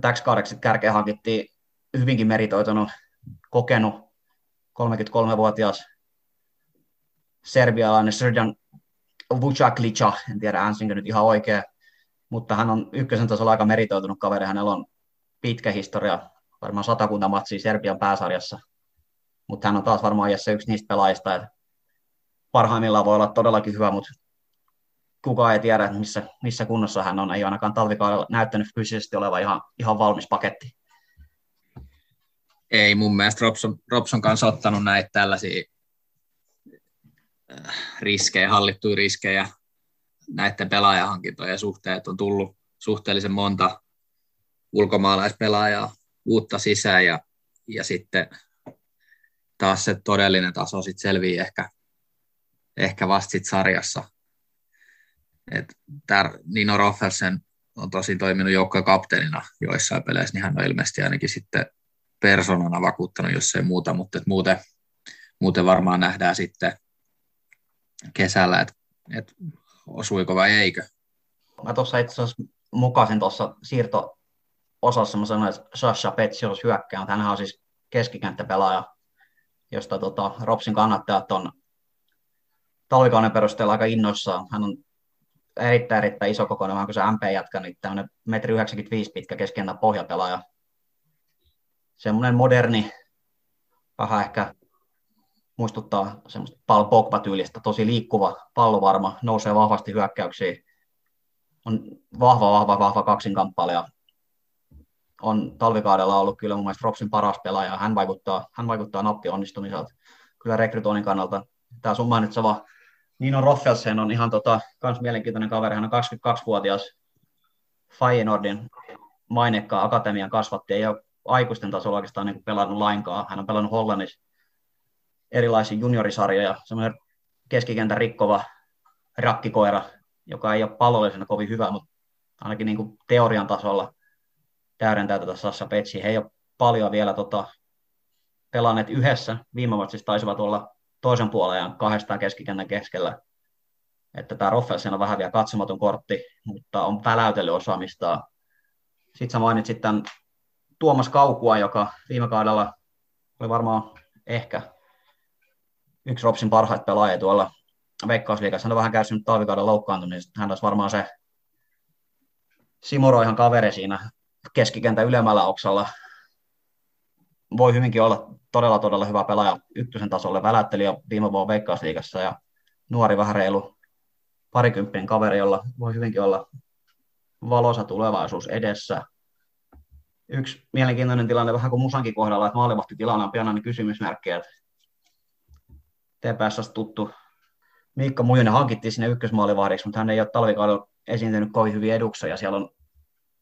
täksi kaudeksi kärkeen hankittiin hyvinkin meritoitunut, kokenut 33-vuotias serbialainen Srdan Vucaklica, en tiedä äänsinkö nyt ihan oikein, mutta hän on ykkösen tasolla aika meritoitunut kaveri, hänellä on pitkä historia, varmaan satakunta matsia Serbian pääsarjassa, mutta hän on taas varmaan iässä yksi niistä pelaajista, että parhaimmillaan voi olla todellakin hyvä, mutta kukaan ei tiedä, missä, missä kunnossa hän on. Ei ainakaan talvikaudella näyttänyt fyysisesti olevan ihan, ihan valmis paketti. Ei mun mielestä Robson, Robson kanssa ottanut näitä tällaisia äh, riskejä, hallittuja riskejä näiden pelaajahankintojen suhteet on tullut suhteellisen monta ulkomaalaispelaajaa uutta sisään ja, ja sitten taas se todellinen taso sit selvii ehkä, ehkä vasta sit sarjassa. Et tär, Nino Roffelsen on tosi toiminut joukkojen kapteenina joissain peleissä, niin hän on ilmeisesti ainakin sitten persoonana vakuuttanut, jos ei muuta, mutta muuten, muuten varmaan nähdään sitten kesällä, että et osuiko vai eikö. Mä tuossa itse asiassa mukasin tuossa siirto-osassa, mä sanoin, että Sasha Petsios hyökkää, mutta hän on siis keskikenttäpelaaja, josta tota, Ropsin kannattajat on talvikauden perusteella aika innoissaan. Hän on erittäin, erittäin iso kokoinen, vähän kuin se MP jatka, niin tämmöinen metri 95 pitkä keskennä pohjapelaaja. Semmoinen moderni, vähän ehkä muistuttaa semmoista Paul Pogba-tyylistä, tosi liikkuva, pallovarma, nousee vahvasti hyökkäyksiin, on vahva, vahva, vahva kaksinkamppailija. On talvikaudella ollut kyllä mun mielestä Ropsin paras pelaaja, hän vaikuttaa, hän vaikuttaa nappi onnistumiselta. Kyllä rekrytoinnin kannalta. Tämä sun mainitseva Nino Roffelsen on ihan tota, kans mielenkiintoinen kaveri, hän on 22-vuotias Feyenoordin mainekka akatemian kasvatti, ei ole aikuisten tasolla oikeastaan niin pelannut lainkaan. Hän on pelannut Hollannissa erilaisia juniorisarjoja, semmoinen keskikentän rikkova rakkikoira, joka ei ole pallollisena kovin hyvä, mutta ainakin niin kuin teorian tasolla täydentää tätä Sassa Petsi. He ei ole paljon vielä tota, pelanneet yhdessä. Viime siis taisivat olla toisen puolen ja kahdestaan keskikentän keskellä. Että tämä Roffelsen on vähän vielä katsomaton kortti, mutta on väläytellyt osaamista. Sitten sä mainitsit tämän Tuomas Kaukua, joka viime kaudella oli varmaan ehkä yksi Ropsin parhaita pelaajia tuolla Veikkausliikassa. Hän on vähän kärsinyt talvikauden loukkaantumisesta. Hän olisi varmaan se Simoroihan kaveri siinä keskikentän ylemmällä oksalla. Voi hyvinkin olla todella, todella hyvä pelaaja ykkösen tasolle. Välätteli jo viime vuonna Veikkausliikassa ja nuori vähän reilu parikymppinen kaveri, jolla voi hyvinkin olla valoisa tulevaisuus edessä. Yksi mielenkiintoinen tilanne, vähän kuin Musankin kohdalla, että maalivahtitilanne on pian kysymysmerkki, että TPS tuttu Miikka Mujunen hankittiin sinne ykkösmaalivahdiksi, mutta hän ei ole talvikaudella esiintynyt kovin hyvin eduksessa ja siellä on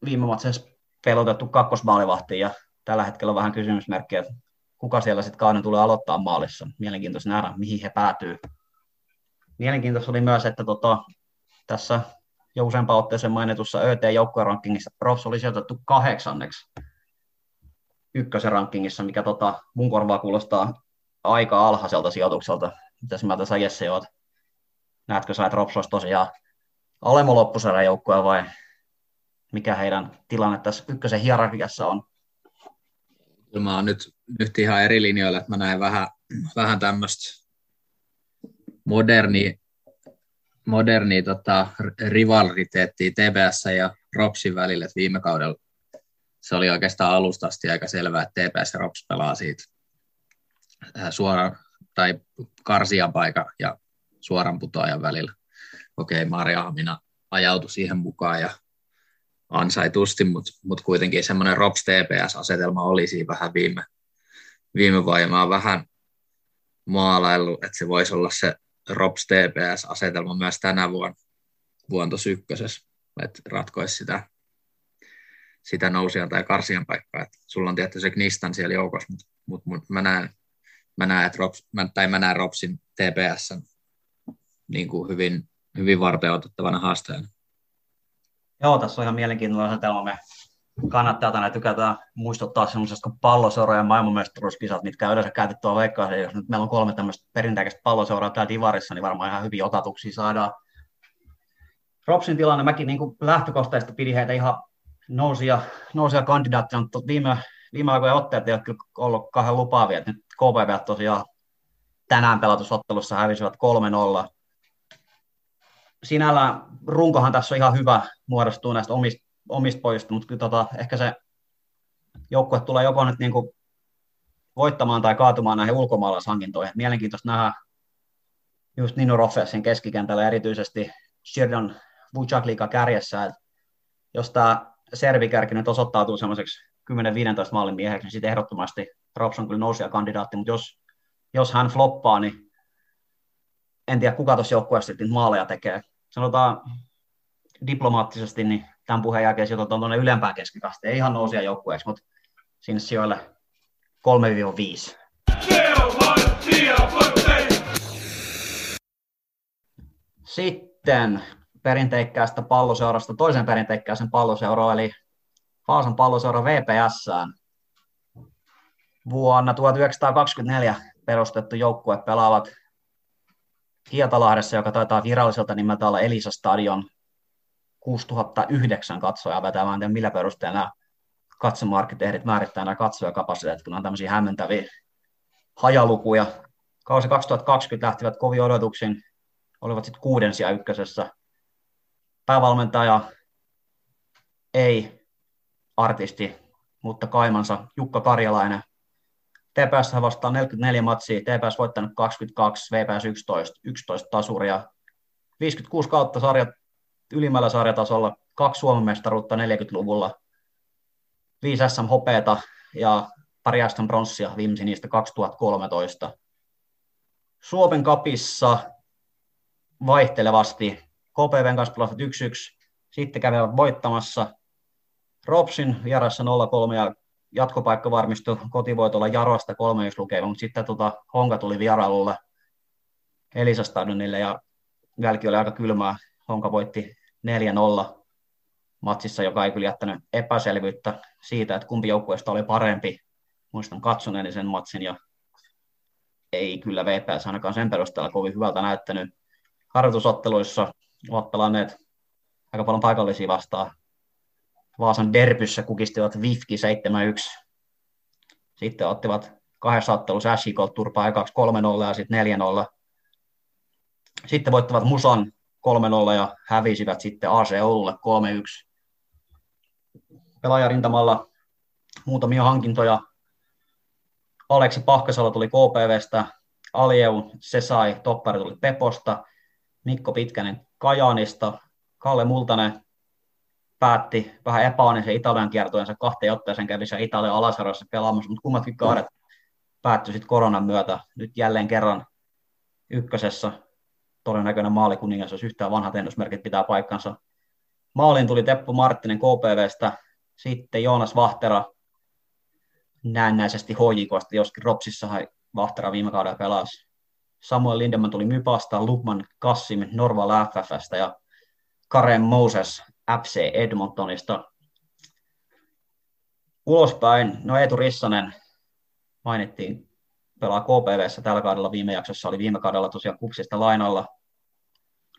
viime matseissa pelotettu kakkosmaalivahtiin ja tällä hetkellä on vähän kysymysmerkki, että kuka siellä sitten kauden tulee aloittaa maalissa. Mielenkiintoista nähdä, mihin he päätyy. Mielenkiintoista oli myös, että tota, tässä jo useampaan otteeseen mainitussa ÖT-joukkueen rankingissa Profs oli sijoitettu kahdeksanneksi ykkösen rankingissa, mikä tota, mun korvaa kuulostaa aika alhaiselta sijoitukselta. Mitäs mieltä sä Jesse oot? Näetkö sä, että Rops olisi tosiaan alemo loppusarjan vai mikä heidän tilanne tässä ykkösen hierarkiassa on? Mä oon nyt, nyt ihan eri linjoilla, että mä näen vähän, vähän tämmöistä moderni, moderni tota, rivalriteettia TPS ja Ropsin välillä, että viime kaudella se oli oikeastaan alusta asti aika selvää, että TPS ja Rops pelaa siitä äh, suoraan tai karsian paikka ja suoran putoajan välillä. Okei, Maria Hamina ajautui siihen mukaan ja ansaitusti, mutta mut kuitenkin semmoinen Rops TPS-asetelma oli siinä vähän viime, viime vuonna. Mä vähän maalaillut, että se voisi olla se Rops TPS-asetelma myös tänä vuonna, tuossa ykkösessä, että ratkoisi sitä, sitä nousijan tai karsian paikkaa. Et sulla on tietty se Knistan siellä joukossa, mutta mut, mut mä näen, mä näen, että Rops, mä, tai mä näen Ropsin TPSn niin kuin hyvin, hyvin varteutettavana haasteena. Joo, tässä on ihan mielenkiintoinen asetelma. Me kannattaa tänne tykätään muistuttaa semmoisesta kuin palloseurojen ja maailmanmestaruuskisat, mitkä yleensä käytettyä veikkaa. Jos nyt meillä on kolme tämmöistä perinteistä palloseuraa täällä Divarissa, niin varmaan ihan hyviä otatuksia saadaan. Ropsin tilanne, mäkin niin lähtökohtaisesti pidin heitä ihan nousia, nousia kandidaattina, mutta viime, viime aikojen otteet ei ole kyllä ollut kahden lupaavia. Nyt KPV tosiaan tänään pelatusottelussa hävisivät 3-0 sinällään runkohan tässä on ihan hyvä muodostuu näistä omista, omista pojista, mutta kyllä tota, ehkä se joukkue tulee joko nyt niin kuin voittamaan tai kaatumaan näihin ulkomaalaishankintoihin. Mielenkiintoista nähdä just Nino Roffesin keskikentällä erityisesti Sheridan Vucak kärjessä, että jos tämä servikärki nyt osoittautuu semmoiseksi 10-15 maalin mieheksi, niin sitten ehdottomasti Rops on kyllä nousia kandidaatti, mutta jos, jos hän floppaa, niin en tiedä kuka tuossa joukkueessa sitten maaleja tekee sanotaan diplomaattisesti, niin tämän puheen jälkeen sijoitetaan tuonne ylempään keskikasteen. Ei ihan nousia joukkueeksi, mutta sinne sijoille 3-5. Sitten perinteikkäästä palloseurasta toisen perinteikkäisen palloseuraan, eli Vaasan palloseura VPS. Vuonna 1924 perustettu joukkue pelaavat Hietalahdessa, joka taitaa viralliselta nimeltä olla Elisa Stadion, 6009 katsojaa vetää. En tiedä, millä perusteella katsomarkkitehdit määrittää nämä katsojakapasiteetit, kun on tämmöisiä hämmentäviä hajalukuja. Kausi 2020 lähtivät kovin odotuksin, olivat sitten kuudensia ykkösessä. Päävalmentaja ei artisti, mutta kaimansa Jukka Karjalainen – TPS vastaan 44 matsia, TPS voittanut 22, VPS 11, 11 tasuria. 56 kautta sarjat ylimmällä sarjatasolla, kaksi Suomen mestaruutta 40-luvulla, viisi SM hopeeta ja pari SM pronssia, viimeisin niistä 2013. Suomen kapissa vaihtelevasti KPVn kanssa pelasivat 1-1, sitten kävivät voittamassa Ropsin vieressä 0-3 ja jatkopaikka varmistui kotivoitolla Jarosta 3 lukema, mutta sitten tota, Honka tuli vierailulle Elisa Stadionille ja jälki oli aika kylmää. Honka voitti 4-0 matsissa, joka ei kyllä jättänyt epäselvyyttä siitä, että kumpi joukkueesta oli parempi. Muistan katsoneeni sen matsin ja ei kyllä VPS ainakaan sen perusteella kovin hyvältä näyttänyt. Harjoitusotteluissa ovat pelanneet aika paljon paikallisia vastaan Vaasan derbyssä kukistivat Vifki 7-1. Sitten ottivat kahdessa ottelussa SIK turpaa ekaksi 3-0 ja sitten 4-0. Sitten voittavat Musan 3-0 ja hävisivät sitten AC Oululle 3-1. Pelaajarintamalla muutamia hankintoja. Aleksi Pahkasalo tuli KPVstä, Alieu Sesai Toppari tuli Peposta, Mikko Pitkänen Kajaanista, Kalle Multanen päätti vähän epäonnisen Italian kiertueensa kahteen otteeseen kävi se Italian alasarjoissa pelaamassa, mutta kummatkin kaudet päättyi sitten koronan myötä. Nyt jälleen kerran ykkösessä todennäköinen maalikuningas, jos yhtään vanhat ennusmerkit pitää paikkansa. Maaliin tuli Teppo Marttinen KPVstä, sitten Joonas Vahtera näennäisesti HJKsta, joskin Ropsissa Vahtera viime kaudella pelasi. Samuel Lindemann tuli Mypasta, Lukman Kassim Norval FFstä ja Karen Moses FC Edmontonista. Ulospäin, no Eetu Rissanen mainittiin, pelaa KPVssä tällä kaudella viime jaksossa, oli viime kaudella tosiaan Kupsista lainalla.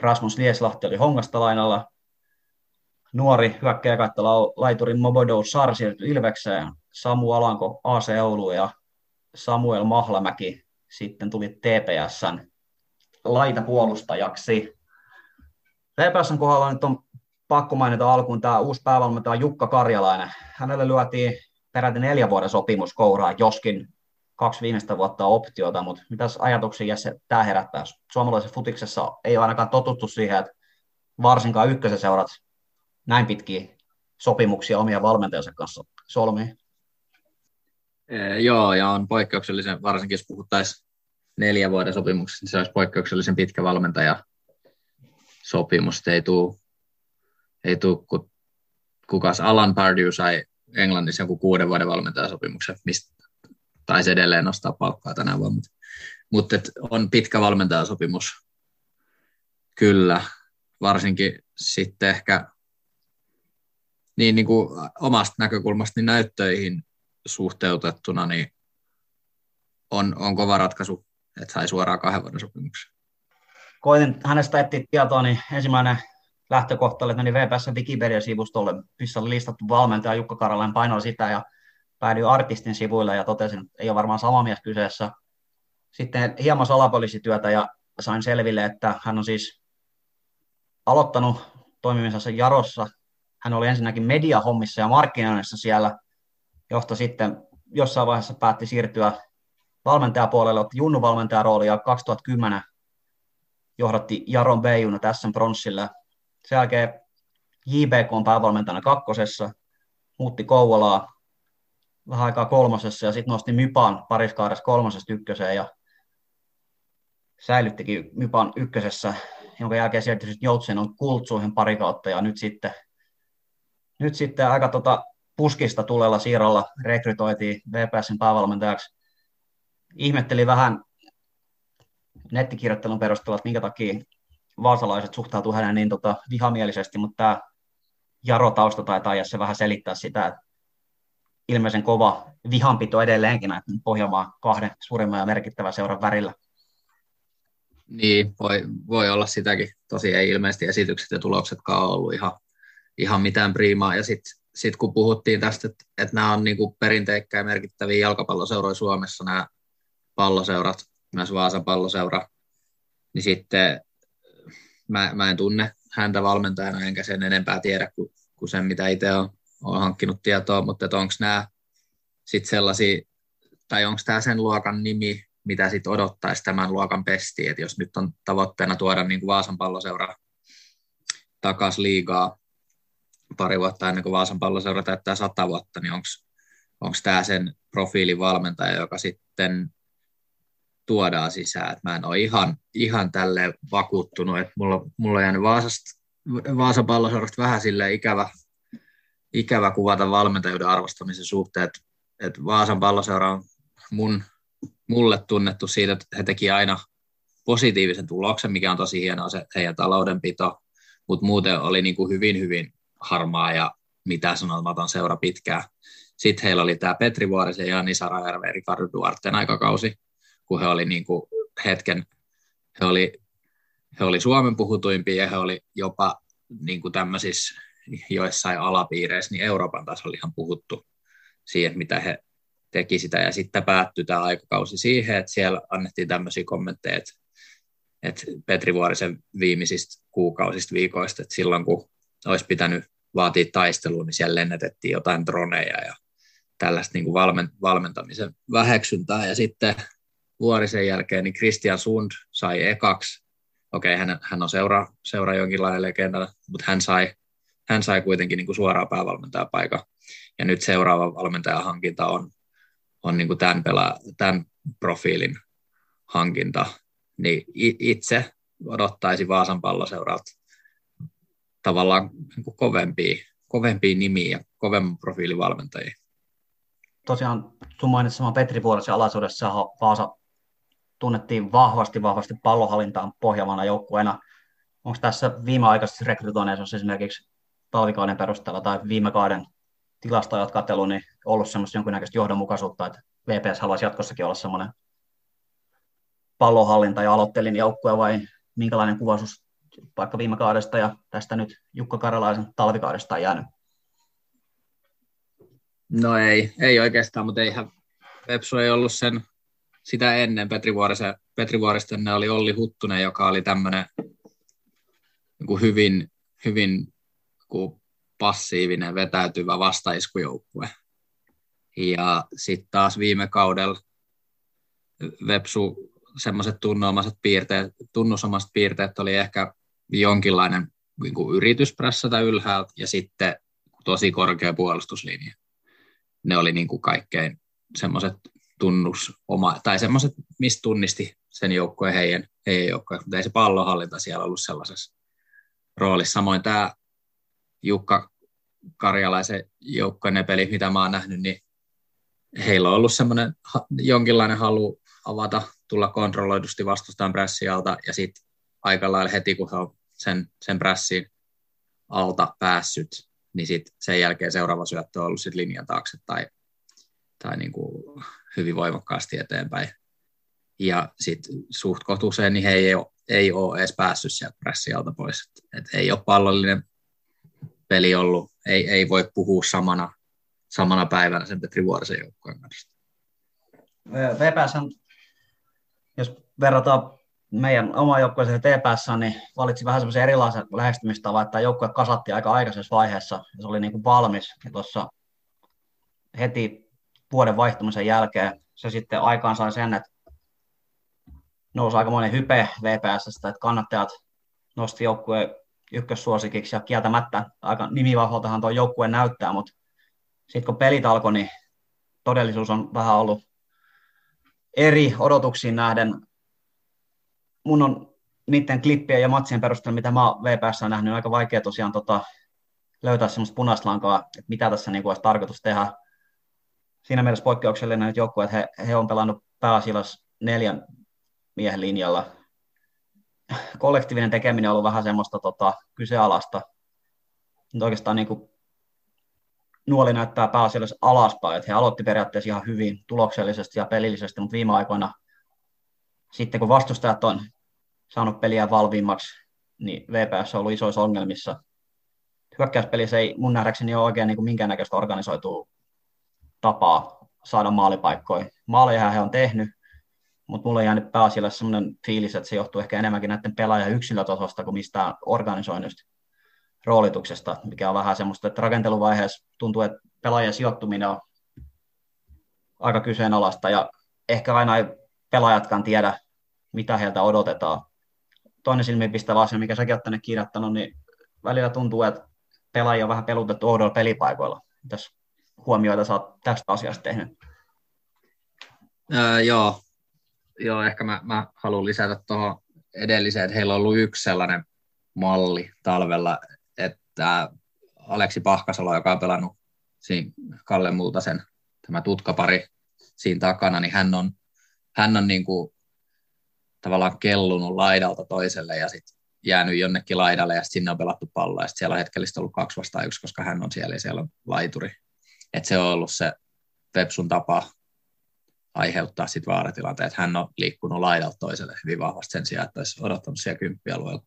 Rasmus Lieslahti oli Hongasta lainalla. Nuori hyökkäjäkäyttä laituri Mobodo Sar siirtyi Ilvekseen. Samu Alanko AC Oulu ja Samuel Mahlamäki sitten tuli TPSn laitapuolustajaksi. TPSn kohdalla nyt on pakko mainita alkuun tämä uusi päävalmentaja Jukka Karjalainen. Hänelle lyötiin peräti neljän vuoden sopimus kouraa, joskin kaksi viimeistä vuotta optiota, mutta mitäs ajatuksia Jesse tämä herättää? Suomalaisessa futiksessa ei ole ainakaan totuttu siihen, että varsinkaan ykkösen seurat näin pitkiä sopimuksia omia valmentajansa kanssa solmii. Ee, joo, ja on poikkeuksellisen, varsinkin jos puhuttaisiin neljän vuoden sopimuksesta, niin se olisi poikkeuksellisen pitkä valmentaja sopimus. Ei tule, ei tule kun kukas Alan Pardew sai Englannissa joku kuuden vuoden valmentajasopimuksen, mistä taisi edelleen nostaa palkkaa tänä vuonna, mutta, on pitkä valmentajasopimus. Kyllä, varsinkin sitten ehkä niin, niin kuin omasta näkökulmasta niin näyttöihin suhteutettuna niin on, on kova ratkaisu, että sai suoraan kahden vuoden sopimuksen. Koitin hänestä etsiä tietoa, niin ensimmäinen lähtökohta että meni VPS Wikipedia-sivustolle, missä oli listattu valmentaja Jukka Karalainen painoa sitä ja päädyin artistin sivuille ja totesin, että ei ole varmaan sama mies kyseessä. Sitten hieman salapoliisityötä ja sain selville, että hän on siis aloittanut toimimisensa Jarossa. Hän oli ensinnäkin mediahommissa ja markkinoinnissa siellä, josta sitten jossain vaiheessa päätti siirtyä valmentajapuolelle, otti Junnu valmentajarooli ja 2010 johdatti Jaron Beijuna tässä pronssille. Sen jälkeen JBK on päävalmentajana kakkosessa, muutti Kouvolaa vähän aikaa kolmosessa ja sitten nosti Mypan pariskaudessa kolmosesta ykköseen ja säilyttikin Mypan ykkösessä, jonka jälkeen sitten Joutsen on kultsuihin pari kautta ja nyt sitten, nyt sitten aika tota puskista tulella siirrolla rekrytoitiin VPSn päävalmentajaksi. Ihmetteli vähän nettikirjoittelun perusteella, että minkä takia vaasalaiset suhtautuu hänen niin tota, vihamielisesti, mutta tämä Jaro tausta taitaa se vähän selittää sitä, että ilmeisen kova vihanpito edelleenkin näiden Pohjanmaan kahden suurimman ja merkittävän seuran värillä. Niin, voi, voi olla sitäkin. Tosi ei ilmeisesti esitykset ja tuloksetkaan ollut ihan, ihan mitään priimaa. Ja sitten sit kun puhuttiin tästä, että, että nämä on niinku perinteikkäin merkittäviä jalkapalloseuroja Suomessa, nämä palloseurat, myös Vaasan palloseura, niin sitten mä, mä en tunne häntä valmentajana, enkä sen enempää tiedä kuin, kuin sen, mitä itse on olen hankkinut tietoa, mutta onko nämä sitten sellaisia, tai onko tämä sen luokan nimi, mitä sitten odottaisi tämän luokan pesti, että jos nyt on tavoitteena tuoda niin kuin Vaasan palloseura takaisin liigaa pari vuotta ennen kuin Vaasan palloseura täyttää sata vuotta, niin onko tämä sen profiilin valmentaja, joka sitten tuodaan sisään. Et mä en ole ihan, ihan tälle vakuuttunut, että mulla, mulla on jäänyt Vaasasta, Vaasan palloseurasta vähän sille ikävä ikävä kuvata valmentajuuden arvostamisen suhteen, että, että Vaasan palloseura on mun, mulle tunnettu siitä, että he teki aina positiivisen tuloksen, mikä on tosi hienoa se heidän taloudenpito, mutta muuten oli niin kuin hyvin, hyvin harmaa ja mitä sanomaton seura pitkään. Sitten heillä oli tämä Petri Vuorisen ja Jani Sarajärven Ricardo Duarten aikakausi, kun he oli niin kuin hetken, he oli, he oli Suomen puhutuimpia ja he oli jopa niin kuin tämmöisissä joissain alapiireissä, niin Euroopan tasolla ihan puhuttu siihen, mitä he teki sitä. Ja sitten päättyi tämä aikakausi siihen, että siellä annettiin tämmöisiä kommentteja, että, että Petri Vuorisen viimeisistä kuukausista, viikoista, että silloin kun olisi pitänyt vaatia taistelua, niin siellä lennätettiin jotain droneja ja tällaista niin kuin valmentamisen väheksyntää. Ja sitten Vuorisen jälkeen niin Christian Sund sai ekaksi okei, hän, hän on seura, seura jonkinlainen legenda, mutta hän sai, hän sai kuitenkin niin kuin suoraan päävalmentajapaikan. Ja nyt seuraava valmentajahankinta on, on niin kuin tämän, pela, tämän profiilin hankinta. Niin itse odottaisi Vaasan palloseuralta tavallaan niin kuin kovempia, kovempia nimiä ja kovemman profiilin valmentajia. Tosiaan sun mainitsema Petri Vuorosen alaisuudessa Vaasa tunnettiin vahvasti, vahvasti pallohallintaan pohjavana joukkueena. Onko tässä viimeaikaisessa rekrytoineissa esimerkiksi talvikauden perusteella tai viime kauden tilastoja katselu, niin ollut semmoista jonkinnäköistä johdonmukaisuutta, että VPS haluaisi jatkossakin olla semmoinen pallohallinta ja aloittelin joukkue vai minkälainen kuvaus vaikka viime kaudesta ja tästä nyt Jukka Karalaisen talvikaudesta on jäänyt? No ei, ei oikeastaan, mutta eihän Vepsu ei ollut sen sitä ennen Petri, Vuorisen, Petri Vuoristen oli Olli Huttunen, joka oli tämmöinen niin hyvin, hyvin niin passiivinen, vetäytyvä vastaiskujoukkue. Ja sitten taas viime kaudella Vepsu semmoiset tunnomaiset piirteet, tunnusomaiset piirteet oli ehkä jonkinlainen niin kuin yritys prässätä ylhäältä ja sitten tosi korkea puolustuslinja. Ne oli niin kuin kaikkein semmoiset tunnus oma, tai semmoiset, mistä tunnisti sen joukkueen heidän, heidän joukkueen, mutta ei se pallohallinta siellä ollut sellaisessa roolissa. Samoin tämä Jukka Karjalaisen joukkueen peli, mitä mä oon nähnyt, niin heillä on ollut semmoinen jonkinlainen halu avata, tulla kontrolloidusti vastustajan pressi alta, ja sitten aika lailla heti, kun he on sen, sen pressin alta päässyt, niin sitten sen jälkeen seuraava syöttö on ollut sit linjan taakse tai, tai niin kuin hyvin voimakkaasti eteenpäin. Ja sitten suht usein niin he ei ole, ei ole edes päässyt sieltä pressialta pois. Et ei ole pallollinen peli ollut, ei, ei voi puhua samana, samana päivänä sen Petri Vuorisen joukkojen kanssa. VPS, jos verrataan meidän oma joukkueeseen TPS, niin valitsi vähän semmoisen erilaisen lähestymistavan, että joukkue kasatti aika aikaisessa vaiheessa ja se oli niin kuin valmis. Ja tuossa heti vuoden vaihtumisen jälkeen se sitten aikaan sai sen, että nousi aikamoinen hype VPSstä, että kannattajat nosti joukkueen ykkössuosikiksi ja kieltämättä aika nimivahvaltahan tuo joukkue näyttää, mutta sitten kun pelit alkoi, niin todellisuus on vähän ollut eri odotuksiin nähden. Mun on niiden klippien ja matsien perusteella, mitä mä VPS on nähnyt, aika vaikea tosiaan tota, löytää semmoista punaista lankaa, että mitä tässä niin kuin olisi tarkoitus tehdä siinä mielessä poikkeuksellinen nyt joukkue, että he, he on pelannut pääasiassa neljän miehen linjalla. Kollektiivinen tekeminen on ollut vähän semmoista tota, kyseenalaista. Nyt oikeastaan niin kuin, nuoli näyttää pääasiassa alaspäin, että he aloitti periaatteessa ihan hyvin tuloksellisesti ja pelillisesti, mutta viime aikoina sitten kun vastustajat on saanut peliä valviimmaksi, niin VPS on ollut isoissa ongelmissa. Hyökkäyspelissä ei mun nähdäkseni ole oikein niin kuin minkäännäköistä organisoitua tapaa saada maalipaikkoja. Maaleja he on tehnyt, mutta mulla on jäänyt pääasialle sellainen fiilis, että se johtuu ehkä enemmänkin näiden pelaajan yksilötasosta kuin mistään organisoinnista roolituksesta, mikä on vähän semmoista, että rakenteluvaiheessa tuntuu, että pelaajan sijoittuminen on aika kyseenalaista ja ehkä aina ei pelaajatkaan tiedä, mitä heiltä odotetaan. Toinen silmiinpistävä asia, mikä säkin olet tänne kirjoittanut, niin välillä tuntuu, että pelaajia on vähän pelutettu oudolla pelipaikoilla. Mitäs huomioita sä oot tästä asiasta tehnyt? Öö, joo. joo, ehkä mä, mä haluan lisätä tuohon edelliseen, että heillä on ollut yksi sellainen malli talvella, että Aleksi Pahkasalo, joka on pelannut siinä Kalle Multasen tämä tutkapari siinä takana, niin hän on, hän on niin kuin tavallaan kellunut laidalta toiselle ja sitten jäänyt jonnekin laidalle ja sinne on pelattu palloa ja siellä on hetkellisesti ollut kaksi vastaan yksi, koska hän on siellä ja siellä on laituri että se on ollut se Pepsun tapa aiheuttaa sitten vaaratilanteet. Hän on liikkunut laidalta toiselle hyvin vahvasti sen sijaan, että olisi odottanut siellä kymppialueella.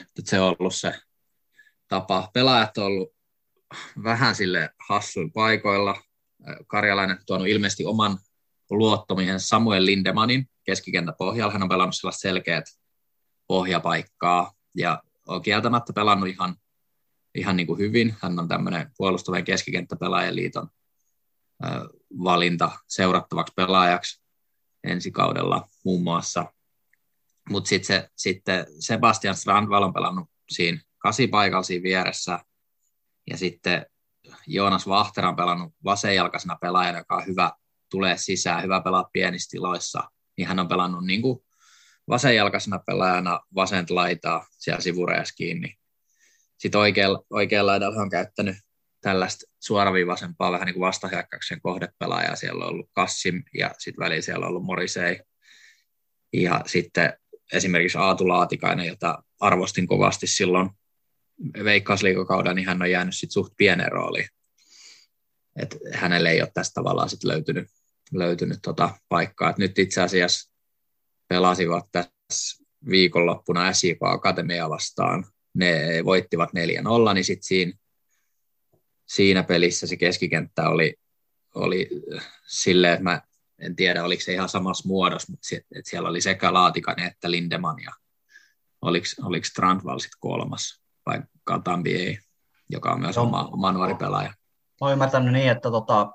Että se on ollut se tapa. Pelaajat on ollut vähän sille hassuin paikoilla. Karjalainen tuonut ilmeisesti oman luottomisen Samuel Lindemanin keskikentä pohjalla. Hän on pelannut sellaista selkeät pohjapaikkaa ja on kieltämättä pelannut ihan ihan niin kuin hyvin. Hän on tämmöinen puolustavan keskikenttäpelaajien liiton valinta seurattavaksi pelaajaksi ensi kaudella muun muassa. Mutta sitten se, sitten Sebastian Strandvall on pelannut siinä kasipaikalla siinä vieressä, ja sitten Joonas Vahter on pelannut vasenjalkaisena pelaajana, joka on hyvä tulee sisään, hyvä pelaa pienissä tiloissa, niin hän on pelannut niin kuin vasenjalkaisena pelaajana vasenta laitaa siellä sivureessa kiinni. Sitten oikealla, oikealla laidalla on käyttänyt tällaista suoraviivaisempaa vähän niin kuin vastahyökkäyksen kohdepelaajaa. Siellä on ollut Kassim ja sitten väliin siellä on ollut Morisei. Ja sitten esimerkiksi Aatu Laatikainen, jota arvostin kovasti silloin veikkausliikokauden, niin hän on jäänyt sitten suht pienen rooliin. Et hänelle ei ole tästä tavallaan sit löytynyt, löytynyt tota paikkaa. Et nyt itse asiassa pelasivat tässä viikonloppuna SIK Akatemia vastaan. Ne voittivat 4-0, niin sitten siinä, siinä pelissä se keskikenttä oli, oli silleen, että mä en tiedä, oliko se ihan samassa muodossa, mutta se, että siellä oli sekä Laatikainen että Lindeman ja oliko, oliko Strandvall sitten kolmas vai Katambi ei, joka on myös no, oma, oma nuori pelaaja. Mä oon ymmärtänyt niin, että tota,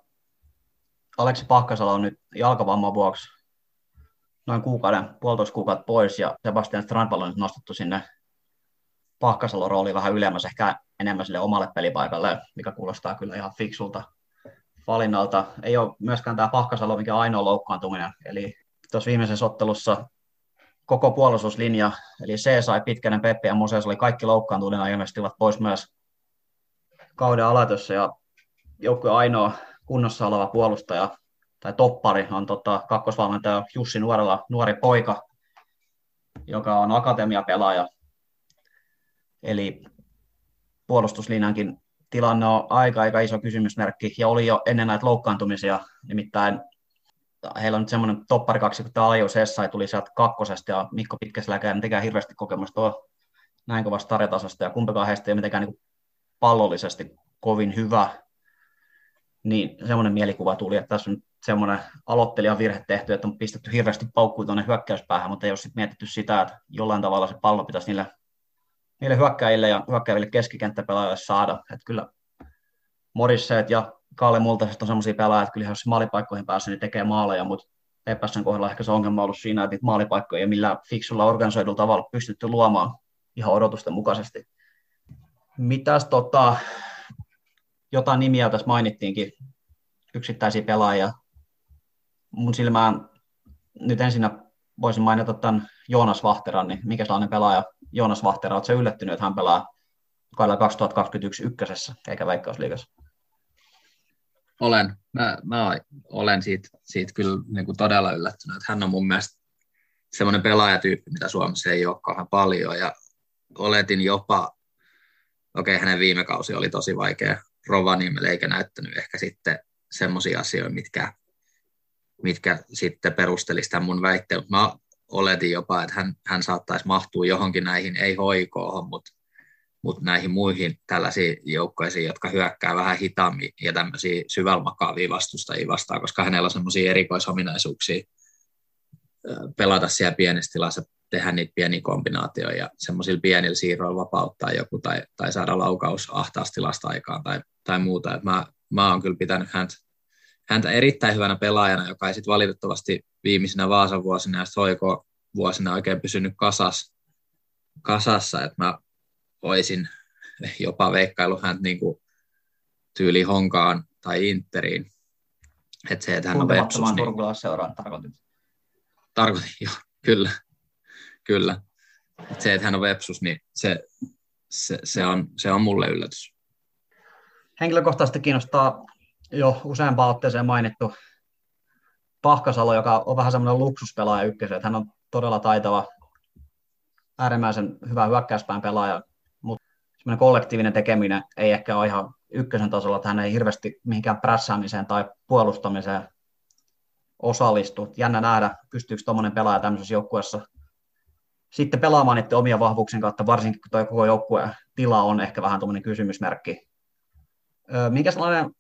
Aleksi Pahkasalo on nyt jalkavamman vuoksi noin kuukauden, puolitoista kuukautta pois ja Sebastian Strandvall on nyt nostettu sinne Pahkasalon rooli vähän ylemmäs, ehkä enemmän sille omalle pelipaikalle, mikä kuulostaa kyllä ihan fiksulta valinnalta. Ei ole myöskään tämä Pahkasalo mikä ainoa loukkaantuminen, eli tuossa viimeisessä ottelussa koko puolustuslinja, eli C sai Pitkänen, Peppi ja Moses oli kaikki loukkaantuneena ilmeisesti ovat pois myös kauden aloitussa ja joukkue ainoa kunnossa oleva puolustaja tai toppari on tota, kakkosvalmentaja Jussi Nuorella, nuori poika, joka on akatemiapelaaja. Eli puolustuslinjankin tilanne on aika, aika iso kysymysmerkki, ja oli jo ennen näitä loukkaantumisia, nimittäin heillä on nyt semmoinen toppari kaksi, kun tämä Aijus Essai tuli sieltä kakkosesta, ja Mikko Pitkäseläkään tekee hirveästi kokemusta tuo näin kovasta tarjatasosta, ja kumpikaan heistä ei ole mitenkään niin pallollisesti kovin hyvä, niin semmoinen mielikuva tuli, että tässä on semmoinen aloittelijan virhe tehty, että on pistetty hirveästi paukkuja tuonne hyökkäyspäähän, mutta ei ole sitten mietitty sitä, että jollain tavalla se pallo pitäisi niille, niille hyökkäjille ja hyökkäiville keskikenttäpelaajille saada. Että kyllä Morisseet ja Kalle Multaiset on semmoisia pelaajia, että kyllä jos maalipaikkoihin pääsee, niin tekee maaleja, mutta Epässän kohdalla ehkä se ongelma on ollut siinä, että niitä maalipaikkoja ei millään fiksulla organisoidulla tavalla pystytty luomaan ihan odotusten mukaisesti. Mitäs tota, jotain nimiä tässä mainittiinkin, yksittäisiä pelaajia. Mun silmään nyt ensinnä voisin mainita tämän Joonas Vahteran, niin mikä sellainen pelaaja Joonas Vahtera, oletko yllättynyt, että hän pelaa kaudella 2021 ykkösessä eikä Veikkausliigassa? Olen. Mä, mä olen siitä, siitä kyllä niin kuin todella yllättynyt. Hän on mun mielestä semmoinen pelaajatyyppi, mitä Suomessa ei ole kauhean paljon. Ja oletin jopa, okei, okay, hänen viime kausi oli tosi vaikea Rovaniemelle, eikä näyttänyt ehkä sitten semmoisia asioita, mitkä, mitkä sitten perustelisi tämän mun väitteen. Mä oletin jopa, että hän, hän saattaisi mahtua johonkin näihin, ei hoikoon, mutta mutta näihin muihin tällaisiin joukkoisiin, jotka hyökkää vähän hitaammin ja tämmöisiä syvällä makaavia vastustajia vastaan, koska hänellä on semmoisia erikoisominaisuuksia pelata siellä pienessä tilassa, tehdä niitä pieniä kombinaatioita ja semmoisilla pienillä siirroilla vapauttaa joku tai, tai saada laukaus ahtaasta tilasta aikaan tai, tai muuta. Et mä, mä oon kyllä pitänyt häntä, häntä erittäin hyvänä pelaajana, joka ei sitten valitettavasti viimeisinä Vaasan vuosina ja hoiko vuosina oikein pysynyt kasas, kasassa, että mä olisin jopa veikkailu hän niin kuin tyyli Honkaan tai Interiin. Että se, että hän on Vepsus. Niin... seuraan tarkoitit. Tarkoitin, joo, kyllä. Kyllä. Et se, että hän on Vepsus, niin se, se, se, on, se on mulle yllätys. Henkilökohtaisesti kiinnostaa jo useampaan otteeseen mainittu Pahkasalo, joka on vähän semmoinen luksuspelaaja ykkösen, että hän on todella taitava, äärimmäisen hyvä hyökkäyspään pelaaja, semmoinen kollektiivinen tekeminen ei ehkä ole ihan ykkösen tasolla, että hän ei hirveästi mihinkään prässäämiseen tai puolustamiseen osallistu. Jännä nähdä, pystyykö tuommoinen pelaaja tämmöisessä joukkueessa sitten pelaamaan niiden omia vahvuuksien kautta, varsinkin kun tuo koko joukkueen tila on ehkä vähän tuommoinen kysymysmerkki. Minkä sellainen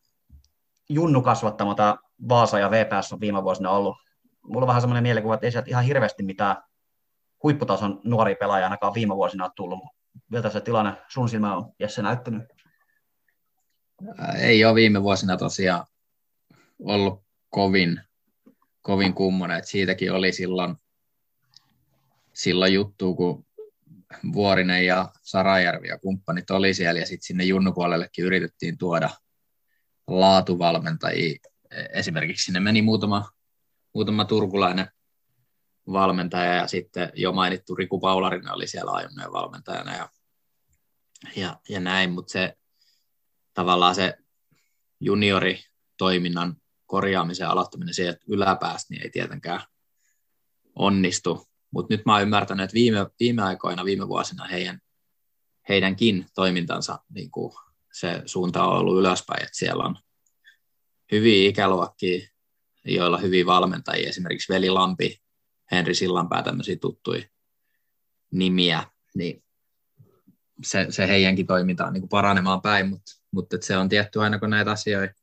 junnu kasvattama tämä Vaasa ja VPS on viime vuosina ollut? Mulla on vähän semmoinen mielikuva, että ei sieltä ihan hirveästi mitään huipputason nuoria pelaajia ainakaan viime vuosina ole tullut, miltä se tilanne sun silmä on Jesse näyttänyt? Ei ole viime vuosina tosiaan ollut kovin, kovin kummonen, siitäkin oli silloin, silloin juttu, kun Vuorinen ja Sarajärvi ja kumppanit oli siellä ja sitten sinne junnupuolellekin yritettiin tuoda laatuvalmentajia. Esimerkiksi sinne meni muutama, muutama turkulainen valmentaja ja sitten jo mainittu Riku Paularinen oli siellä aiemmin valmentajana ja, ja, ja näin, mutta se tavallaan se junioritoiminnan korjaamisen aloittaminen sieltä yläpäästä niin ei tietenkään onnistu, mutta nyt mä oon ymmärtänyt, että viime, viime aikoina, viime vuosina heidän, heidänkin toimintansa niin kuin se suunta on ollut ylöspäin, että siellä on hyviä ikäluokkia, joilla hyviä valmentajia, esimerkiksi Veli Lampi, Henri Sillanpää, tämmöisiä tuttuja nimiä, niin se, se heidänkin toiminta on niin kuin paranemaan päin, mutta, mutta se on tietty aina, kun näitä asioita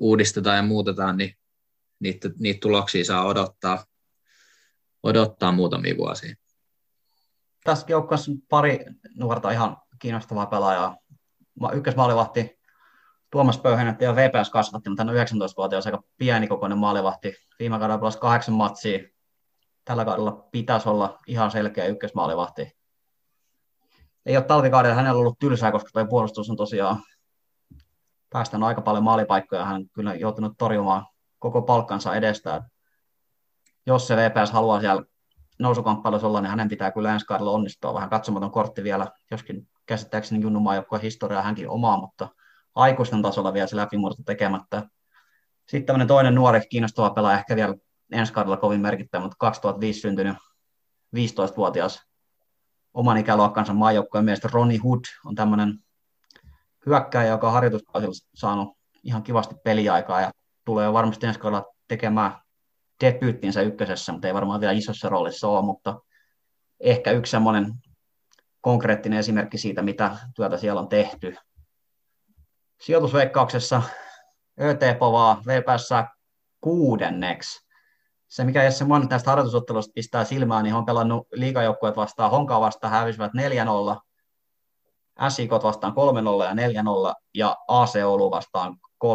uudistetaan ja muutetaan, niin niitä, niitä tuloksia saa odottaa, odottaa muutamia vuosia. Tässä joukkueessa pari nuorta ihan kiinnostavaa pelaajaa. Ykkösmaalivahti Tuomas Pöyhänettä ja VPS kasvatti, mutta hän on 19-vuotias aika pienikokoinen maalivahti. Viime kaudella pelasi kahdeksan matsia. Tällä kaudella pitäisi olla ihan selkeä ykkösmaalivahti. Ei ole talvikaudella hänellä ollut tylsää, koska tuo puolustus on tosiaan päästänyt aika paljon maalipaikkoja. Hän on kyllä joutunut torjumaan koko palkkansa edestä. Jos se VPS haluaa siellä nousukamppailussa olla, niin hänen pitää kyllä ensi kaudella onnistua. Vähän katsomaton kortti vielä, joskin käsittääkseni Junnu maajoukkojen historiaa hänkin omaa, mutta aikuisten tasolla vielä se läpimurto tekemättä. Sitten tämmöinen toinen nuori kiinnostava pelaaja, ehkä vielä ensi kaudella kovin merkittävä, mutta 2005 syntynyt 15-vuotias oman ikäluokkansa maajoukkojen mielestä Ronnie Hood on tämmöinen hyökkääjä, joka on harjoituskausilla saanut ihan kivasti peliaikaa ja tulee varmasti ensi kaudella tekemään debyyttinsä ykkösessä, mutta ei varmaan vielä isossa roolissa ole, mutta ehkä yksi semmoinen konkreettinen esimerkki siitä, mitä työtä siellä on tehty. Sijoitusveikkauksessa ÖT Povaa VPS kuudenneksi. Se, mikä Jesse Mon tästä harjoitusottelusta pistää silmään, niin on pelannut liigajoukkueet vastaan, Honkaa vastaan hävisivät 4-0, SIK vastaan 3-0 ja 4-0 ja AC Oulu vastaan 3-1.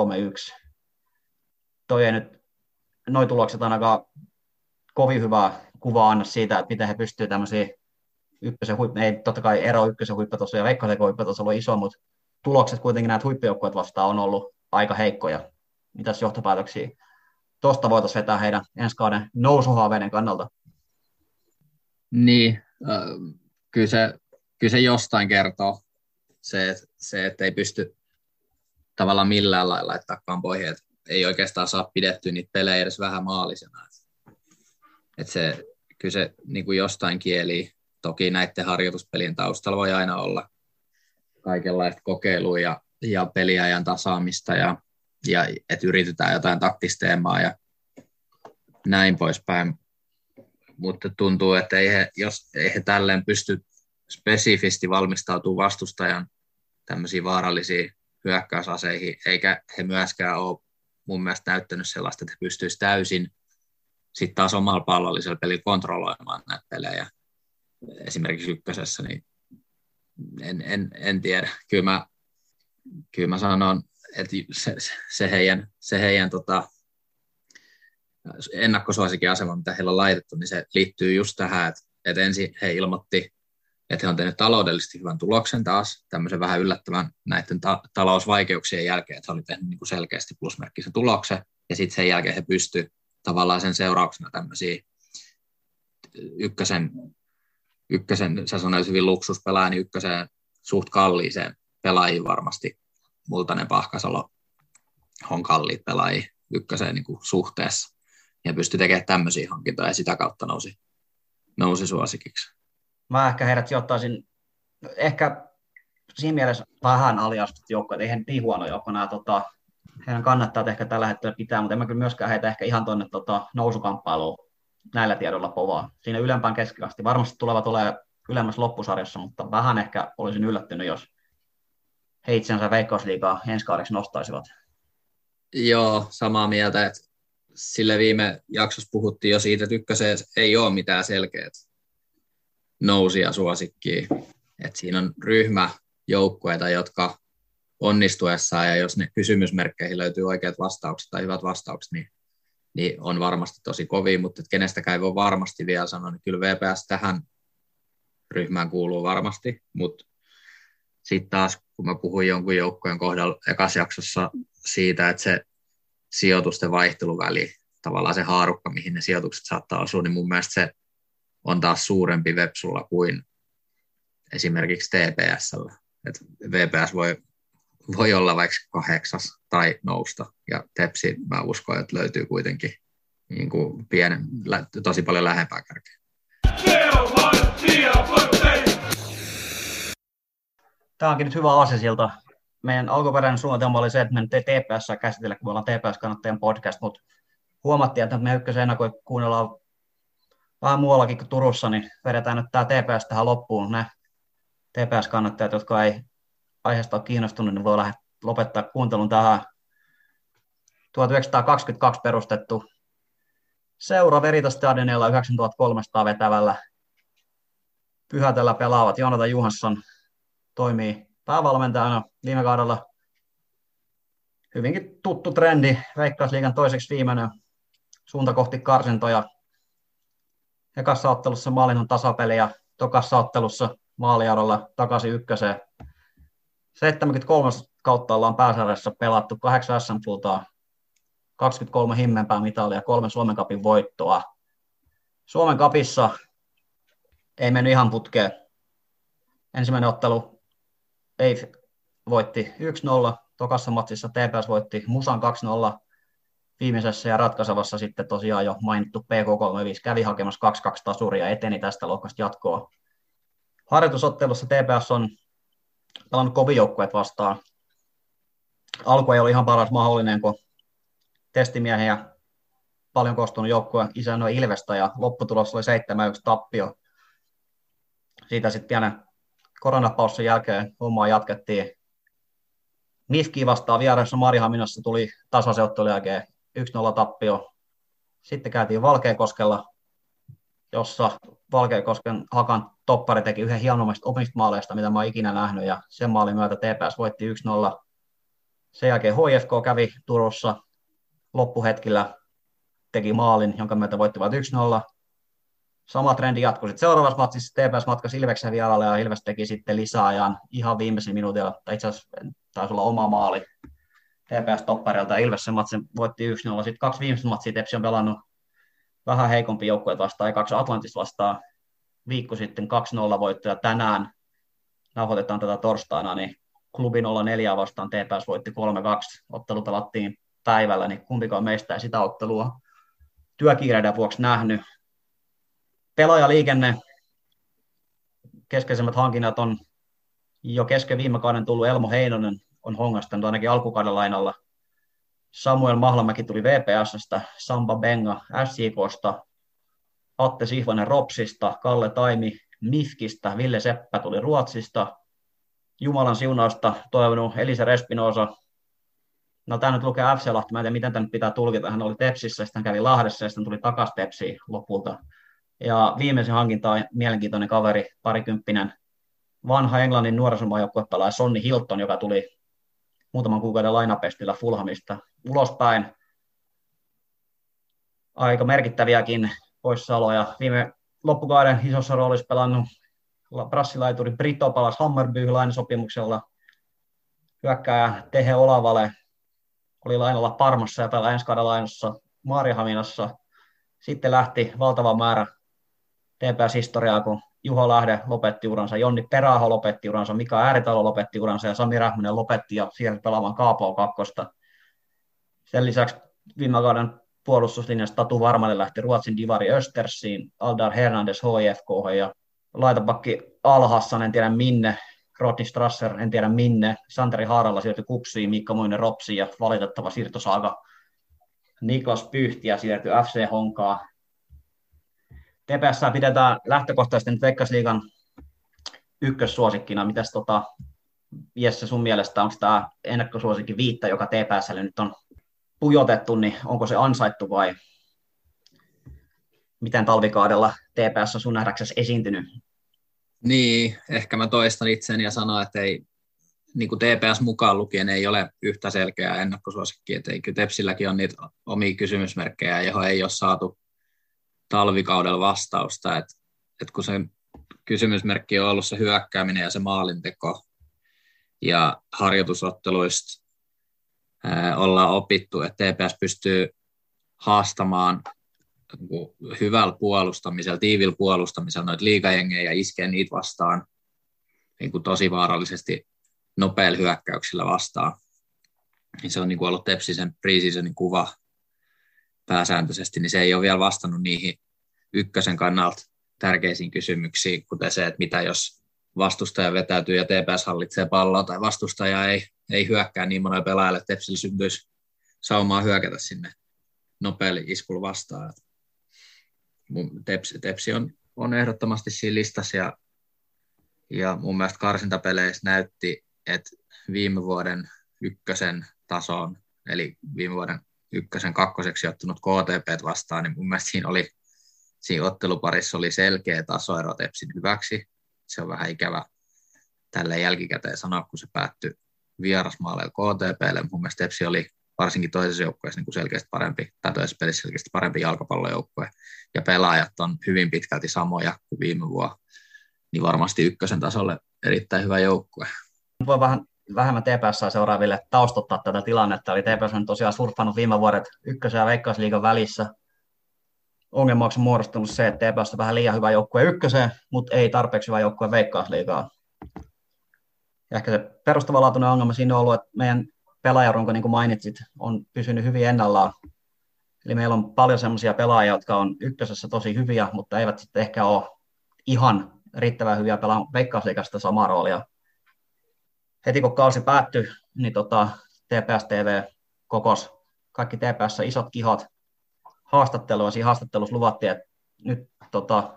Toi ei nyt, noi tulokset ainakaan kovin hyvää kuvaa anna siitä, että miten he pystyvät tämmöisiä ykkösen huippu, ei totta kai ero ykkösen huipputaso ja veikkaisen huipputaso on iso, mutta tulokset kuitenkin näitä huippujoukkueet vastaan on ollut aika heikkoja. Mitäs johtopäätöksiä tuosta voitaisiin vetää heidän ensi kauden nousuhaaveiden kannalta? Niin, äh, kyllä, se, kyllä se jostain kertoo se, se, että ei pysty tavallaan millään lailla laittaa kampoihin, että ei oikeastaan saa pidettyä niitä pelejä edes vähän maalisena. Että se, kyllä se niin kuin jostain kieli, toki näiden harjoituspelien taustalla voi aina olla kaikenlaista kokeilua ja, ja peliajan tasaamista ja, ja että yritetään jotain taktisteemaa ja näin poispäin. Mutta tuntuu, että ei he, jos ei he tälleen pysty spesifisti valmistautuu vastustajan tämmöisiin vaarallisiin hyökkäysaseihin, eikä he myöskään ole mun mielestä näyttänyt sellaista, että he pystyisivät täysin sitten taas omalla pallollisella pelillä kontrolloimaan näitä pelejä. Esimerkiksi ykkösessä, niin en, en, en tiedä. Kyllä mä, kyllä mä sanon, että se, se heidän, se heidän tota, ennakkosuosikin asema, mitä heillä on laitettu, niin se liittyy just tähän, että, että ensin he ilmoitti että he on tehnyt taloudellisesti hyvän tuloksen taas, tämmöisen vähän yllättävän näiden ta- talousvaikeuksien jälkeen, että he oli tehnyt niin kuin selkeästi plusmerkkisen tuloksen, ja sitten sen jälkeen he pystyivät tavallaan sen seurauksena tämmöisiä ykkösen, ykkösen sä sanoit hyvin luksuspelaaja, niin ykkösen suht kalliiseen pelaajiin varmasti. Multanen Pahkasalo on kalliit pelaajia ykköseen niin kuin suhteessa. Ja pystyi tekemään tämmöisiä hankintoja ja sitä kautta nousi, nousi suosikiksi mä ehkä heidät sijoittaisin ehkä siinä mielessä vähän aliastut joukkoja, eihän niin huono joukko nämä tota, heidän kannattaa ehkä tällä hetkellä pitää, mutta en mä kyllä myöskään heitä ehkä ihan tuonne tota, nousukamppailuun näillä tiedoilla povaa. Siinä ylempään keskikasti. Varmasti tulevat tulee ylemmässä loppusarjassa, mutta vähän ehkä olisin yllättynyt, jos he itsensä veikkausliikaa ensi kaudeksi nostaisivat. Joo, samaa mieltä, että sille viime jaksossa puhuttiin jo siitä, että ykköseen ei ole mitään selkeät nousia suosikkiin. Et siinä on ryhmä joukkueita, jotka onnistuessaan ja jos ne kysymysmerkkeihin löytyy oikeat vastaukset tai hyvät vastaukset, niin niin on varmasti tosi kovia, mutta kenestäkään ei voi varmasti vielä sanoa, niin kyllä VPS tähän ryhmään kuuluu varmasti, mutta sitten taas, kun mä puhuin jonkun joukkojen kohdalla ekas jaksossa siitä, että se sijoitusten vaihteluväli, tavallaan se haarukka, mihin ne sijoitukset saattaa osua, niin mun mielestä se on taas suurempi Vepsulla kuin esimerkiksi. Et VPS voi, voi olla vaikka kahdeksas tai nousta, ja Tepsi mä uskon, että löytyy kuitenkin niin kuin pienen, tosi paljon lähempää kärkeä. Tämä onkin nyt hyvä asia siltä. Meidän alkuperäinen suunnitelma oli se, että me nyt ei TPS käsitellä, kun me ollaan TPS-kannattajien podcast, mutta huomattiin, että me ykkösen ennakoi kuunnellaan vähän muuallakin kuin Turussa, niin vedetään nyt tämä TPS tähän loppuun. Ne TPS-kannattajat, jotka ei aiheesta ole kiinnostunut, niin voi lähteä lopettaa kuuntelun tähän 1922 perustettu seura Veritastadionilla 9300 vetävällä Pyhätellä pelaavat. Jonathan Juhansson toimii päävalmentajana viime kaudella. Hyvinkin tuttu trendi, Veikkausliigan toiseksi viimeinen suunta kohti karsintoja. Ekassa ottelussa maalin tasapeli ja tokassa ottelussa maaliadolla takaisin ykköseen. 73 kautta ollaan pääsarjassa pelattu, 8 sm 23 himmenpää mitalia ja kolme Suomen kapin voittoa. Suomen kapissa ei mennyt ihan putkeen. Ensimmäinen ottelu ei voitti 1-0, tokassa matsissa TPS voitti Musan 2-0, viimeisessä ja ratkaisevassa sitten tosiaan jo mainittu PK35 kävi hakemassa 2-2 tasuria ja eteni tästä lohkosta jatkoa. Harjoitusottelussa TPS on pelannut kovin joukkueet vastaan. Alku ei ole ihan paras mahdollinen, kun testimiehiä paljon koostunut joukkue isännöi Ilvestä ja lopputulos oli 7-1 tappio. Siitä sitten pienen koronapaussin jälkeen hommaa jatkettiin. Mifki vastaan vieressä Marihaminassa tuli tasaisen jälkeen 1-0 tappio. Sitten käytiin Valkeakoskella, jossa Valkeakosken Hakan toppari teki yhden hienommista omista maaleista, mitä mä oon ikinä nähnyt, ja sen maalin myötä TPS voitti 1-0. Sen jälkeen HFK kävi Turussa loppuhetkillä, teki maalin, jonka myötä voittivat 1-0. Sama trendi jatkui sitten seuraavassa matsissa. TPS matkasi Ilveksen vialalle ja Ilves teki sitten lisäajan ihan viimeisen minuutilla, tai itse asiassa taisi olla oma maali TPS-topparilta. Ilves sen matsin voitti 1-0. Sitten kaksi viimeistä matsia Tepsi on pelannut vähän heikompi joukkueet vastaan, ja kaksi Atlantista vastaan viikko sitten 2-0 voittoja tänään. Nauhoitetaan tätä torstaina, niin klubi 04 vastaan TPS voitti 3-2. Ottelu pelattiin päivällä, niin kumpikaan meistä ei sitä ottelua työkiireiden vuoksi nähnyt. Pelaajaliikenne, keskeisimmät hankinnat on jo kesken viime kauden tullut Elmo Heinonen, on hongastanut ainakin alkukauden lainalla. Samuel Mahlamäki tuli VPSstä, Samba Benga SJKsta, Atte Sihvanen Ropsista, Kalle Taimi Mifkistä, Ville Seppä tuli Ruotsista, Jumalan siunausta toivonut Elisa Respinosa. No tämä nyt lukee FC Lahti, mä en tiedä miten tämä pitää tulkita. Hän oli Tepsissä, sitten kävi Lahdessa ja sitten tuli takaisin Tepsiin lopulta. Ja viimeisin hankinta on mielenkiintoinen kaveri, parikymppinen, vanha Englannin nuorisomaajoukkuepelaaja Sonni Hilton, joka tuli muutaman kuukauden lainapestillä Fulhamista ulospäin. Aika merkittäviäkin poissaoloja. Viime loppukauden isossa roolissa pelannut brassilaituri Brito palasi Hammarby lainasopimuksella. Hyökkääjä Tehe Olavale oli lainalla Parmassa ja pelaa ensi kauden lainassa Maarihaminassa. Sitten lähti valtava määrä TPS-historiaa, kun Juho Lähde lopetti uransa, Jonni Peräho lopetti uransa, Mika Ääritalo lopetti uransa ja Sami Rähmänen lopetti ja siirtyi pelaamaan Kaapoa kakkosta. Sen lisäksi viime kauden puolustuslinjassa Tatu Varmanen lähti Ruotsin Divari Östersiin, Aldar Hernandez HFK ja laitapakki Alhassan, en tiedä minne, Rodney Strasser, en tiedä minne, Santeri Haaralla siirtyi Kupsiin, Mikko Muinen Ropsi ja valitettava siirtosaaga Niklas Pyhtiä siirtyi FC Honkaa. TPS pidetään lähtökohtaisesti nyt Veikkausliigan ykkössuosikkina. Mitäs tota, Jesse sun mielestä, onko tämä ennakkosuosikki viittä, joka TPSlle nyt on pujotettu, niin onko se ansaittu vai miten talvikaudella TPS on sun nähdäksesi esiintynyt? Niin, ehkä mä toistan itseni ja sanon, että ei, niin kuin TPS mukaan lukien ei ole yhtä selkeää ennakkosuosikkia, että kyllä Tepsilläkin on niitä omia kysymysmerkkejä, johon ei ole saatu talvikaudella vastausta, että, että kun se kysymysmerkki on ollut se hyökkääminen ja se maalinteko, ja harjoitusotteluista ollaan opittu, että TPS pystyy haastamaan niin hyvällä puolustamisella, tiivillä puolustamisella noita liikajengejä ja iskee niitä vastaan niin kuin tosi vaarallisesti nopeilla hyökkäyksillä vastaan. Se on niin kuin ollut Tepsisen preseasonin kuva pääsääntöisesti, niin se ei ole vielä vastannut niihin ykkösen kannalta tärkeisiin kysymyksiin, kuten se, että mitä jos vastustaja vetäytyy ja TPS hallitsee palloa tai vastustaja ei, ei hyökkää niin monelle pelaajalle, että Tepsillä syntyisi saumaa hyökätä sinne nopealle iskulla vastaan. Tepsi, Tepsi on, on ehdottomasti siinä listassa ja, ja mun mielestä karsintapeleissä näytti, että viime vuoden ykkösen tasoon, eli viime vuoden ykkösen kakkoseksi ottanut KTP vastaan, niin mun mielestä siinä, oli, siinä otteluparissa oli selkeä tasoero Tepsin hyväksi. Se on vähän ikävä tälle jälkikäteen sanoa, kun se päättyi vierasmaaleilla KTPlle. Mun mielestä Tepsi oli varsinkin toisessa joukkueessa niin kuin selkeästi parempi, tai toisessa pelissä selkeästi parempi jalkapallojoukkue, ja pelaajat on hyvin pitkälti samoja kuin viime vuonna, niin varmasti ykkösen tasolle erittäin hyvä joukkue. Voi vähän vähemmän TPS seuraaville taustottaa tätä tilannetta, eli TPS on tosiaan surffannut viime vuodet ykkösen ja veikkausliigan välissä. Ongelmaksi on muodostunut se, että TPS on vähän liian hyvä joukkue ykköseen, mutta ei tarpeeksi hyvä joukkue veikkausliigaa. Ja ehkä se perustavanlaatuinen ongelma siinä on ollut, että meidän pelaajarunko, niin kuin mainitsit, on pysynyt hyvin ennallaan. Eli meillä on paljon sellaisia pelaajia, jotka on ykkösessä tosi hyviä, mutta eivät sitten ehkä ole ihan riittävän hyviä pelaa veikkausliikasta samaa roolia. Heti kun kausi päättyi, niin tota, TPS TV kokos kaikki TPS isot kihot haastattelua. Siinä haastattelussa luvattiin, että nyt tota,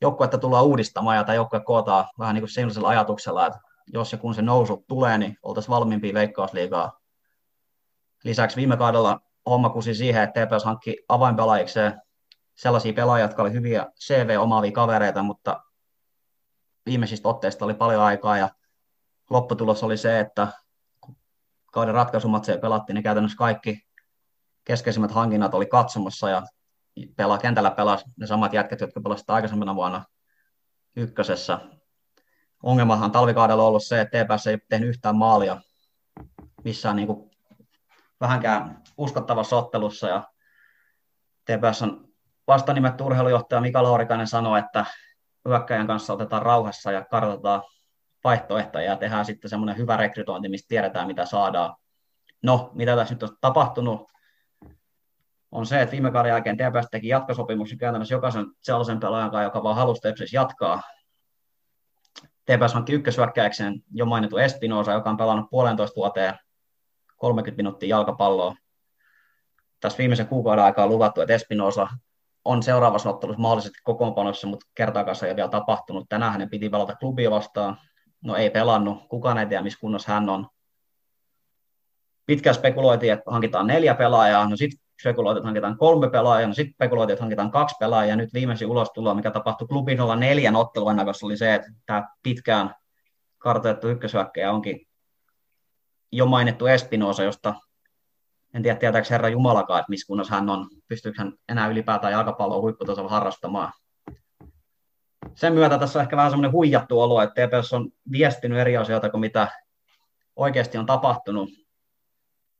joukkuetta tullaan uudistamaan ja tämä joukkue kootaan vähän niin kuin sellaisella ajatuksella, että jos ja kun se nousu tulee, niin oltaisiin valmiimpia veikkausliigaa. Lisäksi viime kaudella homma kusi siihen, että TPS hankki avainpelaajikseen sellaisia pelaajia, jotka oli hyviä CV-omaavia kavereita, mutta viimeisistä otteista oli paljon aikaa ja lopputulos oli se, että kun kauden ratkaisumatseja pelattiin, niin käytännössä kaikki keskeisimmät hankinnat oli katsomassa ja pelaa, kentällä pelasi ne samat jätkät, jotka pelasivat aikaisemmana vuonna ykkösessä ongelmahan talvikaudella on ollut se, että TPS ei tehnyt yhtään maalia missään niin kuin vähänkään uskottavassa ottelussa. Ja TPS on vastanimetty urheilujohtaja Mika Laurikainen sanoi, että hyökkäjän kanssa otetaan rauhassa ja kartoitetaan vaihtoehtoja ja tehdään sitten semmoinen hyvä rekrytointi, mistä tiedetään, mitä saadaan. No, mitä tässä nyt on tapahtunut, on se, että viime kauden jälkeen TPS teki jatkosopimuksen käytännössä jokaisen sellaisen pelaajan kanssa, joka vaan halusi jatkaa. TPS hankki ykköshyökkäjäkseen jo mainittu Espinosa, joka on pelannut puolentoista vuoteen 30 minuuttia jalkapalloa. Tässä viimeisen kuukauden aikaa on luvattu, että Espinosa on seuraavassa ottelussa mahdollisesti kokoonpanossa, mutta kertaakaan ei ole vielä tapahtunut. Tänään hänen piti pelata klubia vastaan. No ei pelannut. Kukaan ei tiedä, missä kunnossa hän on. Pitkään spekuloitiin, että hankitaan neljä pelaajaa. No sitten spekuloitiin, että hankitaan kolme pelaajaa, no sitten spekuloitiin, että hankitaan kaksi pelaajaa, ja nyt viimeisin ulostulo, mikä tapahtui klubin olla neljän ottelun ennakossa, oli se, että tämä pitkään kartoitettu ykkösyökkäjä onkin jo mainittu Espinosa, josta en tiedä, tietääkö Herra Jumalakaan, että missä kunnossa hän on, pystyykö hän enää ylipäätään jalkapalloa huipputasolla harrastamaan. Sen myötä tässä on ehkä vähän semmoinen huijattu olo, että TPS on viestinyt eri asioita kuin mitä oikeasti on tapahtunut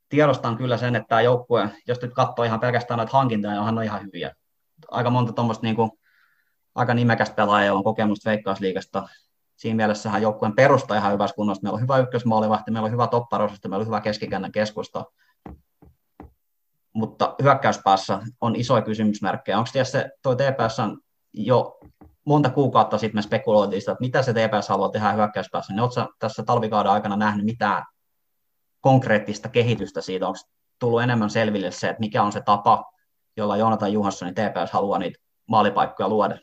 tiedostan kyllä sen, että tämä joukkue, jos nyt katsoo ihan pelkästään näitä hankintoja, niin onhan on ihan hyviä. Aika monta tuommoista niin kuin, aika nimekästä pelaajaa on kokemusta Veikkausliigasta. Siinä mielessähän joukkueen perusta ihan hyvässä kunnossa. Meillä on hyvä ykkösmaalivahti, meillä on hyvä topparosasto, meillä on hyvä keskikentän keskusta. Mutta hyökkäyspäässä on isoja kysymysmerkkejä. Onko se toi TPS jo monta kuukautta sitten me spekuloitiin sitä, että mitä se TPS haluaa tehdä hyökkäyspäässä. Niin oletko tässä talvikauden aikana nähnyt mitään konkreettista kehitystä siitä, onko tullut enemmän selville se, että mikä on se tapa, jolla Joonatan Juhanssonin TPS haluaa niitä maalipaikkoja luoda?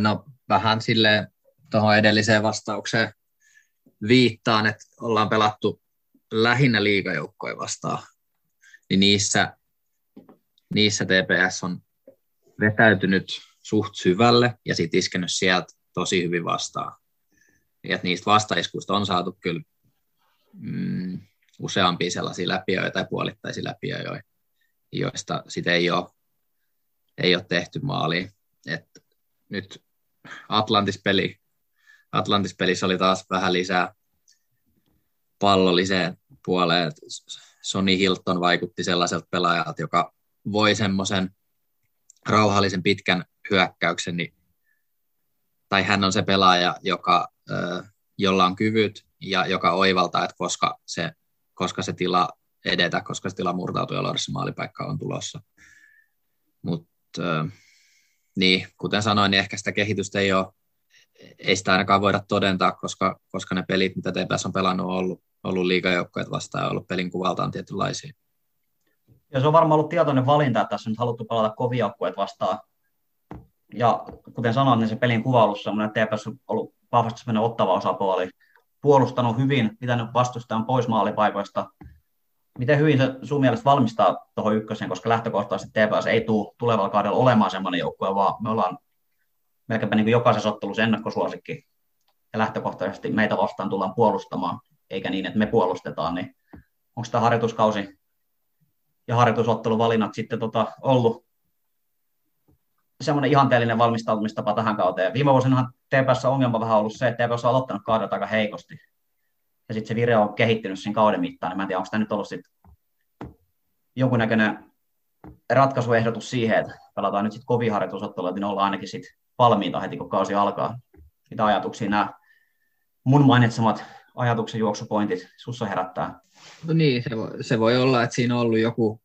No vähän sille tuohon edelliseen vastaukseen viittaan, että ollaan pelattu lähinnä liigajoukkoja vastaan, niin niissä, niissä TPS on vetäytynyt suht syvälle ja sitten iskenyt sieltä tosi hyvin vastaan. että niistä vastaiskuista on saatu kyllä mm, useampia sellaisia läpiöitä tai puolittaisia läpiöitä, joista sitä ei ole, ei ole tehty maaliin. Et nyt Atlantis-peli, Atlantis-pelissä oli taas vähän lisää pallolliseen puoleen. Sony Hilton vaikutti sellaiselta pelaajalta, joka voi semmoisen rauhallisen pitkän hyökkäyksen, niin, tai hän on se pelaaja, joka, jolla on kyvyt ja joka oivaltaa, että koska se, koska se tila edetä, koska se tila murtautuu ja se maalipaikka on tulossa. Mutta niin, kuten sanoin, niin ehkä sitä kehitystä ei ole, ei sitä ainakaan voida todentaa, koska, koska ne pelit, mitä TPS on pelannut, on ollut, ollut liigajoukkoja vastaan ja ollut pelin kuvaltaan tietynlaisia. Ja se on varmaan ollut tietoinen valinta, että tässä on nyt haluttu pelata kovia joukkueet vastaan. Ja kuten sanoin, niin se pelin kuvailussa on TPS on ollut vahvasti mennä ottava osapuoli, puolustanut hyvin, pitänyt vastustajan pois maalipaikoista. Miten hyvin se sun mielestä valmistaa tuohon ykköseen, koska lähtökohtaisesti TPS ei tule tulevalla kaudella olemaan semmoinen joukkue, vaan me ollaan melkeinpä niin jokaisessa ottelussa ennakkosuosikki. Ja lähtökohtaisesti meitä vastaan tullaan puolustamaan, eikä niin, että me puolustetaan. Niin onko tämä harjoituskausi ja harjoitusotteluvalinnat sitten tota ollut semmoinen ihanteellinen valmistautumistapa tähän kauteen. Viime vuosina TPS ongelma vähän ollut se, että TPS on aloittanut kaudet aika heikosti. Ja sitten se vire on kehittynyt siinä kauden mittaan, mä en tiedä, onko tämä nyt ollut sitten jonkunnäköinen ratkaisuehdotus siihen, että pelataan nyt sitten kovin harjoitusottelua, niin ollaan ainakin sitten valmiita heti, kun kausi alkaa. Mitä ajatuksia nämä mun mainitsemat ajatuksen juoksupointit sussa herättää? No niin, se voi, se voi olla, että siinä on ollut joku,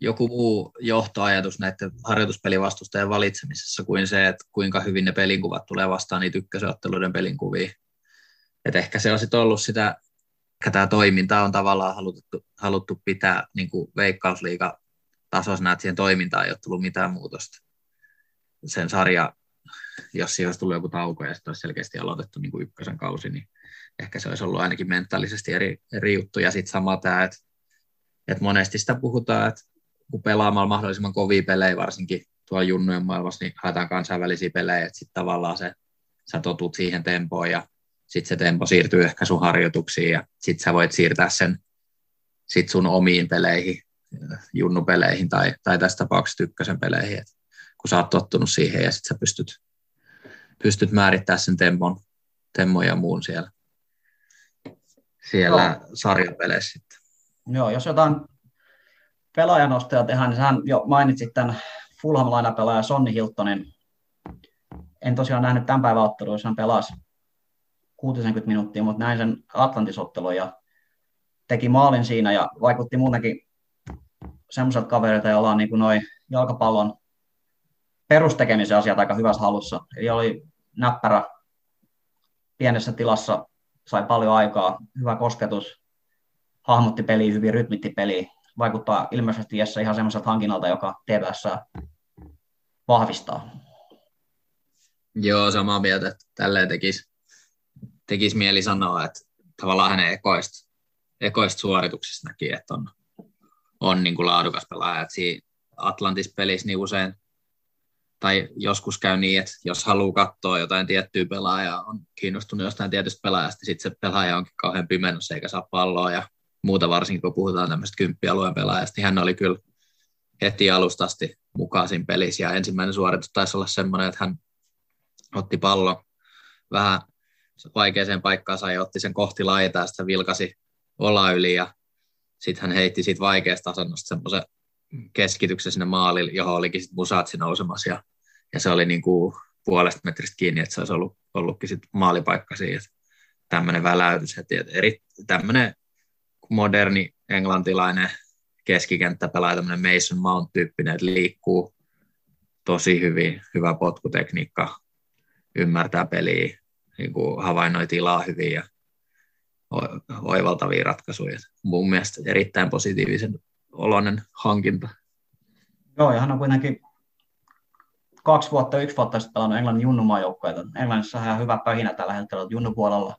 joku muu johtoajatus näiden harjoituspelivastustajien valitsemisessa kuin se, että kuinka hyvin ne pelinkuvat tulee vastaan niitä ykkösotteluiden pelinkuvia. Et ehkä se on sitten ollut sitä, että tämä toiminta on tavallaan haluttu, haluttu pitää niin veikkausliiga tasoisena, että siihen toimintaan ei ole tullut mitään muutosta. Sen sarja, jos siihen olisi tullut joku tauko ja sitten olisi selkeästi aloitettu niin kuin ykkösen kausi, niin ehkä se olisi ollut ainakin mentaalisesti eri, eri juttu. Ja sitten sama tämä, että, että monesti sitä puhutaan, että kun pelaamalla mahdollisimman kovia pelejä, varsinkin tuolla junnujen maailmassa, niin haetaan kansainvälisiä pelejä, että sitten tavallaan se, sä totut siihen tempoon ja sitten se tempo siirtyy ehkä sun harjoituksiin ja sitten sä voit siirtää sen sit sun omiin peleihin, junnupeleihin tai, tai tässä tapauksessa tykkösen peleihin, Et kun sä oot tottunut siihen ja sitten sä pystyt, pystyt määrittämään sen tempon, tempon ja muun siellä siellä Joo. sarjapeleissä sitten. Joo, jos jotain pelaajanostoja tehdään, niin sähän jo mainitsit tämän Fulham lainapelaaja Sonni Hiltonin. En tosiaan nähnyt tämän päivän ottelua, jos hän pelasi 60 minuuttia, mutta näin sen Atlantisottelun ja teki maalin siinä ja vaikutti muutenkin semmoiselta kaverilta, jolla on niin noin jalkapallon perustekemisen asiat aika hyvässä halussa. Eli oli näppärä pienessä tilassa sai paljon aikaa, hyvä kosketus, hahmotti peliä hyvin, rytmitti peliä, vaikuttaa ilmeisesti Jesse ihan semmoiselta hankinnalta, joka TPS vahvistaa. Joo, samaa mieltä, että tälleen tekisi, tekisi mieli sanoa, että tavallaan hänen ekoista, ekoista suorituksista näki, että on, on niin kuin laadukas pelaaja. Että siinä Atlantis-pelissä niin usein tai joskus käy niin, että jos haluaa katsoa jotain tiettyä pelaajaa, on kiinnostunut jostain tietystä pelaajasta, niin sitten se pelaaja onkin kauhean pimennossa eikä saa palloa ja muuta varsinkin, kun puhutaan tämmöistä kymppialueen pelaajasta, niin hän oli kyllä heti alustasti mukaan siinä pelissä ja ensimmäinen suoritus taisi olla semmoinen, että hän otti pallon vähän vaikeaseen paikkaan ja otti sen kohti laitaa sitten vilkasi olla yli ja sitten hän heitti siitä vaikeasta asennosta semmoisen keskityksen sinne maalille, johon olikin sitten musaatsi nousemassa ja ja se oli niin kuin puolesta metristä kiinni, että se olisi ollut, ollutkin sit maalipaikka siihen. Tämmöinen väläytys, että eri, tämmöinen moderni englantilainen keskikenttäpelaaja, tämmöinen Mason Mount-tyyppinen, että liikkuu tosi hyvin, hyvä potkutekniikka, ymmärtää peliä, niin kuin havainnoi tilaa hyvin ja oivaltavia ratkaisuja. Mun mielestä erittäin positiivisen oloinen hankinta. Joo, ja hän on kuitenkin kaksi vuotta, yksi vuotta sitten pelannut Englannin junnumaajoukkoja. Englannissa on hyvä pähinä tällä hetkellä junnupuolella.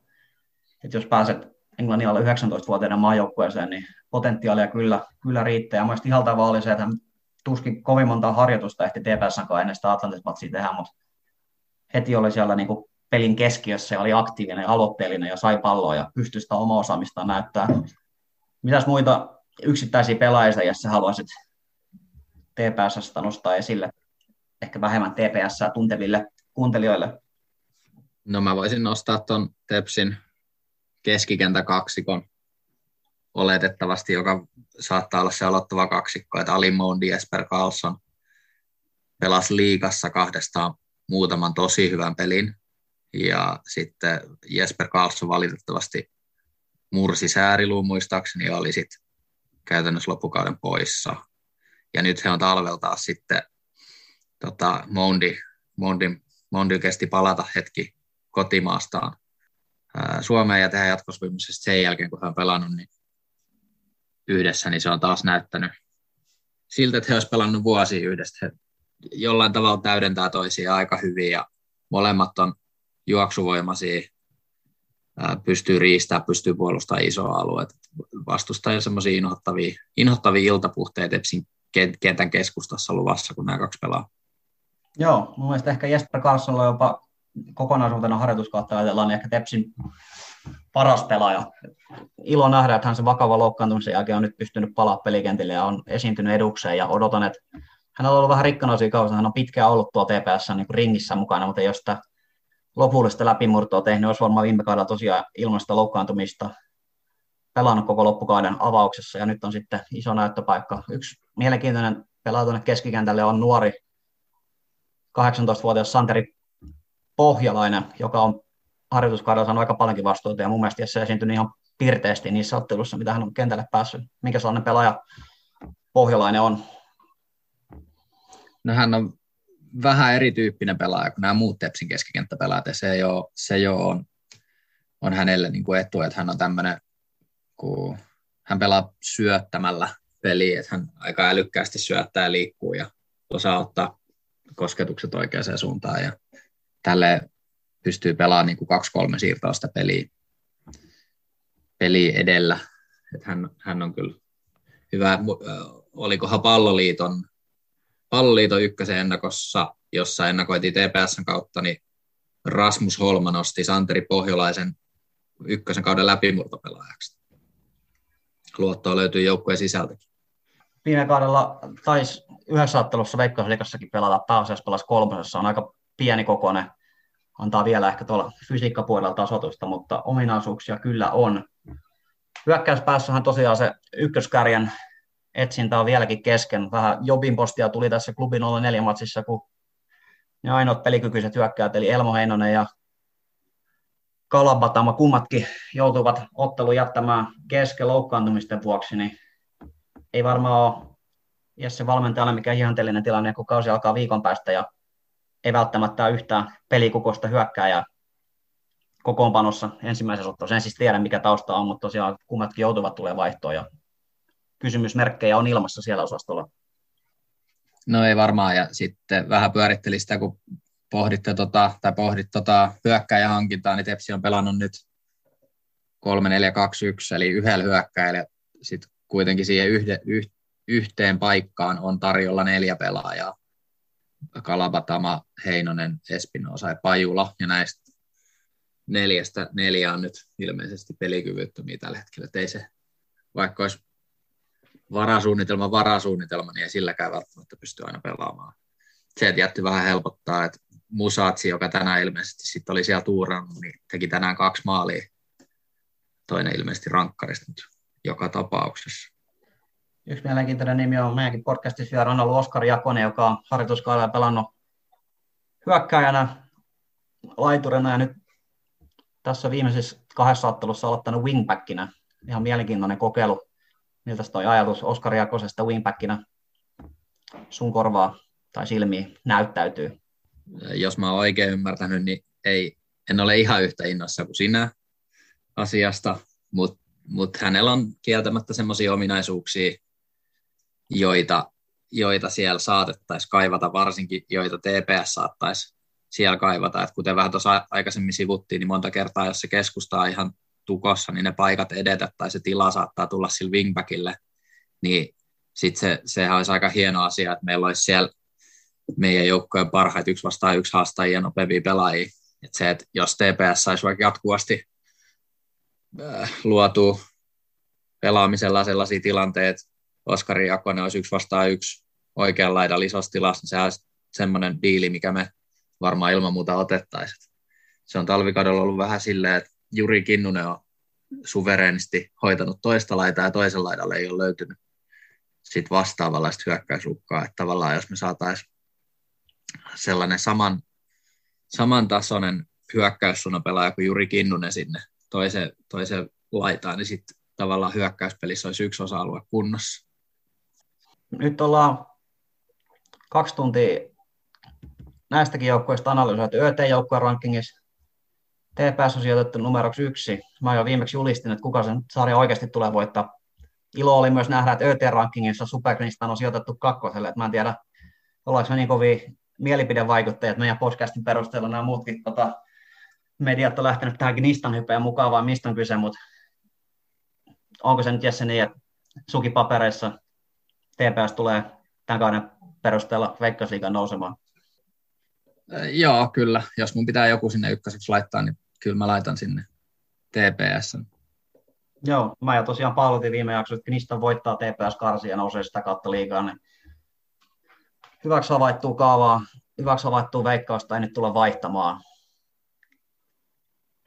Että jos pääset Englannin alle 19-vuotiaiden maajoukkueeseen, niin potentiaalia kyllä, kyllä riittää. Ja mielestäni ihaltavaa oli se, että hän tuskin kovin monta harjoitusta ehti TPSn kanssa ennen sitä Atlantis-matsia tehdä, mutta heti oli siellä niin pelin keskiössä ja oli aktiivinen aloitteellinen ja sai palloa ja pystyi sitä omaa osaamistaan näyttää. Mitäs muita yksittäisiä pelaajia, jos sä haluaisit TPSstä nostaa esille? Ehkä vähemmän TPS tunteville kuuntelijoille. No mä voisin nostaa tuon Tepsin keskikentä kaksikon oletettavasti, joka saattaa olla se aloittava kaksikko, että Ali Mondi Jesper Carlson pelasi liikassa kahdestaan muutaman tosi hyvän pelin, ja sitten Jesper Carlson valitettavasti mursi sääriluun muistaakseni oli sitten käytännössä loppukauden poissa. Ja nyt he on talvelta taas sitten tota, Mondi, Mondi, Mondi kesti palata hetki kotimaastaan Suomeen ja tehdä jatkosopimuksesta sen jälkeen, kun hän on pelannut niin yhdessä, niin se on taas näyttänyt siltä, että he olisivat pelannut vuosia yhdessä. He jollain tavalla täydentää toisia aika hyvin ja molemmat on juoksuvoimaisia, pystyy riistämään, pystyy puolustamaan isoa aluetta, vastustaa jo semmoisia inhottavia, inhottavia iltapuhteita kentän keskustassa luvassa, kun nämä kaksi pelaa. Joo, mun mielestä ehkä Jesper Carlson on jopa kokonaisuutena harjoituskautta ajatellaan, niin ehkä Tepsin paras pelaaja. Ilo nähdä, että hän se vakava loukkaantumisen jälkeen on nyt pystynyt palaa pelikentille ja on esiintynyt edukseen ja odotan, että hän on ollut vähän rikkanoisia kausia, hän on pitkään ollut tuo TPS niin ringissä mukana, mutta jos sitä lopullista läpimurtoa tehnyt, olisi varmaan viime kaudella tosiaan ilmasta loukkaantumista pelannut koko loppukauden avauksessa, ja nyt on sitten iso näyttöpaikka. Yksi mielenkiintoinen pelaaja tuonne keskikentälle on nuori 18-vuotias Santeri Pohjalainen, joka on harjoituskaudella saanut aika paljonkin vastuuta, ja mun mielestä se esiintynyt ihan pirteästi niissä otteluissa, mitä hän on kentälle päässyt. Mikä sellainen pelaaja Pohjalainen on? No hän on vähän erityyppinen pelaaja kuin nämä muut Tepsin keskikenttäpelaajat, ja se jo, se jo on, on hänelle niin kuin etu, että hän on tämmöinen, kun hän pelaa syöttämällä peliä, että hän aika älykkäästi syöttää ja liikkuu ja osaa ottaa kosketukset oikeaan suuntaan, ja tälle pystyy pelaamaan niin kuin kaksi-kolme siirtoa sitä peliä, peliä edellä. Että hän, hän on kyllä hyvä, olikohan palloliiton Palloliiton ykkösen ennakossa, jossa ennakoitiin TPSn kautta, niin Rasmus Holma nosti Santeri Pohjolaisen ykkösen kauden läpimurtopelaajaksi. Luottoa löytyy joukkueen sisältäkin. Viime kaudella taisi yhdessä ottelussa Veikkausliikassakin pelata, pääasiassa pelasi kolmosessa, on aika pieni kokoinen, antaa vielä ehkä tuolla fysiikkapuolella tasoitusta, mutta ominaisuuksia kyllä on. Hyökkäyspäässähän tosiaan se ykköskärjen etsintä on vieläkin kesken. Vähän Jobin postia tuli tässä klubin 04 matsissa, kun ne ainoat pelikykyiset hyökkäät, eli Elmo Heinonen ja Kalabatama, kummatkin joutuvat ottelun jättämään kesken loukkaantumisten vuoksi, niin ei varmaan ole Jesse valmentajalle mikä ihanteellinen tilanne, kun kausi alkaa viikon päästä ja ei välttämättä yhtään pelikukosta hyökkääjää kokoonpanossa ensimmäisessä ottelussa. En siis tiedä, mikä tausta on, mutta tosiaan kummatkin joutuvat tulee vaihtoon ja kysymysmerkkejä on ilmassa siellä osastolla. No ei varmaan, ja sitten vähän pyöritteli sitä, kun pohditte tota, tai pohdit tota hyökkäjähankintaa, niin Tepsi on pelannut nyt 3-4-2-1, eli yhdellä hyökkäjällä, sitten kuitenkin siihen yhde, yh, yhteen paikkaan on tarjolla neljä pelaajaa. Kalabatama, Heinonen, Espinosa ja Pajula, ja näistä neljästä neljä on nyt ilmeisesti pelikyvyttömiä tällä hetkellä. Et ei se, vaikka olisi varasuunnitelma, varasuunnitelma, niin ei silläkään välttämättä pysty aina pelaamaan. Se tietty vähän helpottaa, että Musatsi, joka tänään ilmeisesti sitten oli siellä tuurannut, niin teki tänään kaksi maalia. Toinen ilmeisesti rankkarista nyt joka tapauksessa. Yksi mielenkiintoinen nimi on meidänkin podcastissa vielä on ollut Oskar Jakonen, joka on harjoituskaudella pelannut hyökkäjänä, laiturina ja nyt tässä viimeisessä kahdessa ottelussa aloittanut wingbackina. Ihan mielenkiintoinen kokeilu miltä toi ajatus Oskari Jakosesta wingbackinä sun korvaa tai silmiin näyttäytyy? Jos mä oon oikein ymmärtänyt, niin ei, en ole ihan yhtä innossa kuin sinä asiasta, mutta mut hänellä on kieltämättä semmoisia ominaisuuksia, joita, joita siellä saatettaisiin kaivata, varsinkin joita TPS saattaisi siellä kaivata. Et kuten vähän tuossa aikaisemmin sivuttiin, niin monta kertaa, jos se keskustaa ihan tukossa, niin ne paikat edetä tai se tila saattaa tulla sille wingbackille, niin sitten se, sehän olisi aika hieno asia, että meillä olisi siellä meidän joukkojen parhaita yksi vastaan yksi haastajia nopeampia pelaajia, Et se, että jos TPS saisi vaikka jatkuvasti äh, luotua pelaamisella sellaisia tilanteita, Oskari Jakonen olisi yksi vastaan yksi oikean laidan isossa tilassa, niin se olisi semmoinen diili, mikä me varmaan ilman muuta otettaisiin. Se on talvikaudella ollut vähän silleen, että Juri Kinnunen on suvereenisti hoitanut toista laitaa ja toisen laidalle ei ole löytynyt sit vastaavanlaista hyökkäysukkaa. Että tavallaan jos me saataisiin sellainen saman, samantasoinen hyökkäyssuunnapelaaja kuin Juri Kinnunen sinne toiseen, toiseen laitaan, niin sitten tavallaan hyökkäyspelissä olisi yksi osa-alue kunnossa. Nyt ollaan kaksi tuntia näistäkin joukkueista analysoitu ÖT-joukkueen rankingissa. TPS on sijoitettu numeroksi yksi. Mä jo viimeksi julistin, että kuka sen sarja oikeasti tulee voittaa. Ilo oli myös nähdä, että ÖT-rankingissa Supergristan on sijoitettu kakkoselle. Et mä en tiedä, ollaanko me niin kovin mielipidevaikuttajat että meidän podcastin perusteella nämä muutkin tota, mediat on lähtenyt tähän Gnistan hypeen mukaan, vai mistä on kyse, mutta onko se nyt Jesse niin, että sukipapereissa TPS tulee tämän kauden perusteella Veikkausliigan nousemaan? Joo, kyllä. Jos mun pitää joku sinne ykköseksi laittaa, niin kyllä mä laitan sinne TPS. Joo, mä ja tosiaan paalutin viime jaksossa, että Knistan voittaa TPS Karsi ja nousee sitä kautta liigaan. Niin hyväksi havaittuu kaavaa, hyväksi havaittuu veikkausta ei nyt tulla vaihtamaan.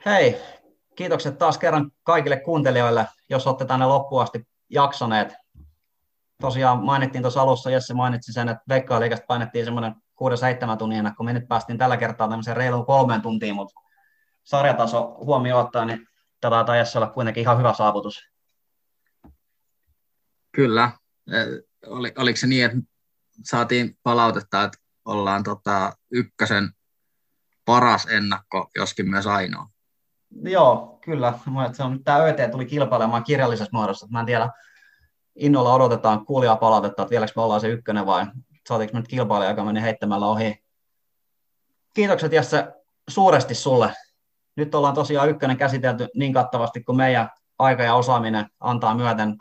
Hei, kiitokset taas kerran kaikille kuuntelijoille, jos olette tänne loppuun asti jaksaneet. Tosiaan mainittiin tuossa alussa, Jesse mainitsi sen, että Veikkaaliikasta painettiin semmoinen 6-7 tunnin ennakko. Me nyt päästiin tällä kertaa tämmöiseen reiluun kolmeen tuntiin, mutta sarjataso huomioon ottaen, niin tätä taisi olla kuitenkin ihan hyvä saavutus. Kyllä. Oli, oliko se niin, että saatiin palautetta, että ollaan tota, ykkösen paras ennakko, joskin myös ainoa? Joo, kyllä. Se on, tämä ÖT tuli kilpailemaan kirjallisessa muodossa. Mä en tiedä, innolla odotetaan kuulijaa palautetta, että vieläkö me ollaan se ykkönen vai saatiinko me nyt kilpailija, joka meni heittämällä ohi. Kiitokset Jesse suuresti sulle. Nyt ollaan tosiaan ykkönen käsitelty niin kattavasti kuin meidän aika ja osaaminen antaa myöten.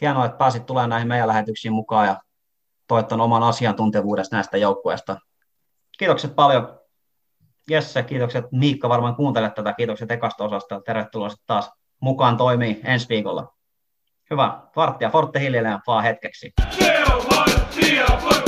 Hienoa, että pääsit tulemaan näihin meidän lähetyksiin mukaan ja toittanut oman asiantuntevuudesta näistä joukkueista. Kiitokset paljon Jesse, kiitokset Miikka, varmaan kuuntelet tätä. Kiitokset ekasta osasta. Tervetuloa taas mukaan toimii ensi viikolla. Hyvä. Varttia Forte hiljenee vaan hetkeksi. Se on vartija, vartija.